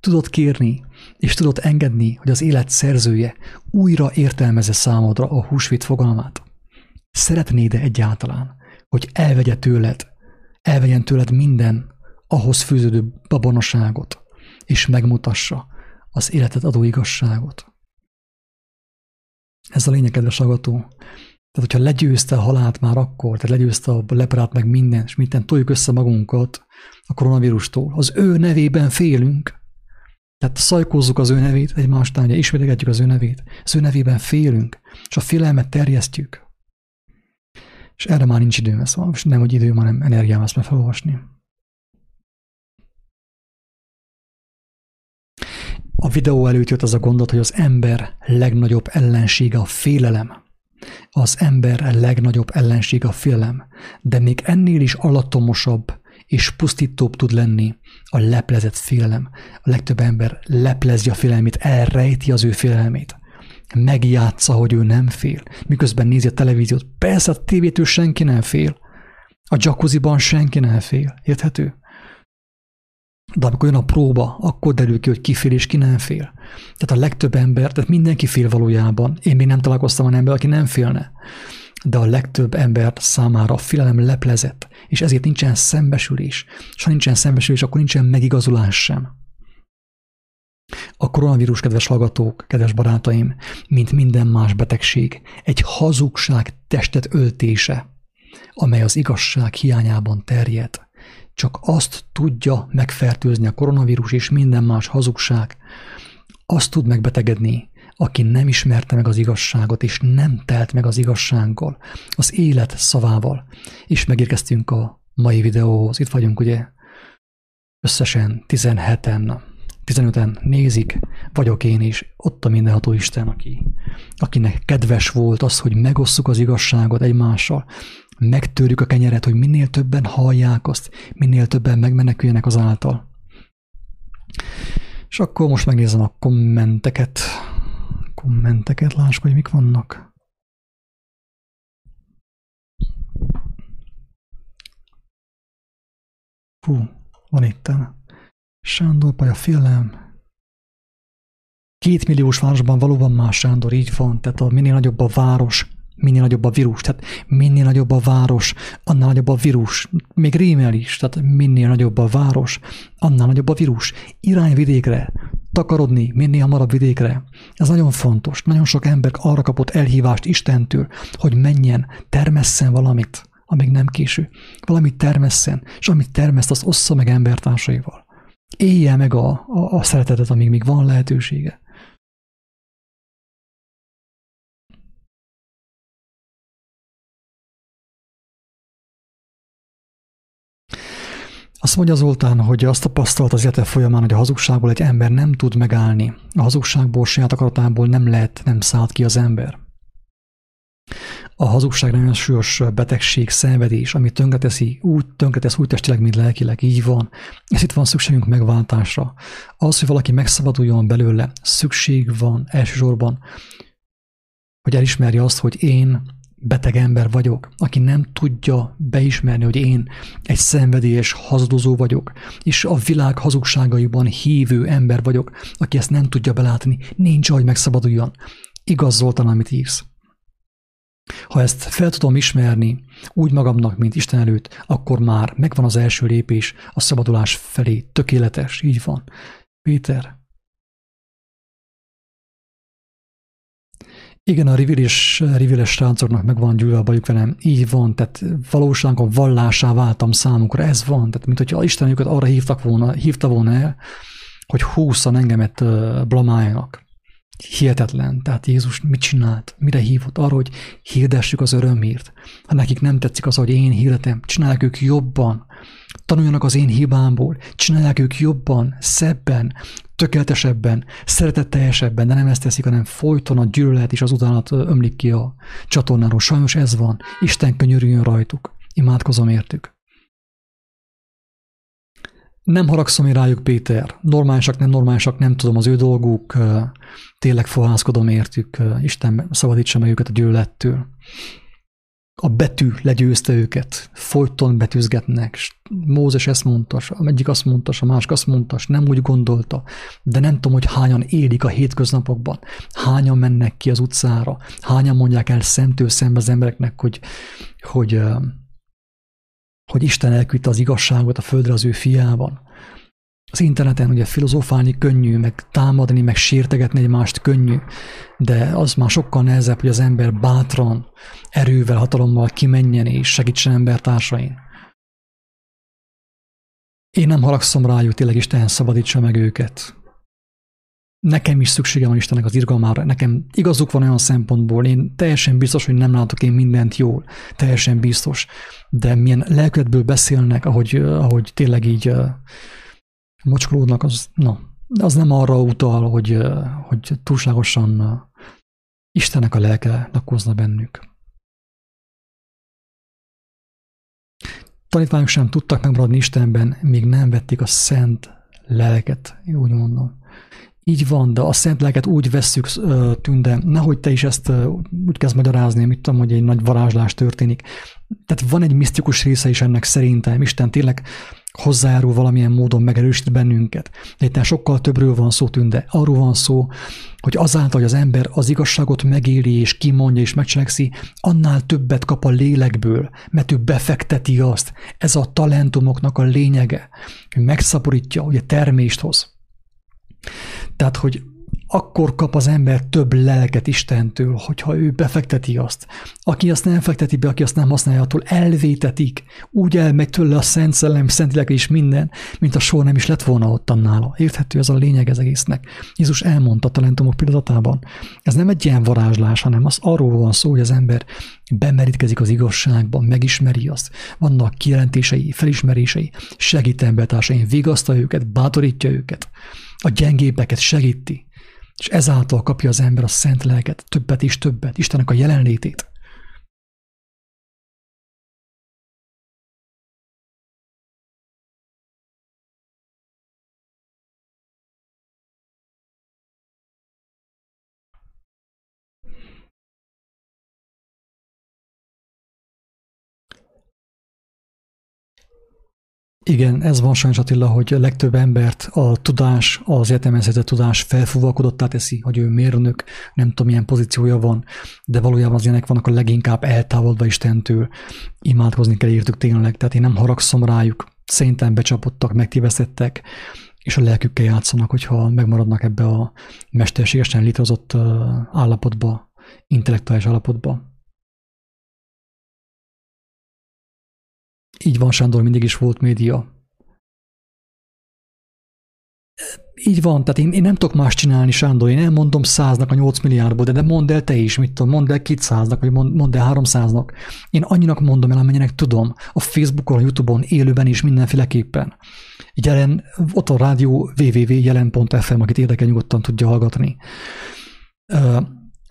Tudod kérni, és tudod engedni, hogy az élet szerzője újra értelmezze számodra a húsvét fogalmát. Szeretnéd-e egyáltalán, hogy elvegye tőled, elvegyen tőled minden ahhoz fűződő babonaságot, és megmutassa az életet adó igazságot. Ez a lényeg, kedves agató. Tehát, hogyha legyőzte a halált már akkor, tehát legyőzte a leprát meg minden, és minden toljuk össze magunkat a koronavírustól, az ő nevében félünk, tehát szajkózzuk az ő nevét egymásnál, ugye ismételgetjük az ő nevét, az ő nevében félünk, és a félelmet terjesztjük. És erre már nincs időm, ezt most nem, hogy időm, hanem energiám ezt meg felolvasni. A videó előtt jött az a gondot, hogy az ember legnagyobb ellensége a félelem. Az ember legnagyobb ellensége a félelem, de még ennél is alattomosabb és pusztítóbb tud lenni a leplezett félelem. A legtöbb ember leplezi a félelmét, elrejti az ő félelmét. Megjátsza, hogy ő nem fél, miközben nézi a televíziót. Persze a tévétől senki nem fél. A jacuzziban senki nem fél. Érthető? De amikor jön a próba, akkor derül ki, hogy ki fél és ki nem fél. Tehát a legtöbb ember, tehát mindenki fél valójában. Én még nem találkoztam olyan ember, aki nem félne. De a legtöbb ember számára a félelem leplezett, és ezért nincsen szembesülés. És ha nincsen szembesülés, akkor nincsen megigazulás sem. A koronavírus, kedves hallgatók, kedves barátaim, mint minden más betegség, egy hazugság testet öltése, amely az igazság hiányában terjed csak azt tudja megfertőzni a koronavírus és minden más hazugság, azt tud megbetegedni, aki nem ismerte meg az igazságot, és nem telt meg az igazsággal, az élet szavával. És megérkeztünk a mai videóhoz. Itt vagyunk ugye összesen 17-en, 15-en nézik, vagyok én is, ott a mindenható Isten, aki, akinek kedves volt az, hogy megosszuk az igazságot egymással, megtörjük a kenyeret, hogy minél többen hallják azt, minél többen megmeneküljenek az által. És akkor most megnézem a kommenteket. Kommenteket, lássuk, hogy mik vannak. Fú, van itt. Sándor Paja félelem. Két milliós városban valóban más Sándor, így van. Tehát a minél nagyobb a város, minél nagyobb a vírus. Tehát minél nagyobb a város, annál nagyobb a vírus. Még rímel is, tehát minél nagyobb a város, annál nagyobb a vírus. Irány vidékre, takarodni minél hamarabb vidékre. Ez nagyon fontos. Nagyon sok ember arra kapott elhívást Istentől, hogy menjen, termesszen valamit, amíg nem késő. Valamit termesszen, és amit termeszt, az ossza meg embertársaival. Élje meg a, a, a szeretetet, amíg még van lehetősége. Azt mondja Zoltán, hogy azt tapasztalt az élete folyamán, hogy a hazugságból egy ember nem tud megállni. A hazugságból, saját akaratából nem lehet, nem szállt ki az ember. A hazugság nagyon súlyos betegség, szenvedés, ami tönkreteszi, úgy tönkretesz úgy testileg, mint lelkileg, így van. Ez itt van szükségünk megváltásra. Az, hogy valaki megszabaduljon belőle, szükség van elsősorban, hogy elismerje azt, hogy én beteg ember vagyok, aki nem tudja beismerni, hogy én egy szenvedélyes hazudozó vagyok, és a világ hazugságaiban hívő ember vagyok, aki ezt nem tudja belátni, nincs, hogy megszabaduljon. Igaz Zoltán, amit írsz. Ha ezt fel tudom ismerni úgy magamnak, mint Isten előtt, akkor már megvan az első lépés a szabadulás felé. Tökéletes, így van. Péter, Igen, a rivilis, riviles srácoknak meg van gyűlve a bajuk velem. Így van, tehát valóságon vallásá váltam számukra. Ez van, tehát mint hogyha Isten őket arra hívtak volna, hívta volna el, hogy húszan engemet blamáljanak. Hihetetlen. Tehát Jézus mit csinált? Mire hívott? Arra, hogy hirdessük az örömhírt. Ha nekik nem tetszik az, hogy én hirdetem, csinálják ők jobban. Tanuljanak az én hibámból, csinálják ők jobban, szebben, tökéletesebben, szeretetteljesebben, de nem ezt teszik, hanem folyton a gyűlölet és az utálat ömlik ki a csatornáról. Sajnos ez van. Isten könyörüljön rajtuk. Imádkozom értük. Nem haragszom én rájuk, Péter. Normálisak, nem normálisak, nem tudom, az ő dolguk. Tényleg fohászkodom értük. Isten szabadítsa meg őket a gyűlölettől a betű legyőzte őket, folyton betűzgetnek. Mózes ezt mondta, egyik azt mondta, a másik azt mondta, nem úgy gondolta, de nem tudom, hogy hányan élik a hétköznapokban, hányan mennek ki az utcára, hányan mondják el szemtől szembe az embereknek, hogy, hogy, hogy Isten elküldte az igazságot a földre az ő fiában az interneten ugye filozofálni könnyű, meg támadni, meg sértegetni egymást könnyű, de az már sokkal nehezebb, hogy az ember bátran, erővel, hatalommal kimenjen és segítsen embertársain. Én nem haragszom rájuk, tényleg Isten szabadítsa meg őket. Nekem is szüksége van Istennek az irgalmára, nekem igazuk van olyan szempontból, én teljesen biztos, hogy nem látok én mindent jól, teljesen biztos, de milyen lelkületből beszélnek, ahogy, ahogy tényleg így mocskolódnak, az, na, az nem arra utal, hogy, hogy túlságosan Istennek a lelke lakozna bennük. Tanítványok sem tudtak megmaradni Istenben, még nem vették a szent lelket, én úgy mondom. Így van, de a szent lelket úgy vesszük, Tünde, nehogy te is ezt úgy kezd magyarázni, mit tudom, hogy egy nagy varázslás történik. Tehát van egy misztikus része is ennek szerintem. Isten tényleg hozzájárul valamilyen módon megerősít bennünket. De itt sokkal többről van szó, Tünde. Arról van szó, hogy azáltal, hogy az ember az igazságot megéli és kimondja és megcselekszi, annál többet kap a lélekből, mert ő befekteti azt. Ez a talentumoknak a lényege, hogy megszaporítja, a termést hoz. Tehát, hogy akkor kap az ember több lelket Istentől, hogyha ő befekteti azt. Aki azt nem fekteti be, aki azt nem használja, attól elvétetik. Úgy elmegy tőle a Szent Szellem, Szent és minden, mint a sor nem is lett volna ott nála. Érthető ez a lényeg az egésznek. Jézus elmondta a talentumok pillanatában. Ez nem egy ilyen varázslás, hanem az arról van szó, hogy az ember bemerítkezik az igazságban, megismeri azt. Vannak kijelentései, felismerései, segít embertársaim, vigasztalja őket, bátorítja őket a gyengébbeket segíti, és ezáltal kapja az ember a szent lelket, többet és többet, Istennek a jelenlétét. Igen, ez van sajnos Attila, hogy a legtöbb embert a tudás, az értelmezhető tudás felfúvalkodottá teszi, hogy ő mérnök, nem tudom milyen pozíciója van, de valójában az ilyenek vannak a leginkább eltávolodva Istentől. Imádkozni kell értük tényleg, tehát én nem haragszom rájuk, szerintem becsapottak, megtévesztettek, és a lelkükkel játszanak, hogyha megmaradnak ebbe a mesterségesen létrehozott állapotba, intellektuális állapotba. Így van, Sándor, mindig is volt média. Így van, tehát én, én nem tudok más csinálni, Sándor, én elmondom száznak a 8 milliárdból, de, de mondd el te is, mit tudom, mondd el 200-nak, vagy mond, mondd el 300-nak. Én annyinak mondom el, amennyinek tudom, a Facebookon, a Youtube-on, élőben is mindenféleképpen. Jelen, ott a rádió www.jelen.fm, akit érdekel, nyugodtan tudja hallgatni. Uh,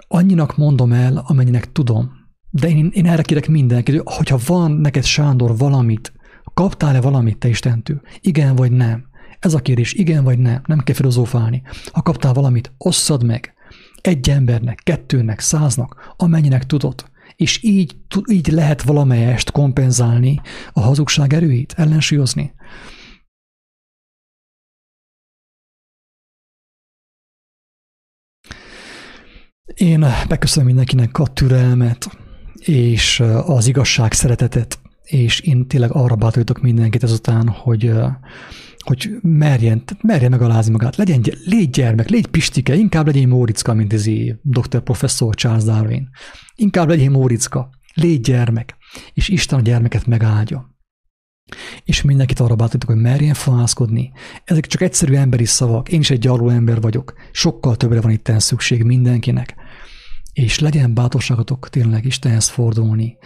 annyinak mondom el, amennyinek tudom. De én, én erre kérek mindenkit, hogyha van neked, Sándor, valamit, kaptál-e valamit te Istentől? Igen vagy nem? Ez a kérdés, igen vagy nem? Nem kell filozófálni. Ha kaptál valamit, osszad meg. Egy embernek, kettőnek, száznak, amennyinek tudod. És így, így lehet valamelyest kompenzálni a hazugság erőit, ellensúlyozni. Én megköszönöm mindenkinek a türelmet, és az igazság szeretetet, és én tényleg arra bátorítok mindenkit ezután, hogy, hogy merjen, merjen megalázni magát, legyen, légy gyermek, légy pistike, inkább legyen Móricka, mint ez Dr. Professor Charles Darwin. Inkább legyen Móricka, légy gyermek, és Isten a gyermeket megáldja. És mindenkit arra bátorítok, hogy merjen fahászkodni. Ezek csak egyszerű emberi szavak. Én is egy gyarló ember vagyok. Sokkal többre van itt szükség mindenkinek. És legyen bátorságotok tényleg Istenhez fordulni,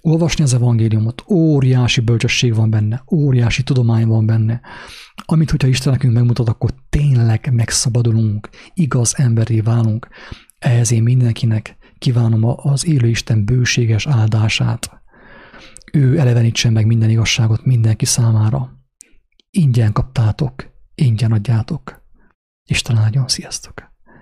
olvasni az evangéliumot, óriási bölcsesség van benne, óriási tudomány van benne, amit, hogyha Isten nekünk megmutat, akkor tényleg megszabadulunk, igaz emberé válunk. Ehhez én mindenkinek kívánom az élő Isten bőséges áldását. Ő elevenítsen meg minden igazságot mindenki számára. Ingyen kaptátok, ingyen adjátok. Isten áldjon, sziasztok!